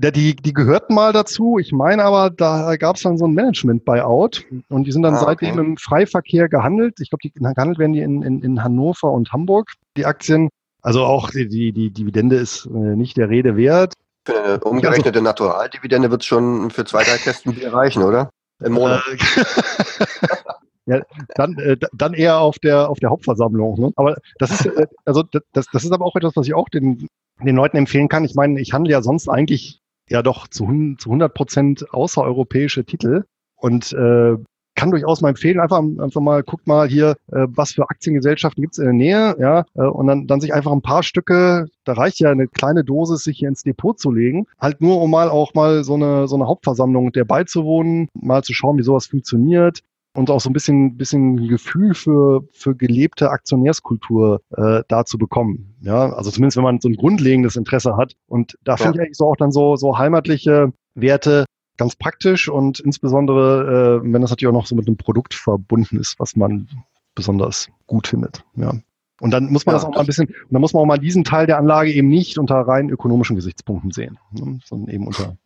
Ja, die, die gehörten mal dazu. Ich meine aber, da gab es dann so ein Management-Buyout und die sind dann ah, seitdem okay. im Freiverkehr gehandelt. Ich glaube, die gehandelt werden die in, in, in Hannover und Hamburg, die Aktien. Also auch die, die, die Dividende ist äh, nicht der Rede wert.
Für eine umgerechnete Naturaldividende wird es schon für zwei, drei Kästen Bier reichen, oder? Im Monat.
ja, dann, äh, dann eher auf der, auf der Hauptversammlung. Ne? Aber das ist, äh, also das, das ist aber auch etwas, was ich auch den, den Leuten empfehlen kann. Ich meine, ich handle ja sonst eigentlich ja doch zu, zu 100 Prozent außereuropäische Titel und äh, kann durchaus mal empfehlen, einfach, einfach mal, guckt mal hier, äh, was für Aktiengesellschaften gibt's in der Nähe, ja, äh, und dann, dann sich einfach ein paar Stücke, da reicht ja eine kleine Dosis, sich hier ins Depot zu legen, halt nur, um mal auch mal so eine, so eine Hauptversammlung der beizuwohnen, mal zu schauen, wie sowas funktioniert, und auch so ein bisschen, bisschen Gefühl für, für gelebte Aktionärskultur äh, da zu bekommen. Ja, also zumindest wenn man so ein grundlegendes Interesse hat. Und da finde ich eigentlich so auch dann so, so heimatliche Werte ganz praktisch und insbesondere, äh, wenn das natürlich auch noch so mit einem Produkt verbunden ist, was man besonders gut findet. Ja. Und dann muss man ja, das auch mal ein bisschen, und dann muss man auch mal diesen Teil der Anlage eben nicht unter rein ökonomischen Gesichtspunkten sehen, ne, sondern eben unter.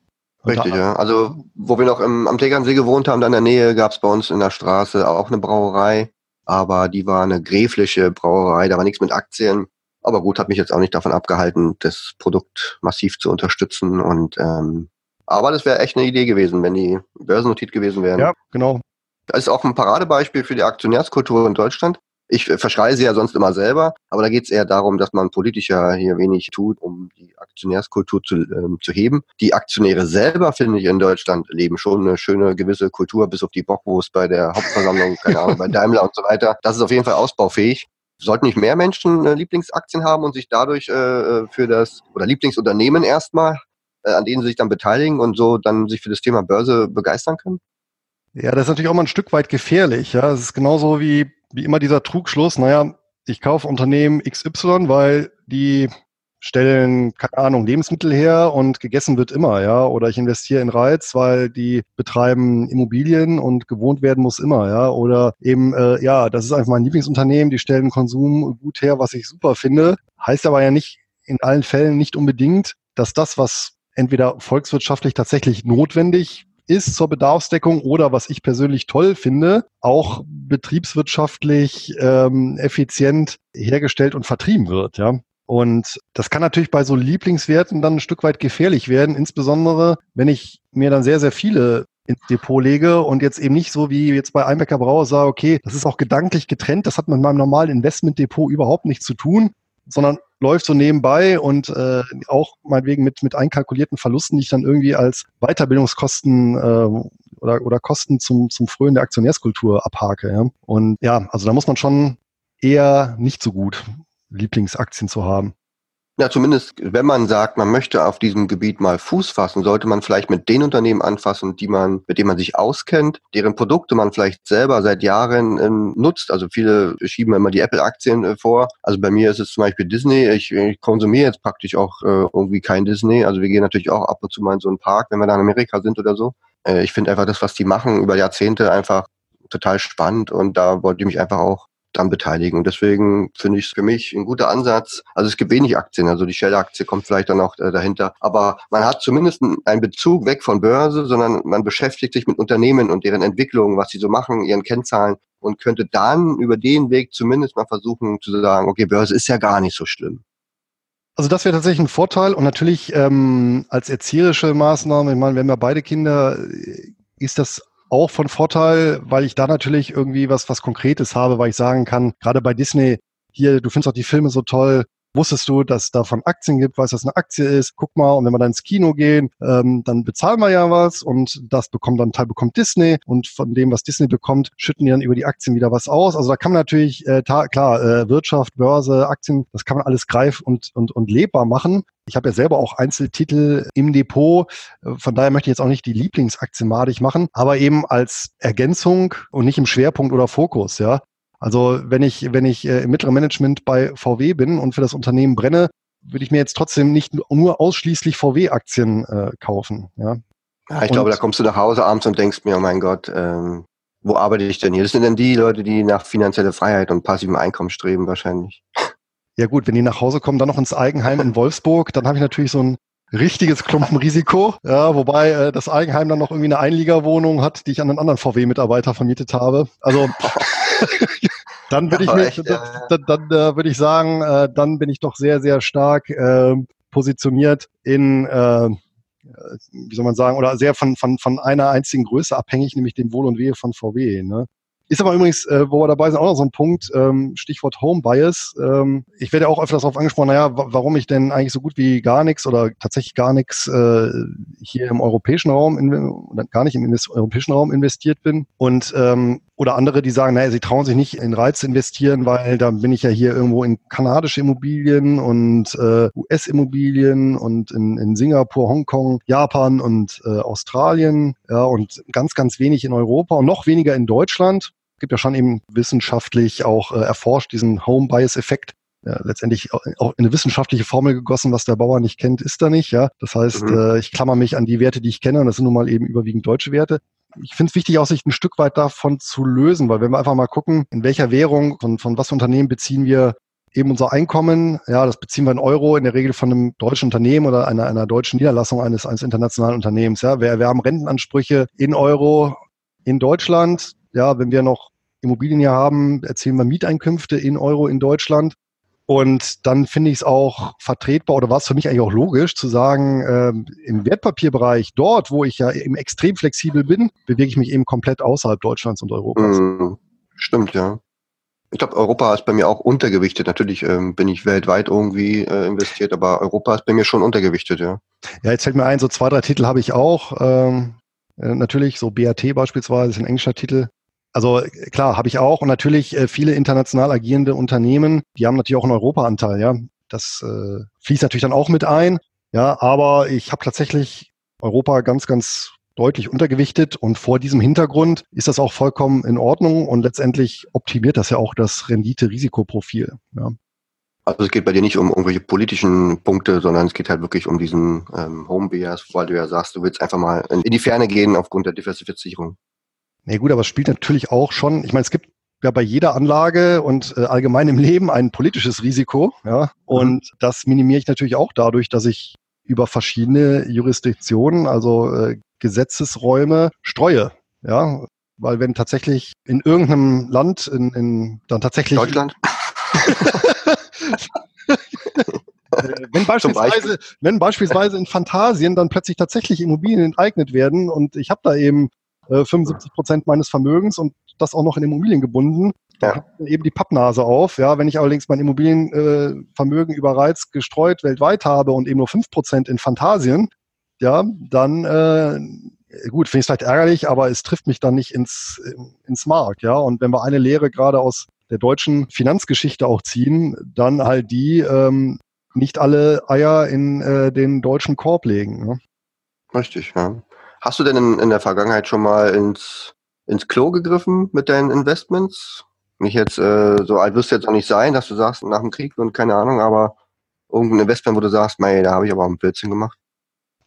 Richtig, ja. Also, wo wir noch im, am Tegernsee gewohnt haben, da in der Nähe, gab es bei uns in der Straße auch eine Brauerei, aber die war eine gräfliche Brauerei, da war nichts mit Aktien. Aber gut, hat mich jetzt auch nicht davon abgehalten, das Produkt massiv zu unterstützen und ähm, aber das wäre echt eine Idee gewesen, wenn die börsennotiert gewesen wären.
Ja, genau.
Das ist auch ein Paradebeispiel für die Aktionärskultur in Deutschland. Ich verschreie sie ja sonst immer selber, aber da geht es eher darum, dass man politischer hier wenig tut, um die Aktionärskultur zu, ähm, zu heben. Die Aktionäre selber, finde ich, in Deutschland leben schon eine schöne gewisse Kultur, bis auf die Bockwurst bei der Hauptversammlung, keine Ahnung, bei Daimler und so weiter. Das ist auf jeden Fall ausbaufähig. Sollten nicht mehr Menschen äh, Lieblingsaktien haben und sich dadurch äh, äh für das, oder Lieblingsunternehmen erstmal äh, an denen sie sich dann beteiligen und so dann sich für das Thema Börse begeistern können?
Ja, das ist natürlich auch mal ein Stück weit gefährlich. Ja, es ist genauso wie, wie immer dieser Trugschluss. Naja, ich kaufe Unternehmen XY, weil die stellen, keine Ahnung, Lebensmittel her und gegessen wird immer, ja. Oder ich investiere in Reiz, weil die betreiben Immobilien und gewohnt werden muss immer, ja. Oder eben, äh, ja, das ist einfach mein Lieblingsunternehmen, die stellen Konsum gut her, was ich super finde. Heißt aber ja nicht in allen Fällen nicht unbedingt, dass das, was entweder volkswirtschaftlich tatsächlich notwendig ist zur Bedarfsdeckung oder was ich persönlich toll finde, auch betriebswirtschaftlich ähm, effizient hergestellt und vertrieben wird. Ja. Und das kann natürlich bei so Lieblingswerten dann ein Stück weit gefährlich werden, insbesondere wenn ich mir dann sehr, sehr viele ins Depot lege und jetzt eben nicht so wie jetzt bei Einbecker Brauer sage, okay, das ist auch gedanklich getrennt, das hat mit meinem normalen Investmentdepot überhaupt nichts zu tun, sondern läuft so nebenbei und äh, auch meinetwegen mit, mit einkalkulierten Verlusten, die ich dann irgendwie als Weiterbildungskosten äh, oder, oder Kosten zum, zum Fröhen der Aktionärskultur abhake. Ja? Und ja, also da muss man schon eher nicht so gut Lieblingsaktien zu haben.
Ja, zumindest wenn man sagt, man möchte auf diesem Gebiet mal Fuß fassen, sollte man vielleicht mit den Unternehmen anfassen, die man, mit denen man sich auskennt, deren Produkte man vielleicht selber seit Jahren ähm, nutzt. Also viele schieben immer die Apple-Aktien äh, vor. Also bei mir ist es zum Beispiel Disney. Ich, ich konsumiere jetzt praktisch auch äh, irgendwie kein Disney. Also wir gehen natürlich auch ab und zu mal in so einen Park, wenn wir da in Amerika sind oder so. Äh, ich finde einfach das, was die machen über Jahrzehnte einfach total spannend und da wollte ich mich einfach auch dran beteiligen. Und deswegen finde ich es für mich ein guter Ansatz. Also es gibt wenig Aktien, also die Shell-Aktie kommt vielleicht dann auch äh, dahinter. Aber man hat zumindest einen Bezug weg von Börse, sondern man beschäftigt sich mit Unternehmen und deren Entwicklung, was sie so machen, ihren Kennzahlen und könnte dann über den Weg zumindest mal versuchen zu sagen, okay, Börse ist ja gar nicht so schlimm.
Also das wäre tatsächlich ein Vorteil und natürlich ähm, als erzieherische Maßnahme, ich meine, wir haben ja beide Kinder, äh, ist das auch von Vorteil, weil ich da natürlich irgendwie was, was Konkretes habe, weil ich sagen kann, gerade bei Disney, hier, du findest auch die Filme so toll, Wusstest du, dass davon Aktien gibt? Weißt du, was eine Aktie ist? Guck mal, und wenn wir dann ins Kino gehen, ähm, dann bezahlen wir ja was und das bekommt dann Teil bekommt Disney und von dem, was Disney bekommt, schütten die dann über die Aktien wieder was aus. Also da kann man natürlich, äh, klar, äh, Wirtschaft, Börse, Aktien, das kann man alles greif und, und, und lebbar machen. Ich habe ja selber auch Einzeltitel im Depot. Von daher möchte ich jetzt auch nicht die Lieblingsaktien madig machen, aber eben als Ergänzung und nicht im Schwerpunkt oder Fokus, ja. Also wenn ich, wenn ich äh, im mittleren Management bei VW bin und für das Unternehmen brenne, würde ich mir jetzt trotzdem nicht nur ausschließlich VW-Aktien äh, kaufen. Ja,
ja ich und, glaube, da kommst du nach Hause abends und denkst mir, oh mein Gott, ähm, wo arbeite ich denn hier? Das sind denn die Leute, die nach finanzieller Freiheit und passivem Einkommen streben wahrscheinlich.
Ja gut, wenn die nach Hause kommen, dann noch ins Eigenheim in Wolfsburg, dann habe ich natürlich so ein richtiges Klumpenrisiko. Ja, wobei äh, das Eigenheim dann noch irgendwie eine Einliegerwohnung hat, die ich an einen anderen VW-Mitarbeiter vermietet habe. Also dann würde ich mir, echt, dann, dann, dann äh, würde ich sagen, äh, dann bin ich doch sehr, sehr stark äh, positioniert in, äh, wie soll man sagen, oder sehr von, von, von einer einzigen Größe abhängig, nämlich dem Wohl und Wehe von VW. Ne? Ist aber übrigens, äh, wo wir dabei sind, auch noch so ein Punkt, ähm, Stichwort Home Bias. Ähm, ich werde ja auch öfters darauf angesprochen, naja, warum ich denn eigentlich so gut wie gar nichts oder tatsächlich gar nichts äh, hier im europäischen Raum, in, gar nicht im europäischen Raum investiert bin. Und ähm, oder andere, die sagen, naja, sie trauen sich nicht in Reiz zu investieren, weil da bin ich ja hier irgendwo in kanadische Immobilien und äh, US-Immobilien und in, in Singapur, Hongkong, Japan und äh, Australien, ja, und ganz, ganz wenig in Europa und noch weniger in Deutschland gibt ja schon eben wissenschaftlich auch äh, erforscht, diesen Home-Bias-Effekt. Ja, letztendlich auch in eine wissenschaftliche Formel gegossen, was der Bauer nicht kennt, ist da nicht. Ja, das heißt, mhm. äh, ich klammer mich an die Werte, die ich kenne, und das sind nun mal eben überwiegend deutsche Werte. Ich finde es wichtig, auch sich ein Stück weit davon zu lösen, weil wenn wir einfach mal gucken, in welcher Währung, von, von was Unternehmen beziehen wir eben unser Einkommen, ja, das beziehen wir in Euro, in der Regel von einem deutschen Unternehmen oder einer, einer deutschen Niederlassung eines, eines internationalen Unternehmens. Ja, wir, haben Rentenansprüche in Euro in Deutschland. Ja, wenn wir noch Immobilien hier haben, erzielen wir Mieteinkünfte in Euro in Deutschland. Und dann finde ich es auch vertretbar oder war es für mich eigentlich auch logisch zu sagen, ähm, im Wertpapierbereich, dort, wo ich ja eben extrem flexibel bin, bewege ich mich eben komplett außerhalb Deutschlands und Europas.
Mm, stimmt, ja. Ich glaube, Europa ist bei mir auch untergewichtet. Natürlich ähm, bin ich weltweit irgendwie äh, investiert, aber Europa ist bei mir schon untergewichtet, ja.
Ja, jetzt fällt mir ein, so zwei, drei Titel habe ich auch. Ähm, äh, natürlich, so BAT beispielsweise ist ein englischer Titel. Also klar, habe ich auch. Und natürlich äh, viele international agierende Unternehmen, die haben natürlich auch einen Europaanteil, ja. Das äh, fließt natürlich dann auch mit ein. Ja, aber ich habe tatsächlich Europa ganz, ganz deutlich untergewichtet und vor diesem Hintergrund ist das auch vollkommen in Ordnung und letztendlich optimiert das ja auch das Rendite-Risikoprofil. Ja.
Also es geht bei dir nicht um irgendwelche politischen Punkte, sondern es geht halt wirklich um diesen ähm, Home Bias, weil du ja sagst, du willst einfach mal in die Ferne gehen aufgrund der Diversifizierung.
Na nee, gut, aber es spielt natürlich auch schon, ich meine, es gibt ja bei jeder Anlage und äh, allgemein im Leben ein politisches Risiko, ja, und mhm. das minimiere ich natürlich auch dadurch, dass ich über verschiedene Jurisdiktionen, also äh, Gesetzesräume streue, ja, weil wenn tatsächlich in irgendeinem Land, in, in dann tatsächlich
Deutschland?
Wenn beispielsweise, wenn beispielsweise in Fantasien dann plötzlich tatsächlich Immobilien enteignet werden und ich habe da eben 75 äh, Prozent meines Vermögens und das auch noch in Immobilien gebunden. Ja. eben die Pappnase auf. Ja, wenn ich allerdings mein Immobilienvermögen äh, überreizt gestreut weltweit habe und eben nur fünf Prozent in Fantasien, ja, dann äh, gut, finde ich es vielleicht ärgerlich, aber es trifft mich dann nicht ins, ins Mark, ja. Und wenn wir eine Lehre gerade aus der deutschen Finanzgeschichte auch ziehen, dann halt die, ähm, nicht alle Eier in äh, den deutschen Korb legen. Ne?
Richtig, ja. Hast du denn in, in der Vergangenheit schon mal ins, ins Klo gegriffen mit deinen Investments? Nicht jetzt, äh, so alt wirst du jetzt auch nicht sein, dass du sagst, nach dem Krieg und keine Ahnung, aber irgendein Investment, wo du sagst, mei, da habe ich aber auch ein Blödsinn gemacht.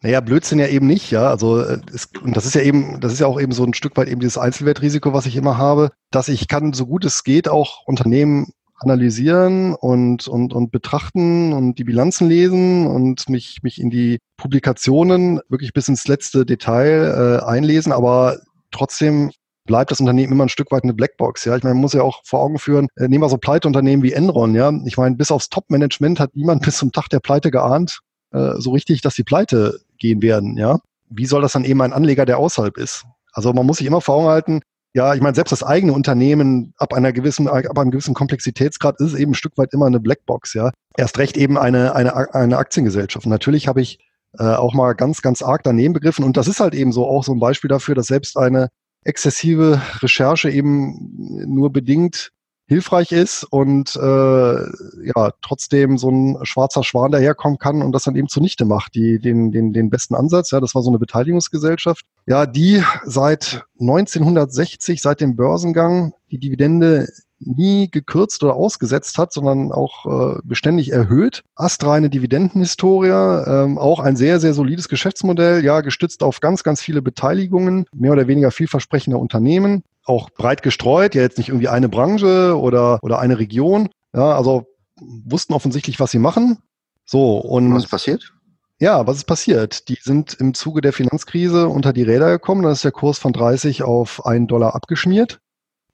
Naja, Blödsinn ja eben nicht, ja. Also äh, es, und das ist ja eben, das ist ja auch eben so ein Stück weit eben dieses Einzelwertrisiko, was ich immer habe, dass ich kann, so gut es geht, auch Unternehmen analysieren und, und, und betrachten und die Bilanzen lesen und mich, mich in die Publikationen wirklich bis ins letzte Detail äh, einlesen, aber trotzdem bleibt das Unternehmen immer ein Stück weit eine Blackbox. Ja, ich meine, man muss ja auch vor Augen führen, äh, nehmen wir so Pleiteunternehmen wie Enron. Ja, ich meine, bis aufs Top-Management hat niemand bis zum Tag der Pleite geahnt, äh, so richtig, dass die Pleite gehen werden. Ja, wie soll das dann eben ein Anleger, der außerhalb ist? Also man muss sich immer vor Augen halten, ja, ich meine, selbst das eigene Unternehmen ab einer gewissen, ab einem gewissen Komplexitätsgrad ist eben ein Stück weit immer eine Blackbox, ja. Erst recht eben eine, eine, eine Aktiengesellschaft. Und natürlich habe ich äh, auch mal ganz, ganz arg daneben begriffen. Und das ist halt eben so auch so ein Beispiel dafür, dass selbst eine exzessive Recherche eben nur bedingt hilfreich ist und äh, ja trotzdem so ein schwarzer Schwan daherkommen kann und das dann eben zunichte macht, die den den den besten Ansatz. Ja, das war so eine Beteiligungsgesellschaft, ja, die seit 1960 seit dem Börsengang die Dividende nie gekürzt oder ausgesetzt hat, sondern auch äh, beständig erhöht. Astreine Dividendenhistorie, ähm, auch ein sehr, sehr solides Geschäftsmodell, ja, gestützt auf ganz, ganz viele Beteiligungen, mehr oder weniger vielversprechender Unternehmen, auch breit gestreut, ja jetzt nicht irgendwie eine Branche oder, oder eine Region, ja, also wussten offensichtlich, was sie machen. So, und.
Was ist passiert?
Ja, was ist passiert? Die sind im Zuge der Finanzkrise unter die Räder gekommen. Da ist der Kurs von 30 auf einen Dollar abgeschmiert.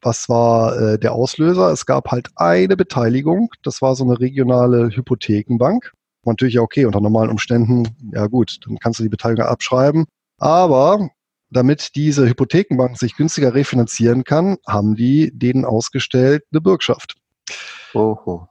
Was war äh, der Auslöser? Es gab halt eine Beteiligung, das war so eine regionale Hypothekenbank. Natürlich ja okay, unter normalen Umständen, ja gut, dann kannst du die Beteiligung abschreiben. Aber damit diese Hypothekenbank sich günstiger refinanzieren kann, haben die denen ausgestellt eine Bürgschaft.
Oho.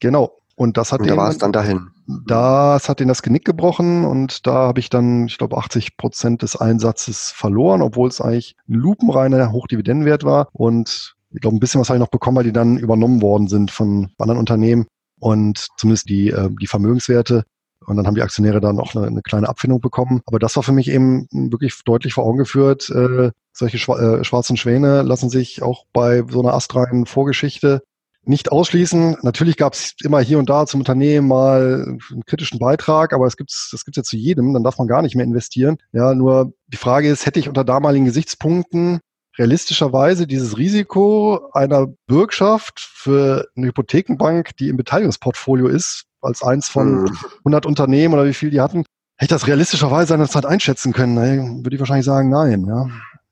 Genau. Und das hat
und da war es dann dahin.
Das hat ihnen das Genick gebrochen und da habe ich dann, ich glaube, 80 Prozent des Einsatzes verloren, obwohl es eigentlich ein lupenreiner Hochdividendenwert war. Und ich glaube, ein bisschen was habe ich noch bekommen, weil die dann übernommen worden sind von anderen Unternehmen und zumindest die, äh, die Vermögenswerte. Und dann haben die Aktionäre dann auch eine, eine, kleine Abfindung bekommen. Aber das war für mich eben wirklich deutlich vor Augen geführt. Äh, solche schwa äh, schwarzen Schwäne lassen sich auch bei so einer astreinen Vorgeschichte nicht ausschließen. Natürlich gab es immer hier und da zum Unternehmen mal einen kritischen Beitrag, aber es gibt's, das gibt's ja zu jedem, dann darf man gar nicht mehr investieren. Ja, nur die Frage ist, hätte ich unter damaligen Gesichtspunkten realistischerweise dieses Risiko einer Bürgschaft für eine Hypothekenbank, die im Beteiligungsportfolio ist, als eins von 100 mhm. Unternehmen oder wie viel die hatten, hätte ich das realistischerweise seinerzeit einschätzen können? Würde ich wahrscheinlich sagen, nein. Ja.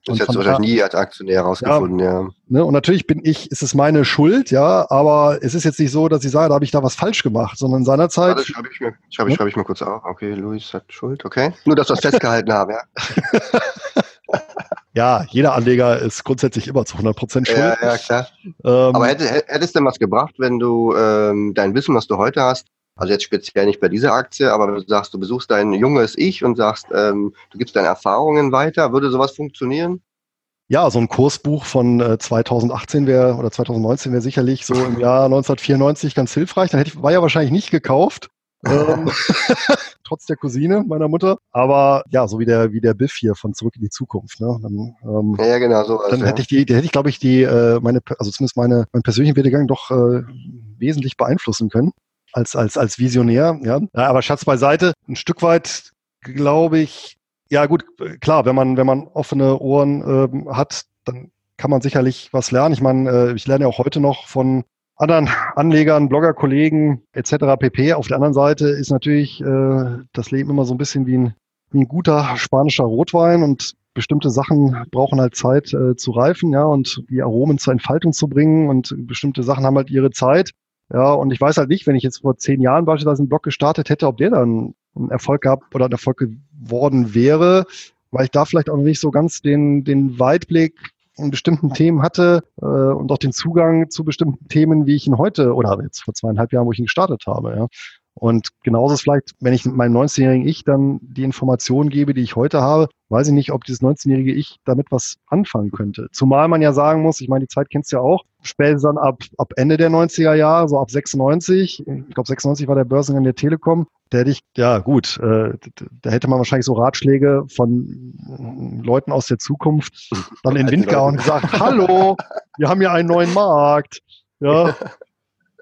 Das hättest du wahrscheinlich nie als Aktionär rausgefunden, ja. ja.
Ne, und natürlich bin ich, ist es meine Schuld, ja, aber es ist jetzt nicht so, dass ich sage, da habe ich da was falsch gemacht, sondern seinerzeit.
Das schreibe ich mir, schreibe, ich, schreibe ich mir kurz auf. Okay, Luis hat Schuld, okay. Nur, dass wir es festgehalten haben, ja.
ja, jeder Anleger ist grundsätzlich immer zu 100 Prozent schuld.
Ja, ja, klar. Ähm, aber hätte, hättest du denn was gebracht, wenn du ähm, dein Wissen, was du heute hast, also jetzt speziell nicht bei dieser Aktie, aber du sagst, du besuchst dein junges Ich und sagst, ähm, du gibst deine Erfahrungen weiter. Würde sowas funktionieren?
Ja, so ein Kursbuch von äh, 2018 wäre oder 2019 wäre sicherlich so im Jahr 1994 ganz hilfreich. Dann hätte ich, war ja wahrscheinlich nicht gekauft. ähm, trotz der Cousine meiner Mutter. Aber ja, so wie der, wie der Biff hier von Zurück in die Zukunft. Ne? Dann,
ähm, ja, genau, so.
Dann hätte ich die, die hätte ich, glaube ich, die, äh, meine, also zumindest meine, meinen persönlichen Werdegang doch äh, wesentlich beeinflussen können als, als, als Visionär. Ja. aber Schatz beiseite, ein Stück weit glaube ich, ja gut, klar, wenn man, wenn man offene Ohren äh, hat, dann kann man sicherlich was lernen. Ich meine, äh, ich lerne ja auch heute noch von anderen Anlegern, Blogger, Kollegen etc. pp. Auf der anderen Seite ist natürlich äh, das Leben immer so ein bisschen wie ein, wie ein guter spanischer Rotwein und bestimmte Sachen brauchen halt Zeit äh, zu reifen, ja, und die Aromen zur Entfaltung zu bringen und bestimmte Sachen haben halt ihre Zeit. Ja, und ich weiß halt nicht, wenn ich jetzt vor zehn Jahren beispielsweise einen Blog gestartet hätte, ob der dann einen Erfolg gehabt oder ein Erfolg geworden wäre, weil ich da vielleicht auch nicht so ganz den, den Weitblick in bestimmten Themen hatte äh, und auch den Zugang zu bestimmten Themen, wie ich ihn heute oder jetzt vor zweieinhalb Jahren, wo ich ihn gestartet habe. Ja. Und genauso ist vielleicht, wenn ich meinem 19-jährigen Ich dann die Informationen gebe, die ich heute habe, weiß ich nicht, ob dieses 19-jährige Ich damit was anfangen könnte. Zumal man ja sagen muss, ich meine, die Zeit kennst du ja auch, spätestens dann ab, ab Ende der 90er Jahre, so ab 96, ich glaube 96 war der Börsengang der Telekom, da hätte ich, ja gut, äh, da hätte man wahrscheinlich so Ratschläge von Leuten aus der Zukunft dann in den Wind gehauen und gesagt, hallo, wir haben ja einen neuen Markt. Ja,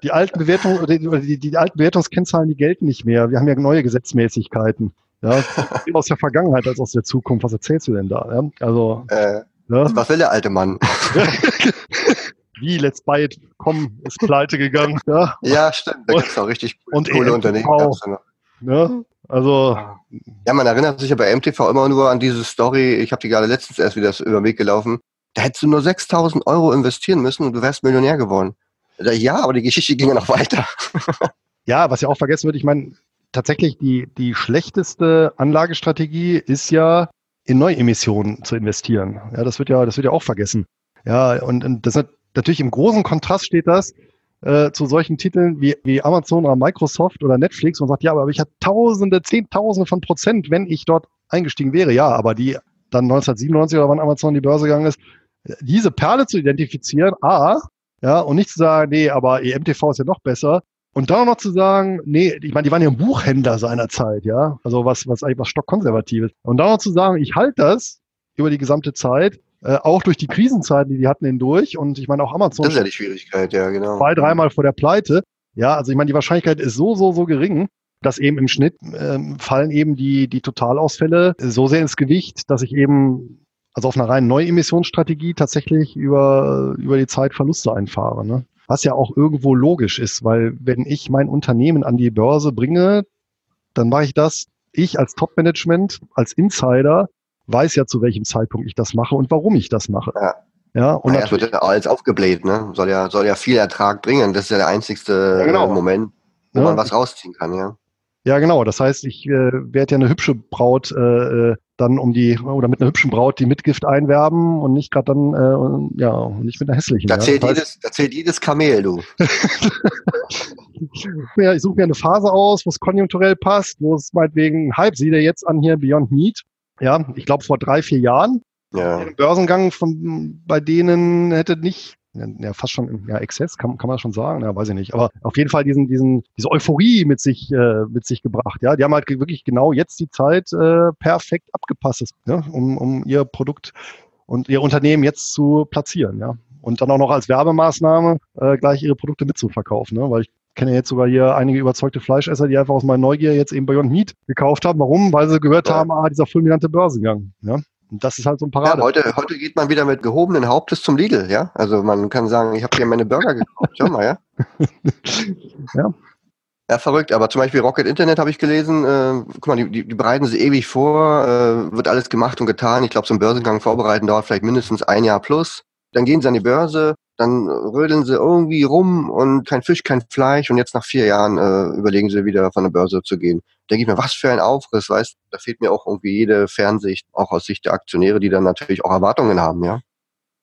die alten Bewertungen oder die, die, alten Bewertungskennzahlen, die gelten nicht mehr. Wir haben ja neue Gesetzmäßigkeiten. Ja, aus der Vergangenheit als aus der Zukunft. Was erzählst du denn da? Ja, also,
äh, ja. Was will der alte Mann?
Wie Let's Buy It komm, ist pleite gegangen. Ja,
ja stimmt. Da gibt es auch richtig
und coole Unternehmen. Ja, also
ja, man erinnert sich ja bei MTV immer nur an diese Story. Ich habe die gerade letztens erst wieder über den Weg gelaufen. Da hättest du nur 6.000 Euro investieren müssen und du wärst Millionär geworden. Ja, aber die Geschichte ging ja noch weiter.
ja, was ja auch vergessen wird, ich meine, tatsächlich die, die schlechteste Anlagestrategie ist ja, in Neuemissionen zu investieren. Ja, das wird ja, das wird ja auch vergessen. Ja, und, und das natürlich im großen Kontrast steht das äh, zu solchen Titeln wie, wie Amazon oder Microsoft oder Netflix und sagt, ja, aber ich hatte Tausende, Zehntausende von Prozent, wenn ich dort eingestiegen wäre. Ja, aber die dann 1997 oder wann Amazon die Börse gegangen ist, diese Perle zu identifizieren, A, ja, und nicht zu sagen, nee, aber EMTV ist ja noch besser. Und dann auch noch zu sagen, nee, ich meine, die waren ja ein Buchhändler seinerzeit, ja, also was, was eigentlich was stockkonservatives. Und dann noch zu sagen, ich halte das über die gesamte Zeit, äh, auch durch die Krisenzeiten, die die hatten hindurch. Und ich meine, auch Amazon.
Das ist ja die Schwierigkeit, ja, genau.
Zwei, dreimal vor der Pleite. Ja, also ich meine, die Wahrscheinlichkeit ist so, so, so gering, dass eben im Schnitt ähm, fallen eben die, die Totalausfälle so sehr ins Gewicht, dass ich eben also auf einer reinen Neuemissionsstrategie tatsächlich über, über die Zeit Verluste einfahre. Ne? Was ja auch irgendwo logisch ist, weil wenn ich mein Unternehmen an die Börse bringe, dann mache ich das, ich als Top-Management, als Insider, weiß ja, zu welchem Zeitpunkt ich das mache und warum ich das mache.
Ja. Ja, und naja, es wird ja alles aufgebläht, ne? Soll ja, soll ja viel Ertrag bringen. Das ist ja der einzigste ja, genau. Moment, wo ja. man was rausziehen kann, ja.
Ja, genau. Das heißt, ich äh, werde ja eine hübsche Braut äh, äh, dann um die oder mit einer hübschen Braut die Mitgift einwerben und nicht gerade dann äh, ja und nicht mit einer hässlichen.
Da zählt, ja. jedes, da zählt jedes Kamel, du.
ja, ich suche mir eine Phase aus, wo es konjunkturell passt, wo es meinetwegen Hype, sieh dir jetzt an hier Beyond Meat. Ja, ich glaube vor drei, vier Jahren. Ja. Börsengang von bei denen hätte nicht ja, fast schon ja, Exzess, kann, kann man schon sagen, ja, weiß ich nicht. Aber auf jeden Fall diesen, diesen, diese Euphorie mit sich, äh, mit sich gebracht. Ja, die haben halt wirklich genau jetzt die Zeit äh, perfekt abgepasst, ja, um, um ihr Produkt und ihr Unternehmen jetzt zu platzieren, ja. Und dann auch noch als Werbemaßnahme äh, gleich ihre Produkte mitzuverkaufen, ne? weil ich kenne jetzt sogar hier einige überzeugte Fleischesser, die einfach aus meiner Neugier jetzt eben Beyond Meat gekauft haben. Warum? Weil sie gehört haben, ah, dieser fulminante Börsengang. Ja? Und das ist halt so ein Parade.
Ja, heute, heute geht man wieder mit gehobenen Hauptes zum Lidl, ja. Also man kann sagen, ich habe hier meine Burger gekauft. Schau mal, ja. ja. Ja, verrückt. Aber zum Beispiel Rocket Internet habe ich gelesen. Äh, guck mal, die, die, die bereiten sie ewig vor, äh, wird alles gemacht und getan. Ich glaube, so ein Börsengang vorbereiten dauert vielleicht mindestens ein Jahr plus. Dann gehen sie an die Börse, dann rödeln sie irgendwie rum und kein Fisch, kein Fleisch und jetzt nach vier Jahren äh, überlegen sie wieder von der Börse zu gehen. Denke ich mir, was für ein Aufriss, weißt da fehlt mir auch irgendwie jede Fernsicht, auch aus Sicht der Aktionäre, die dann natürlich auch Erwartungen haben, ja.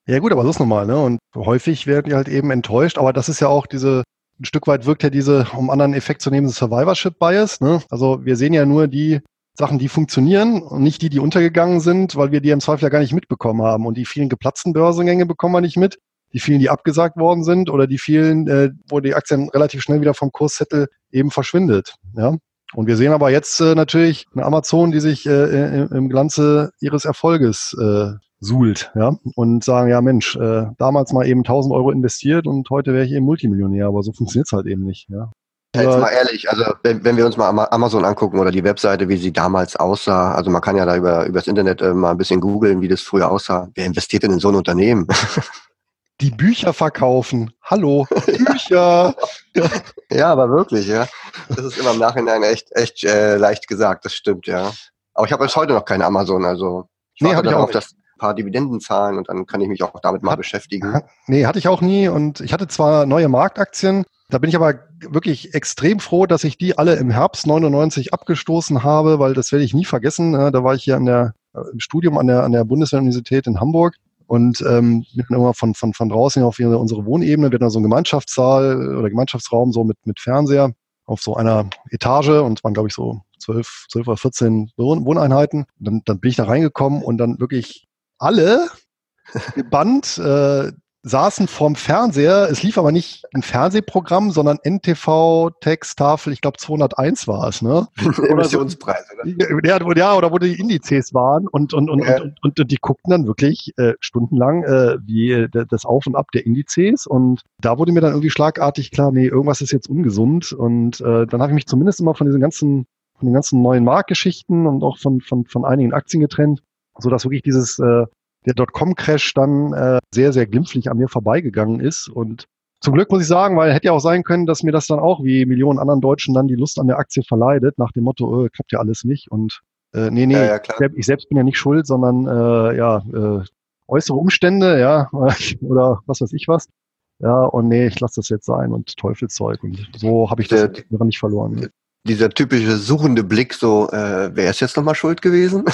Ja gut, aber das ist normal, ne? Und häufig werden die halt eben enttäuscht, aber das ist ja auch diese, ein Stück weit wirkt ja diese, um anderen Effekt zu nehmen, Survivorship Bias, ne? Also wir sehen ja nur die Sachen, die funktionieren und nicht die, die untergegangen sind, weil wir die im Zweifel ja gar nicht mitbekommen haben. Und die vielen geplatzten Börsengänge bekommen wir nicht mit die vielen, die abgesagt worden sind oder die vielen, äh, wo die Aktien relativ schnell wieder vom Kurszettel eben verschwindet. Ja. Und wir sehen aber jetzt äh, natürlich eine Amazon, die sich äh, im Glanze ihres Erfolges äh, suhlt, ja, und sagen, ja Mensch, äh, damals mal eben 1000 Euro investiert und heute wäre ich eben Multimillionär, aber so funktioniert's halt eben nicht, ja.
Ja, jetzt mal ehrlich, also wenn, wenn wir uns mal Amazon angucken oder die Webseite, wie sie damals aussah, also man kann ja da über übers Internet äh, mal ein bisschen googeln, wie das früher aussah. Wer investiert denn in so ein Unternehmen?
die Bücher verkaufen. Hallo, Bücher.
ja, aber wirklich, ja. Das ist immer im Nachhinein echt, echt äh, leicht gesagt, das stimmt, ja. Aber ich habe bis heute noch keine Amazon, also
ich nee, warte darauf,
dass ein paar Dividenden zahlen und dann kann ich mich auch damit mal Hat, beschäftigen.
Nee, hatte ich auch nie und ich hatte zwar neue Marktaktien, da bin ich aber wirklich extrem froh, dass ich die alle im Herbst 99 abgestoßen habe, weil das werde ich nie vergessen. Da war ich hier an der, äh, im Studium an der, an der Bundeswehruniversität in Hamburg und ähm, wir hatten immer von, von, von draußen auf unsere Wohnebene, wir hatten so einen Gemeinschaftssaal oder Gemeinschaftsraum so mit, mit Fernseher auf so einer Etage und waren, glaube ich, so zwölf, zwölf oder 14 Wohneinheiten. Dann, dann bin ich da reingekommen und dann wirklich alle gebannt äh, saßen vorm Fernseher. Es lief aber nicht ein Fernsehprogramm, sondern NTV, Texttafel, ich glaube 201 war es, ne?
Emissionspreise,
ne? Ja, ja, oder wo die Indizes waren und, und, und, ja. und, und, und, die guckten dann wirklich äh, stundenlang äh, wie äh, das Auf und Ab der Indizes und da wurde mir dann irgendwie schlagartig klar, nee, irgendwas ist jetzt ungesund und äh, dann habe ich mich zumindest immer von diesen ganzen von den ganzen neuen Marktgeschichten und auch von, von, von einigen Aktien getrennt, so dass wirklich dieses äh, der Dotcom-Crash dann äh, sehr, sehr glimpflich an mir vorbeigegangen ist. Und zum Glück muss ich sagen, weil hätte ja auch sein können, dass mir das dann auch wie Millionen anderen Deutschen dann die Lust an der Aktie verleidet, nach dem Motto, äh, klappt ja alles nicht. Und äh, nee, nee, ja, ja, ich selbst bin ja nicht schuld, sondern äh, ja, äh, äußere Umstände, ja, oder was weiß ich was. Ja, und nee, ich lasse das jetzt sein und Teufelszeug. Und so habe ich das der, daran nicht verloren.
Dieser typische suchende Blick, so, äh, wer ist jetzt nochmal schuld gewesen?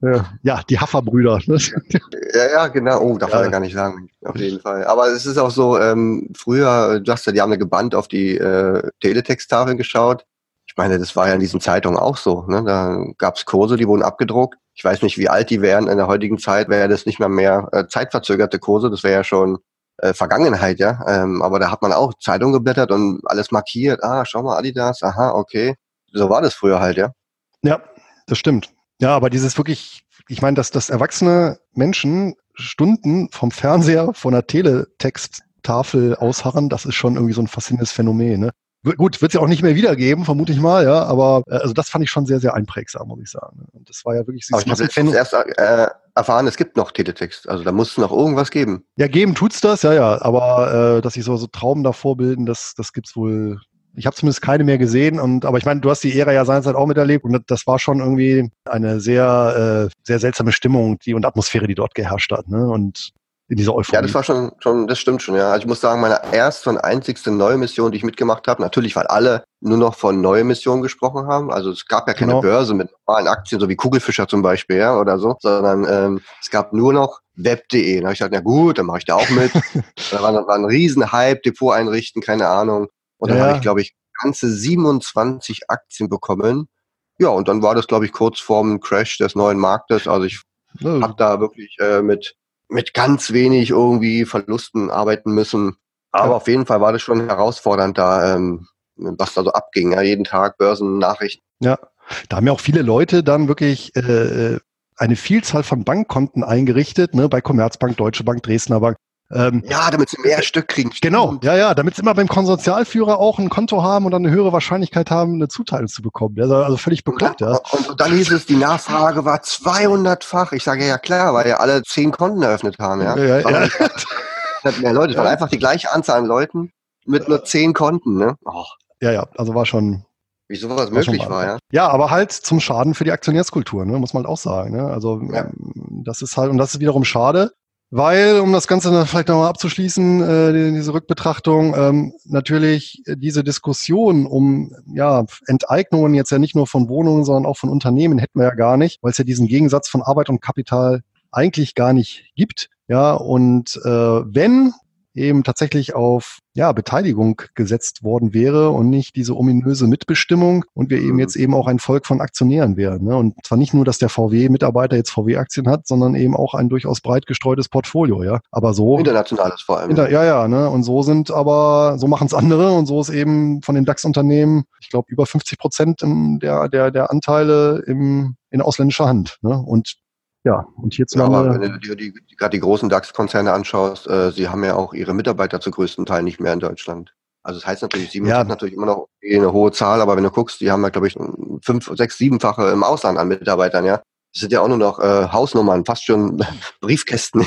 ja, die Hafferbrüder. Ne?
ja, ja, genau. Oh, darf ja. man gar nicht sagen, auf jeden Fall. Aber es ist auch so, ähm, früher, du hast ja, die haben ja gebannt auf die äh, Teletexttafeln geschaut. Ich meine, das war ja in diesen Zeitungen auch so. Ne? Da gab's Kurse, die wurden abgedruckt. Ich weiß nicht, wie alt die wären. In der heutigen Zeit wäre das nicht mehr mehr äh, zeitverzögerte Kurse. Das wäre ja schon äh, Vergangenheit, ja. Ähm, aber da hat man auch Zeitung geblättert und alles markiert. Ah, schau mal, Adidas, aha, okay. So war das früher halt, ja.
Ja, das stimmt. Ja, aber dieses wirklich, ich meine, dass, dass erwachsene Menschen Stunden vom Fernseher, von der Teletexttafel ausharren, das ist schon irgendwie so ein faszinierendes Phänomen. Ne? Gut, wird es ja auch nicht mehr wiedergeben, vermute ich mal, ja, aber äh, also das fand ich schon sehr, sehr einprägsam, muss ich sagen. Und das war ja wirklich
aber ich habe jetzt erst äh, erfahren, es gibt noch Teletext. Also da muss es noch irgendwas geben.
Ja, geben tut's das, ja, ja. Aber äh, dass sich so, so Trauben davor bilden, das, das gibt's wohl. Ich habe zumindest keine mehr gesehen. Und aber ich meine, du hast die Ära ja seinerzeit auch miterlebt und das war schon irgendwie eine sehr, äh, sehr seltsame Stimmung, die und Atmosphäre, die dort geherrscht hat. Ne? Und in dieser Euphorie.
Ja, das war schon, schon, das stimmt schon, ja. Also ich muss sagen, meine erste und einzigste neue Mission, die ich mitgemacht habe, natürlich, weil alle nur noch von neue Missionen gesprochen haben. Also es gab ja keine genau. Börse mit normalen Aktien, so wie Kugelfischer zum Beispiel, ja, oder so, sondern ähm, es gab nur noch web.de. Da habe ich gesagt, na gut, dann mache ich da auch mit. da war, war ein riesen Hype, Depot einrichten, keine Ahnung. Und dann ja. habe ich, glaube ich, ganze 27 Aktien bekommen. Ja, und dann war das, glaube ich, kurz vorm Crash des neuen Marktes. Also ich habe da wirklich äh, mit mit ganz wenig irgendwie Verlusten arbeiten müssen. Aber ja. auf jeden Fall war das schon herausfordernd da, ähm, was da so abging. Ja, jeden Tag Börsennachrichten.
Ja, da haben ja auch viele Leute dann wirklich äh, eine Vielzahl von Bankkonten eingerichtet, ne, bei Commerzbank, Deutsche Bank, Dresdner Bank.
Ähm, ja, damit sie mehr Stück kriegen.
Genau, ja, ja, damit sie immer beim Konsortialführer auch ein Konto haben und dann eine höhere Wahrscheinlichkeit haben, eine Zuteilung zu bekommen. Also, also völlig bekloppt, ja.
Und, und, dann hieß es, die Nachfrage war 200-fach. Ich sage ja klar, weil ja alle zehn Konten eröffnet haben, ja. ja, ja, ja. mehr Leute, es war einfach die gleiche Anzahl an Leuten mit nur zehn Konten, ne?
Oh. Ja, ja, also war schon,
wie sowas möglich war, ja.
Ja, aber halt zum Schaden für die Aktionärskultur, ne, muss man halt auch sagen. Ne? Also ja. Ähm, das ist halt, und das ist wiederum schade, weil, um das Ganze vielleicht nochmal abzuschließen, äh, diese Rückbetrachtung, ähm, natürlich diese Diskussion um ja, Enteignungen jetzt ja nicht nur von Wohnungen, sondern auch von Unternehmen hätten wir ja gar nicht, weil es ja diesen Gegensatz von Arbeit und Kapital eigentlich gar nicht gibt. Ja, und äh, wenn eben tatsächlich auf ja, Beteiligung gesetzt worden wäre und nicht diese ominöse Mitbestimmung und wir eben mhm. jetzt eben auch ein Volk von Aktionären wären. Ne? Und zwar nicht nur, dass der VW-Mitarbeiter jetzt VW-Aktien hat, sondern eben auch ein durchaus breit gestreutes Portfolio, ja. Aber so.
Internationales vor allem.
Inter, ja, ja, ne? Und so sind aber, so machen es andere und so ist eben von den DAX-Unternehmen, ich glaube, über 50 Prozent der, der, der Anteile im, in ausländischer Hand. Ne? Und ja, und hierzulande. Ja, aber
wenn du dir die, die, gerade die großen DAX-Konzerne anschaust, äh, sie haben ja auch ihre Mitarbeiter zu größten Teil nicht mehr in Deutschland. Also das heißt natürlich, sieben ja. natürlich immer noch eine hohe Zahl, aber wenn du guckst, die haben ja, glaube ich, fünf, sechs, siebenfache im Ausland an Mitarbeitern, ja. Das sind ja auch nur noch äh, Hausnummern, fast schon Briefkästen.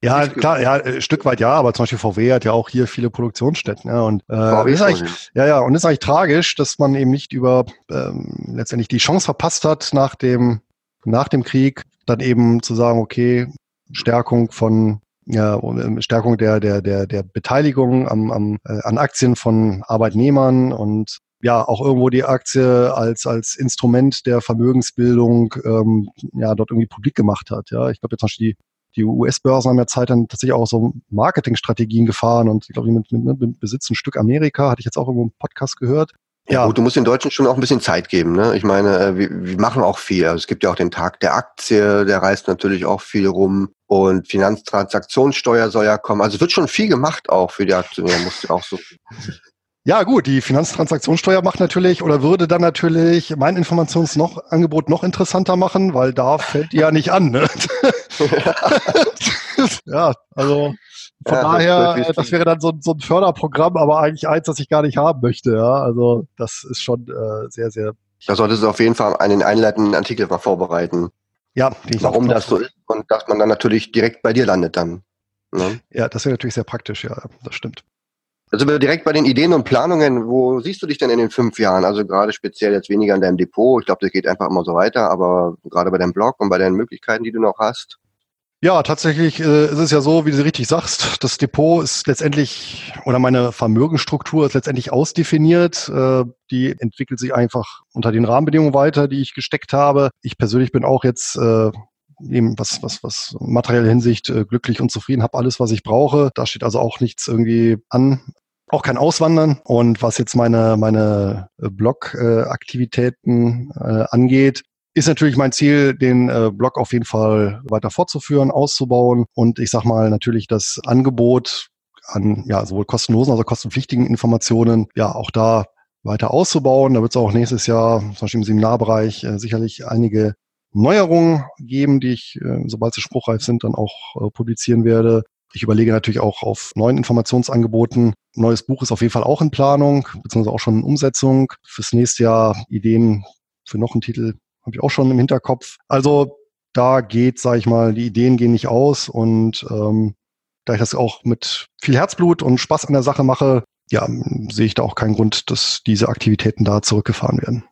Ja, klar, ja, ein Stück weit ja, aber zum Beispiel VW hat ja auch hier viele Produktionsstätten. Ja, und äh, ist eigentlich, ja, ja, und ist eigentlich tragisch, dass man eben nicht über ähm, letztendlich die Chance verpasst hat, nach dem nach dem Krieg dann eben zu sagen, okay, Stärkung von ja, Stärkung der, der, der, der Beteiligung am, am, äh, an Aktien von Arbeitnehmern und ja, auch irgendwo die Aktie als, als Instrument der Vermögensbildung ähm, ja, dort irgendwie publik gemacht hat. Ja, ich glaube jetzt Beispiel die, die US-Börsen haben ja Zeit dann tatsächlich auch so Marketingstrategien gefahren und ich glaube, mit, mit, mit Besitz ein Stück Amerika, hatte ich jetzt auch irgendwo im Podcast gehört,
ja, gut, du musst den Deutschen schon auch ein bisschen Zeit geben. Ne? Ich meine, äh, wir, wir machen auch viel. Also es gibt ja auch den Tag der Aktie, der reist natürlich auch viel rum. Und Finanztransaktionssteuer soll ja kommen. Also es wird schon viel gemacht auch für die Aktionäre, musst du auch so.
Ja, gut, die Finanztransaktionssteuer macht natürlich oder würde dann natürlich mein Informationsangebot noch interessanter machen, weil da fällt die ja nicht an. Ne? ja, also von ja, daher, das, das, wäre dann so, so, ein Förderprogramm, aber eigentlich eins, das ich gar nicht haben möchte. Ja, also das ist schon äh, sehr, sehr.
Da solltest du auf jeden Fall einen einleitenden Artikel mal vorbereiten. Ja, warum das so ist und dass man dann natürlich direkt bei dir landet dann.
Ne? Ja, das wäre natürlich sehr praktisch. Ja, das stimmt.
Also direkt bei den Ideen und Planungen, wo siehst du dich denn in den fünf Jahren? Also gerade speziell jetzt weniger in deinem Depot. Ich glaube, das geht einfach immer so weiter, aber gerade bei deinem Blog und bei deinen Möglichkeiten, die du noch hast.
Ja, tatsächlich äh, ist es ja so, wie du richtig sagst, das Depot ist letztendlich oder meine Vermögensstruktur ist letztendlich ausdefiniert. Äh, die entwickelt sich einfach unter den Rahmenbedingungen weiter, die ich gesteckt habe. Ich persönlich bin auch jetzt äh, eben was was was materielle Hinsicht äh, glücklich und zufrieden, habe alles, was ich brauche. Da steht also auch nichts irgendwie an. Auch kein Auswandern. Und was jetzt meine, meine Blog-Aktivitäten äh, angeht, ist natürlich mein Ziel, den äh, Blog auf jeden Fall weiter fortzuführen, auszubauen und ich sag mal natürlich das Angebot an ja sowohl kostenlosen als auch kostenpflichtigen Informationen ja auch da weiter auszubauen. Da wird es auch nächstes Jahr zum Beispiel im Seminarbereich äh, sicherlich einige Neuerungen geben, die ich, äh, sobald sie spruchreif sind, dann auch äh, publizieren werde. Ich überlege natürlich auch auf neuen Informationsangeboten. Neues Buch ist auf jeden Fall auch in Planung, beziehungsweise auch schon in Umsetzung. Fürs nächste Jahr Ideen für noch einen Titel habe ich auch schon im Hinterkopf. Also da geht, sage ich mal, die Ideen gehen nicht aus und ähm, da ich das auch mit viel Herzblut und Spaß an der Sache mache, ja, sehe ich da auch keinen Grund, dass diese Aktivitäten da zurückgefahren werden.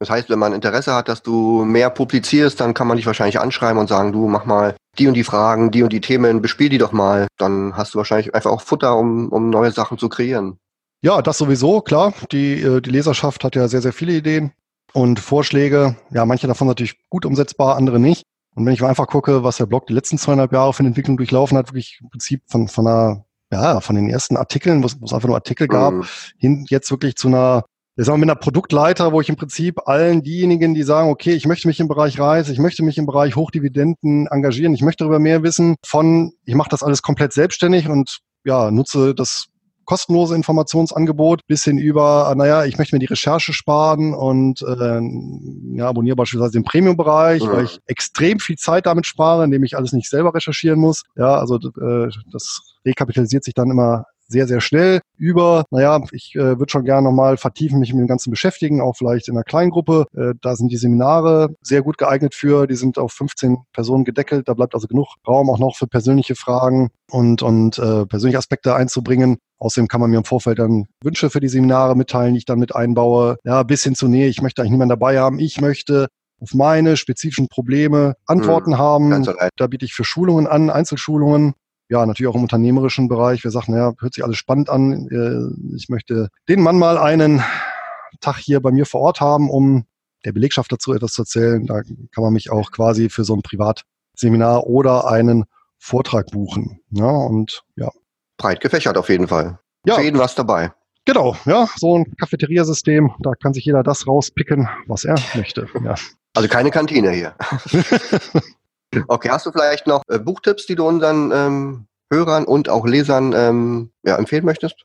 Das heißt, wenn man Interesse hat, dass du mehr publizierst, dann kann man dich wahrscheinlich anschreiben und sagen, du mach mal die und die Fragen, die und die Themen, bespiel die doch mal. Dann hast du wahrscheinlich einfach auch Futter, um, um neue Sachen zu kreieren.
Ja, das sowieso, klar. Die, äh, die Leserschaft hat ja sehr, sehr viele Ideen und Vorschläge. Ja, manche davon natürlich gut umsetzbar, andere nicht. Und wenn ich einfach gucke, was der Blog die letzten zweieinhalb Jahre für eine Entwicklung durchlaufen hat, wirklich im Prinzip von, von einer, ja, von den ersten Artikeln, wo es einfach nur Artikel gab, mhm. hin jetzt wirklich zu einer, ich sag mal, mit einer Produktleiter, wo ich im Prinzip allen diejenigen, die sagen, okay, ich möchte mich im Bereich Reis, ich möchte mich im Bereich Hochdividenden engagieren, ich möchte darüber mehr wissen, von, ich mache das alles komplett selbstständig und ja, nutze das kostenlose Informationsangebot bis hin über, naja, ich möchte mir die Recherche sparen und äh, ja, abonniere beispielsweise den Premium-Bereich, ja. weil ich extrem viel Zeit damit spare, indem ich alles nicht selber recherchieren muss. Ja, also äh, das rekapitalisiert sich dann immer sehr, sehr schnell über, naja, ich äh, würde schon gerne nochmal vertiefen, mich mit dem Ganzen beschäftigen, auch vielleicht in einer kleinen Gruppe. Äh, da sind die Seminare sehr gut geeignet für, die sind auf 15 Personen gedeckelt, da bleibt also genug Raum auch noch für persönliche Fragen und, und äh, persönliche Aspekte einzubringen. Außerdem kann man mir im Vorfeld dann Wünsche für die Seminare mitteilen, die ich dann mit einbaue. Ja, bis hin zu, nee, ich möchte eigentlich niemanden dabei haben. Ich möchte auf meine spezifischen Probleme Antworten mhm, haben. Da biete ich für Schulungen an, Einzelschulungen ja, natürlich auch im unternehmerischen Bereich. Wir sagen, naja, hört sich alles spannend an. Äh, ich möchte den Mann mal einen Tag hier bei mir vor Ort haben, um der Belegschaft dazu etwas zu erzählen. Da kann man mich auch quasi für so ein Privatseminar oder einen Vortrag buchen. Ja, und ja.
Breit gefächert auf jeden Fall. Ja. Für jeden was dabei.
Genau, ja, so ein Cafeteriasystem, da kann sich jeder das rauspicken, was er möchte. Ja.
Also keine Kantine hier. Okay, hast du vielleicht noch äh, Buchtipps, die du unseren ähm, Hörern und auch Lesern ähm, ja, empfehlen möchtest?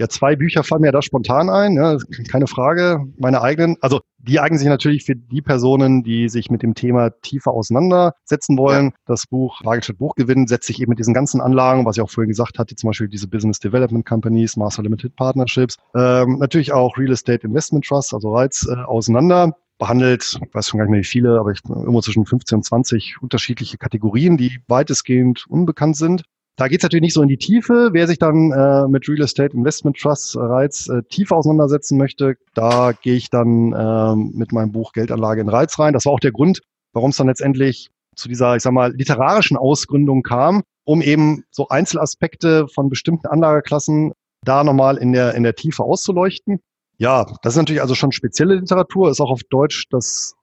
Ja, zwei Bücher fallen mir da spontan ein, ja, keine Frage. Meine eigenen, also die eignen sich natürlich für die Personen, die sich mit dem Thema tiefer auseinandersetzen wollen. Ja. Das Buch Wagenstadt Buchgewinn setzt sich eben mit diesen ganzen Anlagen, was ich auch vorhin gesagt hatte, zum Beispiel diese Business Development Companies, Master Limited Partnerships, ähm, natürlich auch Real Estate Investment Trust, also Reiz, äh, auseinander behandelt, ich weiß schon gar nicht mehr wie viele, aber ich, irgendwo zwischen 15 und 20 unterschiedliche Kategorien, die weitestgehend unbekannt sind. Da geht es natürlich nicht so in die Tiefe. Wer sich dann äh, mit Real Estate Investment Trusts Reiz äh, tiefer auseinandersetzen möchte, da gehe ich dann äh, mit meinem Buch Geldanlage in Reiz rein. Das war auch der Grund, warum es dann letztendlich zu dieser, ich sag mal, literarischen Ausgründung kam, um eben so Einzelaspekte von bestimmten Anlageklassen da nochmal in der, in der Tiefe auszuleuchten. Ja, das ist natürlich also schon spezielle Literatur, ist auch auf Deutsch das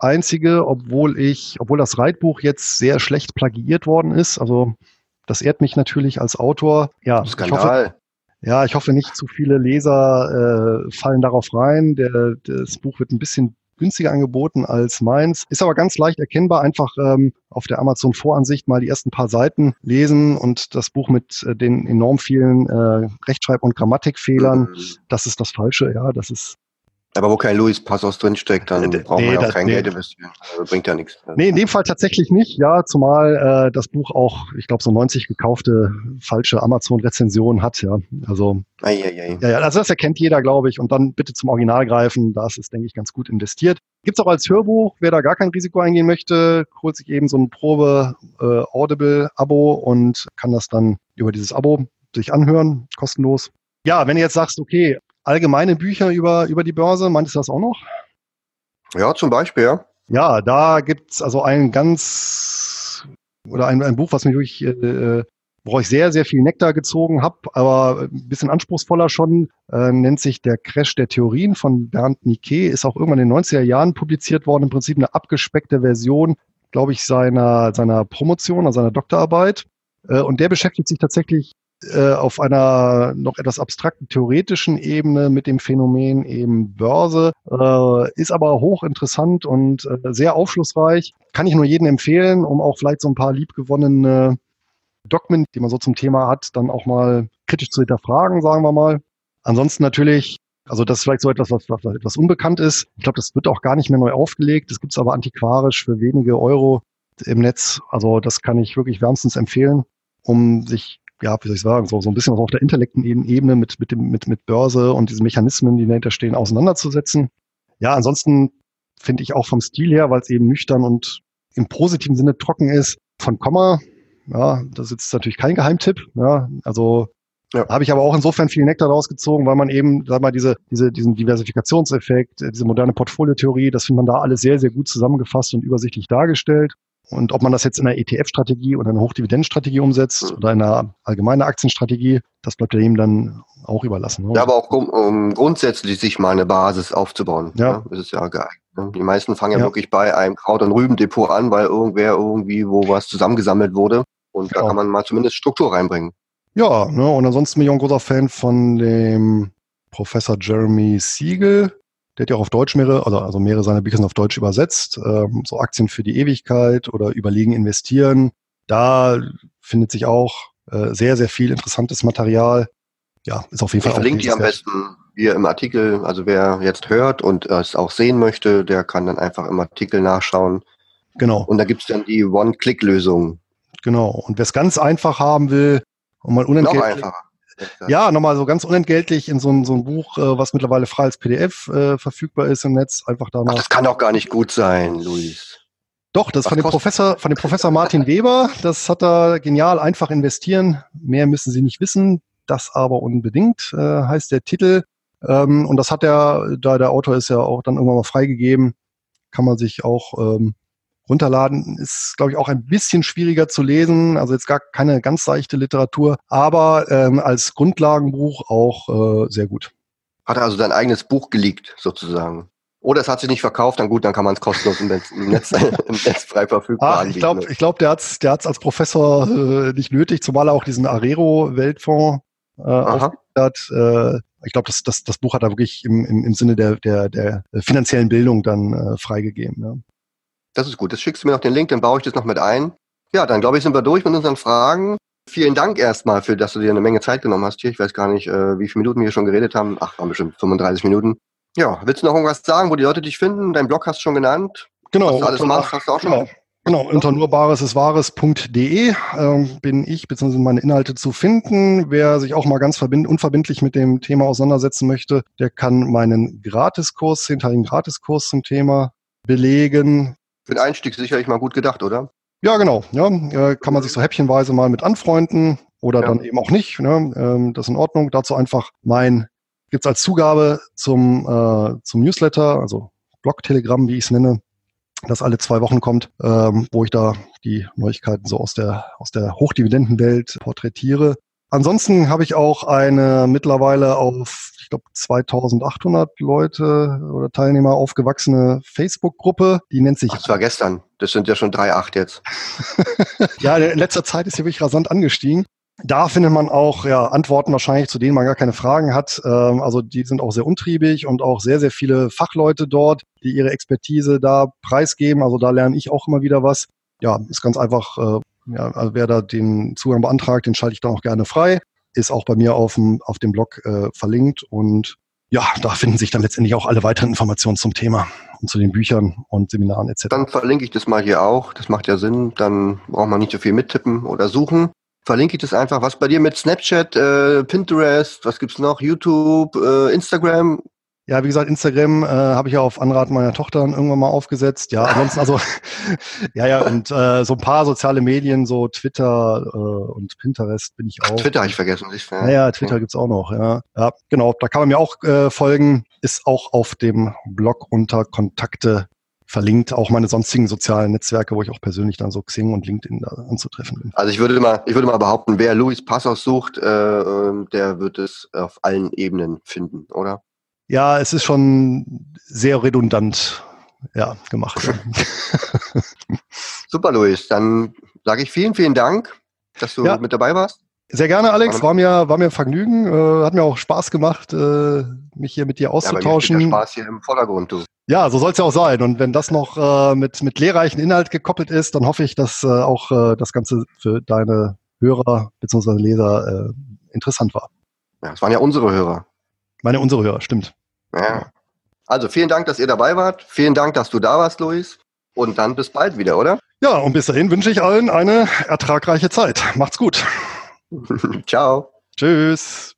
einzige, obwohl ich, obwohl das Reitbuch jetzt sehr schlecht plagiiert worden ist. Also das ehrt mich natürlich als Autor. Ja,
Skandal.
Ich hoffe, ja, ich hoffe nicht zu viele Leser äh, fallen darauf rein. Der, das Buch wird ein bisschen günstiger angeboten als meins. Ist aber ganz leicht erkennbar. Einfach ähm, auf der Amazon Voransicht mal die ersten paar Seiten lesen und das Buch mit äh, den enorm vielen äh, Rechtschreib- und Grammatikfehlern, mhm. das ist das Falsche. Ja, das ist
aber wo kein Luis Passos drinsteckt, dann nee, braucht man ja auch kein nee. Geld investieren. Also bringt ja nichts.
Nee, in dem Fall tatsächlich nicht, ja, zumal äh, das Buch auch, ich glaube, so 90 gekaufte falsche Amazon-Rezensionen hat, ja. Also, ei, ei, ei. Ja, ja, also das erkennt jeder, glaube ich. Und dann bitte zum Original greifen, das ist, denke ich, ganz gut investiert. Gibt's auch als Hörbuch, wer da gar kein Risiko eingehen möchte, holt sich eben so ein Probe äh, und kann das dann über dieses Abo sich anhören, kostenlos. Ja, wenn du jetzt sagst, okay, allgemeine Bücher über, über die Börse. Meintest du das auch noch?
Ja, zum Beispiel, ja.
Ja, da gibt's also ein ganz oder ein, ein Buch, was mich wirklich, äh, woraus ich sehr, sehr viel Nektar gezogen habe, aber ein bisschen anspruchsvoller schon, äh, nennt sich Der Crash der Theorien von Bernd Niquet, ist auch irgendwann in den 90er Jahren publiziert worden, im Prinzip eine abgespeckte Version, glaube ich, seiner, seiner Promotion, also seiner Doktorarbeit. Äh, und der beschäftigt sich tatsächlich äh, auf einer noch etwas abstrakten theoretischen Ebene mit dem Phänomen eben Börse, äh, ist aber hochinteressant und äh, sehr aufschlussreich. Kann ich nur jedem empfehlen, um auch vielleicht so ein paar liebgewonnene Dogmen, die man so zum Thema hat, dann auch mal kritisch zu hinterfragen, sagen wir mal. Ansonsten natürlich, also das ist vielleicht so etwas, was, was etwas unbekannt ist. Ich glaube, das wird auch gar nicht mehr neu aufgelegt. Das gibt es aber antiquarisch für wenige Euro im Netz. Also das kann ich wirklich wärmstens empfehlen, um sich ja, wie soll ich sagen, so, so ein bisschen was auf der intellektuellen Ebene mit, mit, dem, mit, mit Börse und diesen Mechanismen, die dahinter stehen, auseinanderzusetzen. Ja, ansonsten finde ich auch vom Stil her, weil es eben nüchtern und im positiven Sinne trocken ist, von Komma, ja, das ist jetzt natürlich kein Geheimtipp, ja, also ja. Habe ich aber auch insofern viel Nektar rausgezogen, weil man eben, sag mal, diese, diese, diesen Diversifikationseffekt, diese moderne Portfoliotheorie, das findet man da alles sehr, sehr gut zusammengefasst und übersichtlich dargestellt. Und ob man das jetzt in einer ETF-Strategie oder einer Hochdividendenstrategie umsetzt mhm. oder in einer allgemeinen Aktienstrategie, das bleibt dem dann auch überlassen.
Ne? Ja, aber auch um grundsätzlich sich mal eine Basis aufzubauen. Ja. Ne? Das ist ja geil. Ne? Die meisten fangen ja, ja, wirklich bei einem Kraut- und Rübendepot an, weil irgendwer irgendwie wo was zusammengesammelt wurde. Und genau. da kann man mal zumindest Struktur reinbringen.
Ja, ne, und ansonsten bin ich auch ein großer Fan von dem Professor Jeremy Siegel, der hat ja auch auf Deutsch mehrere, also, also mehrere seiner Bücher sind auf Deutsch übersetzt, ähm, so Aktien für die Ewigkeit oder Überlegen investieren. Da findet sich auch äh, sehr, sehr viel interessantes Material. Ja, ist auf jeden Fall.
Ich verlinke die am besten hier im Artikel. Also wer jetzt hört und es auch sehen möchte, der kann dann einfach im Artikel nachschauen.
Genau.
Und da gibt's dann die One-Click-Lösung.
Genau. Und wer es ganz einfach haben will und mal unentgeltlich, Noch einfacher. Ja, nochmal so ganz unentgeltlich in so ein, so ein Buch, äh, was mittlerweile frei als PDF äh, verfügbar ist im Netz. Einfach da mal.
Ach, das kann doch gar nicht gut sein, Luis.
Doch, das ist von dem Professor, von dem Professor Martin Weber. Das hat er genial einfach investieren. Mehr müssen Sie nicht wissen. Das aber unbedingt, äh, heißt der Titel. Ähm, und das hat er, da der Autor ist ja auch dann irgendwann mal freigegeben, kann man sich auch ähm, runterladen. Ist, glaube ich, auch ein bisschen schwieriger zu lesen. Also jetzt gar keine ganz seichte Literatur, aber ähm, als Grundlagenbuch auch äh, sehr gut.
Hat er also sein eigenes Buch geleakt, sozusagen? Oder es hat sich nicht verkauft, dann gut, dann kann man es kostenlos im Netz, im Netz, im Netz frei verfügbar
ah, Ich glaube, ich glaub, der hat es der hat's als Professor äh, nicht nötig, zumal er auch diesen Arero-Weltfonds äh, hat. Äh, ich glaube, das, das, das Buch hat er wirklich im, im, im Sinne der, der, der finanziellen Bildung dann äh, freigegeben. Ja.
Das ist gut. Das schickst du mir noch den Link, dann baue ich das noch mit ein. Ja, dann glaube ich, sind wir durch mit unseren Fragen. Vielen Dank erstmal für, dass du dir eine Menge Zeit genommen hast hier. Ich weiß gar nicht, äh, wie viele Minuten wir hier schon geredet haben. Ach, waren bestimmt 35 Minuten. Ja, willst du noch irgendwas sagen, wo die Leute dich finden? Dein Blog hast du schon genannt.
Genau. Was
du alles machst, hast du auch schon.
Genau. Genau, unter nurbaresiswahres.de ähm, bin ich bzw. meine Inhalte zu finden. Wer sich auch mal ganz unverbindlich mit dem Thema auseinandersetzen möchte, der kann meinen Gratiskurs, zehnteiligen Gratiskurs zum Thema belegen.
Für den Einstieg sicherlich mal gut gedacht, oder?
Ja, genau. Ja, äh, kann man sich so häppchenweise mal mit anfreunden oder ja. dann eben auch nicht. Ne? Ähm, das ist in Ordnung. Dazu einfach mein, gibt's als Zugabe zum, äh, zum Newsletter, also Blog-Telegramm, wie ich es nenne, das alle zwei Wochen kommt, ähm, wo ich da die Neuigkeiten so aus der, aus der Hochdividendenwelt porträtiere. Ansonsten habe ich auch eine mittlerweile auf, ich glaube, 2800 Leute oder Teilnehmer aufgewachsene Facebook-Gruppe. Die nennt sich.
Ach, das war gestern. Das sind ja schon 3,8 jetzt.
ja, in letzter Zeit ist sie wirklich rasant angestiegen. Da findet man auch ja, Antworten wahrscheinlich, zu denen man gar keine Fragen hat. Ähm, also die sind auch sehr untriebig und auch sehr, sehr viele Fachleute dort, die ihre Expertise da preisgeben. Also da lerne ich auch immer wieder was. Ja, ist ganz einfach äh, ja, also wer da den Zugang beantragt, den schalte ich dann auch gerne frei. Ist auch bei mir auf dem, auf dem Blog äh, verlinkt und ja, da finden sich dann letztendlich auch alle weiteren Informationen zum Thema und zu den Büchern und Seminaren etc.
Dann verlinke ich das mal hier auch. Das macht ja Sinn. Dann braucht man nicht so viel mittippen oder suchen. Verlinke ich das einfach. Was bei dir mit Snapchat, äh, Pinterest, was gibt's noch? YouTube, äh, Instagram?
Ja, wie gesagt, Instagram äh, habe ich ja auf Anraten meiner Tochter irgendwann mal aufgesetzt. Ja, ansonsten also, ja, ja, und äh, so ein paar soziale Medien, so Twitter äh, und Pinterest bin ich auch.
Twitter habe ich vergessen.
Ich, ja. Naja, Twitter ja. gibt's auch noch, ja. Ja, genau, da kann man mir auch äh, folgen. Ist auch auf dem Blog unter Kontakte verlinkt, auch meine sonstigen sozialen Netzwerke, wo ich auch persönlich dann so Xing und LinkedIn da anzutreffen bin.
Also ich würde mal, ich würde mal behaupten, wer Luis Passos sucht, äh, ähm, der wird es auf allen Ebenen finden, oder?
Ja, es ist schon sehr redundant ja, gemacht.
Super, Luis. Dann sage ich vielen, vielen Dank, dass du ja. mit dabei warst.
Sehr gerne, Alex. War mir, war mir ein Vergnügen. Äh, hat mir auch Spaß gemacht, äh, mich hier mit dir auszutauschen. Ja,
Spaß hier im Vordergrund, du.
Ja, so soll es ja auch sein. Und wenn das noch äh, mit, mit lehrreichen Inhalt gekoppelt ist, dann hoffe ich, dass äh, auch äh, das Ganze für deine Hörer bzw. Leser äh, interessant war.
Ja, es waren ja unsere Hörer.
Meine unsere Hörer, stimmt.
Ja. Also vielen Dank, dass ihr dabei wart. Vielen Dank, dass du da warst, Luis. Und dann bis bald wieder, oder?
Ja, und bis dahin wünsche ich allen eine ertragreiche Zeit. Macht's gut.
Ciao.
Tschüss.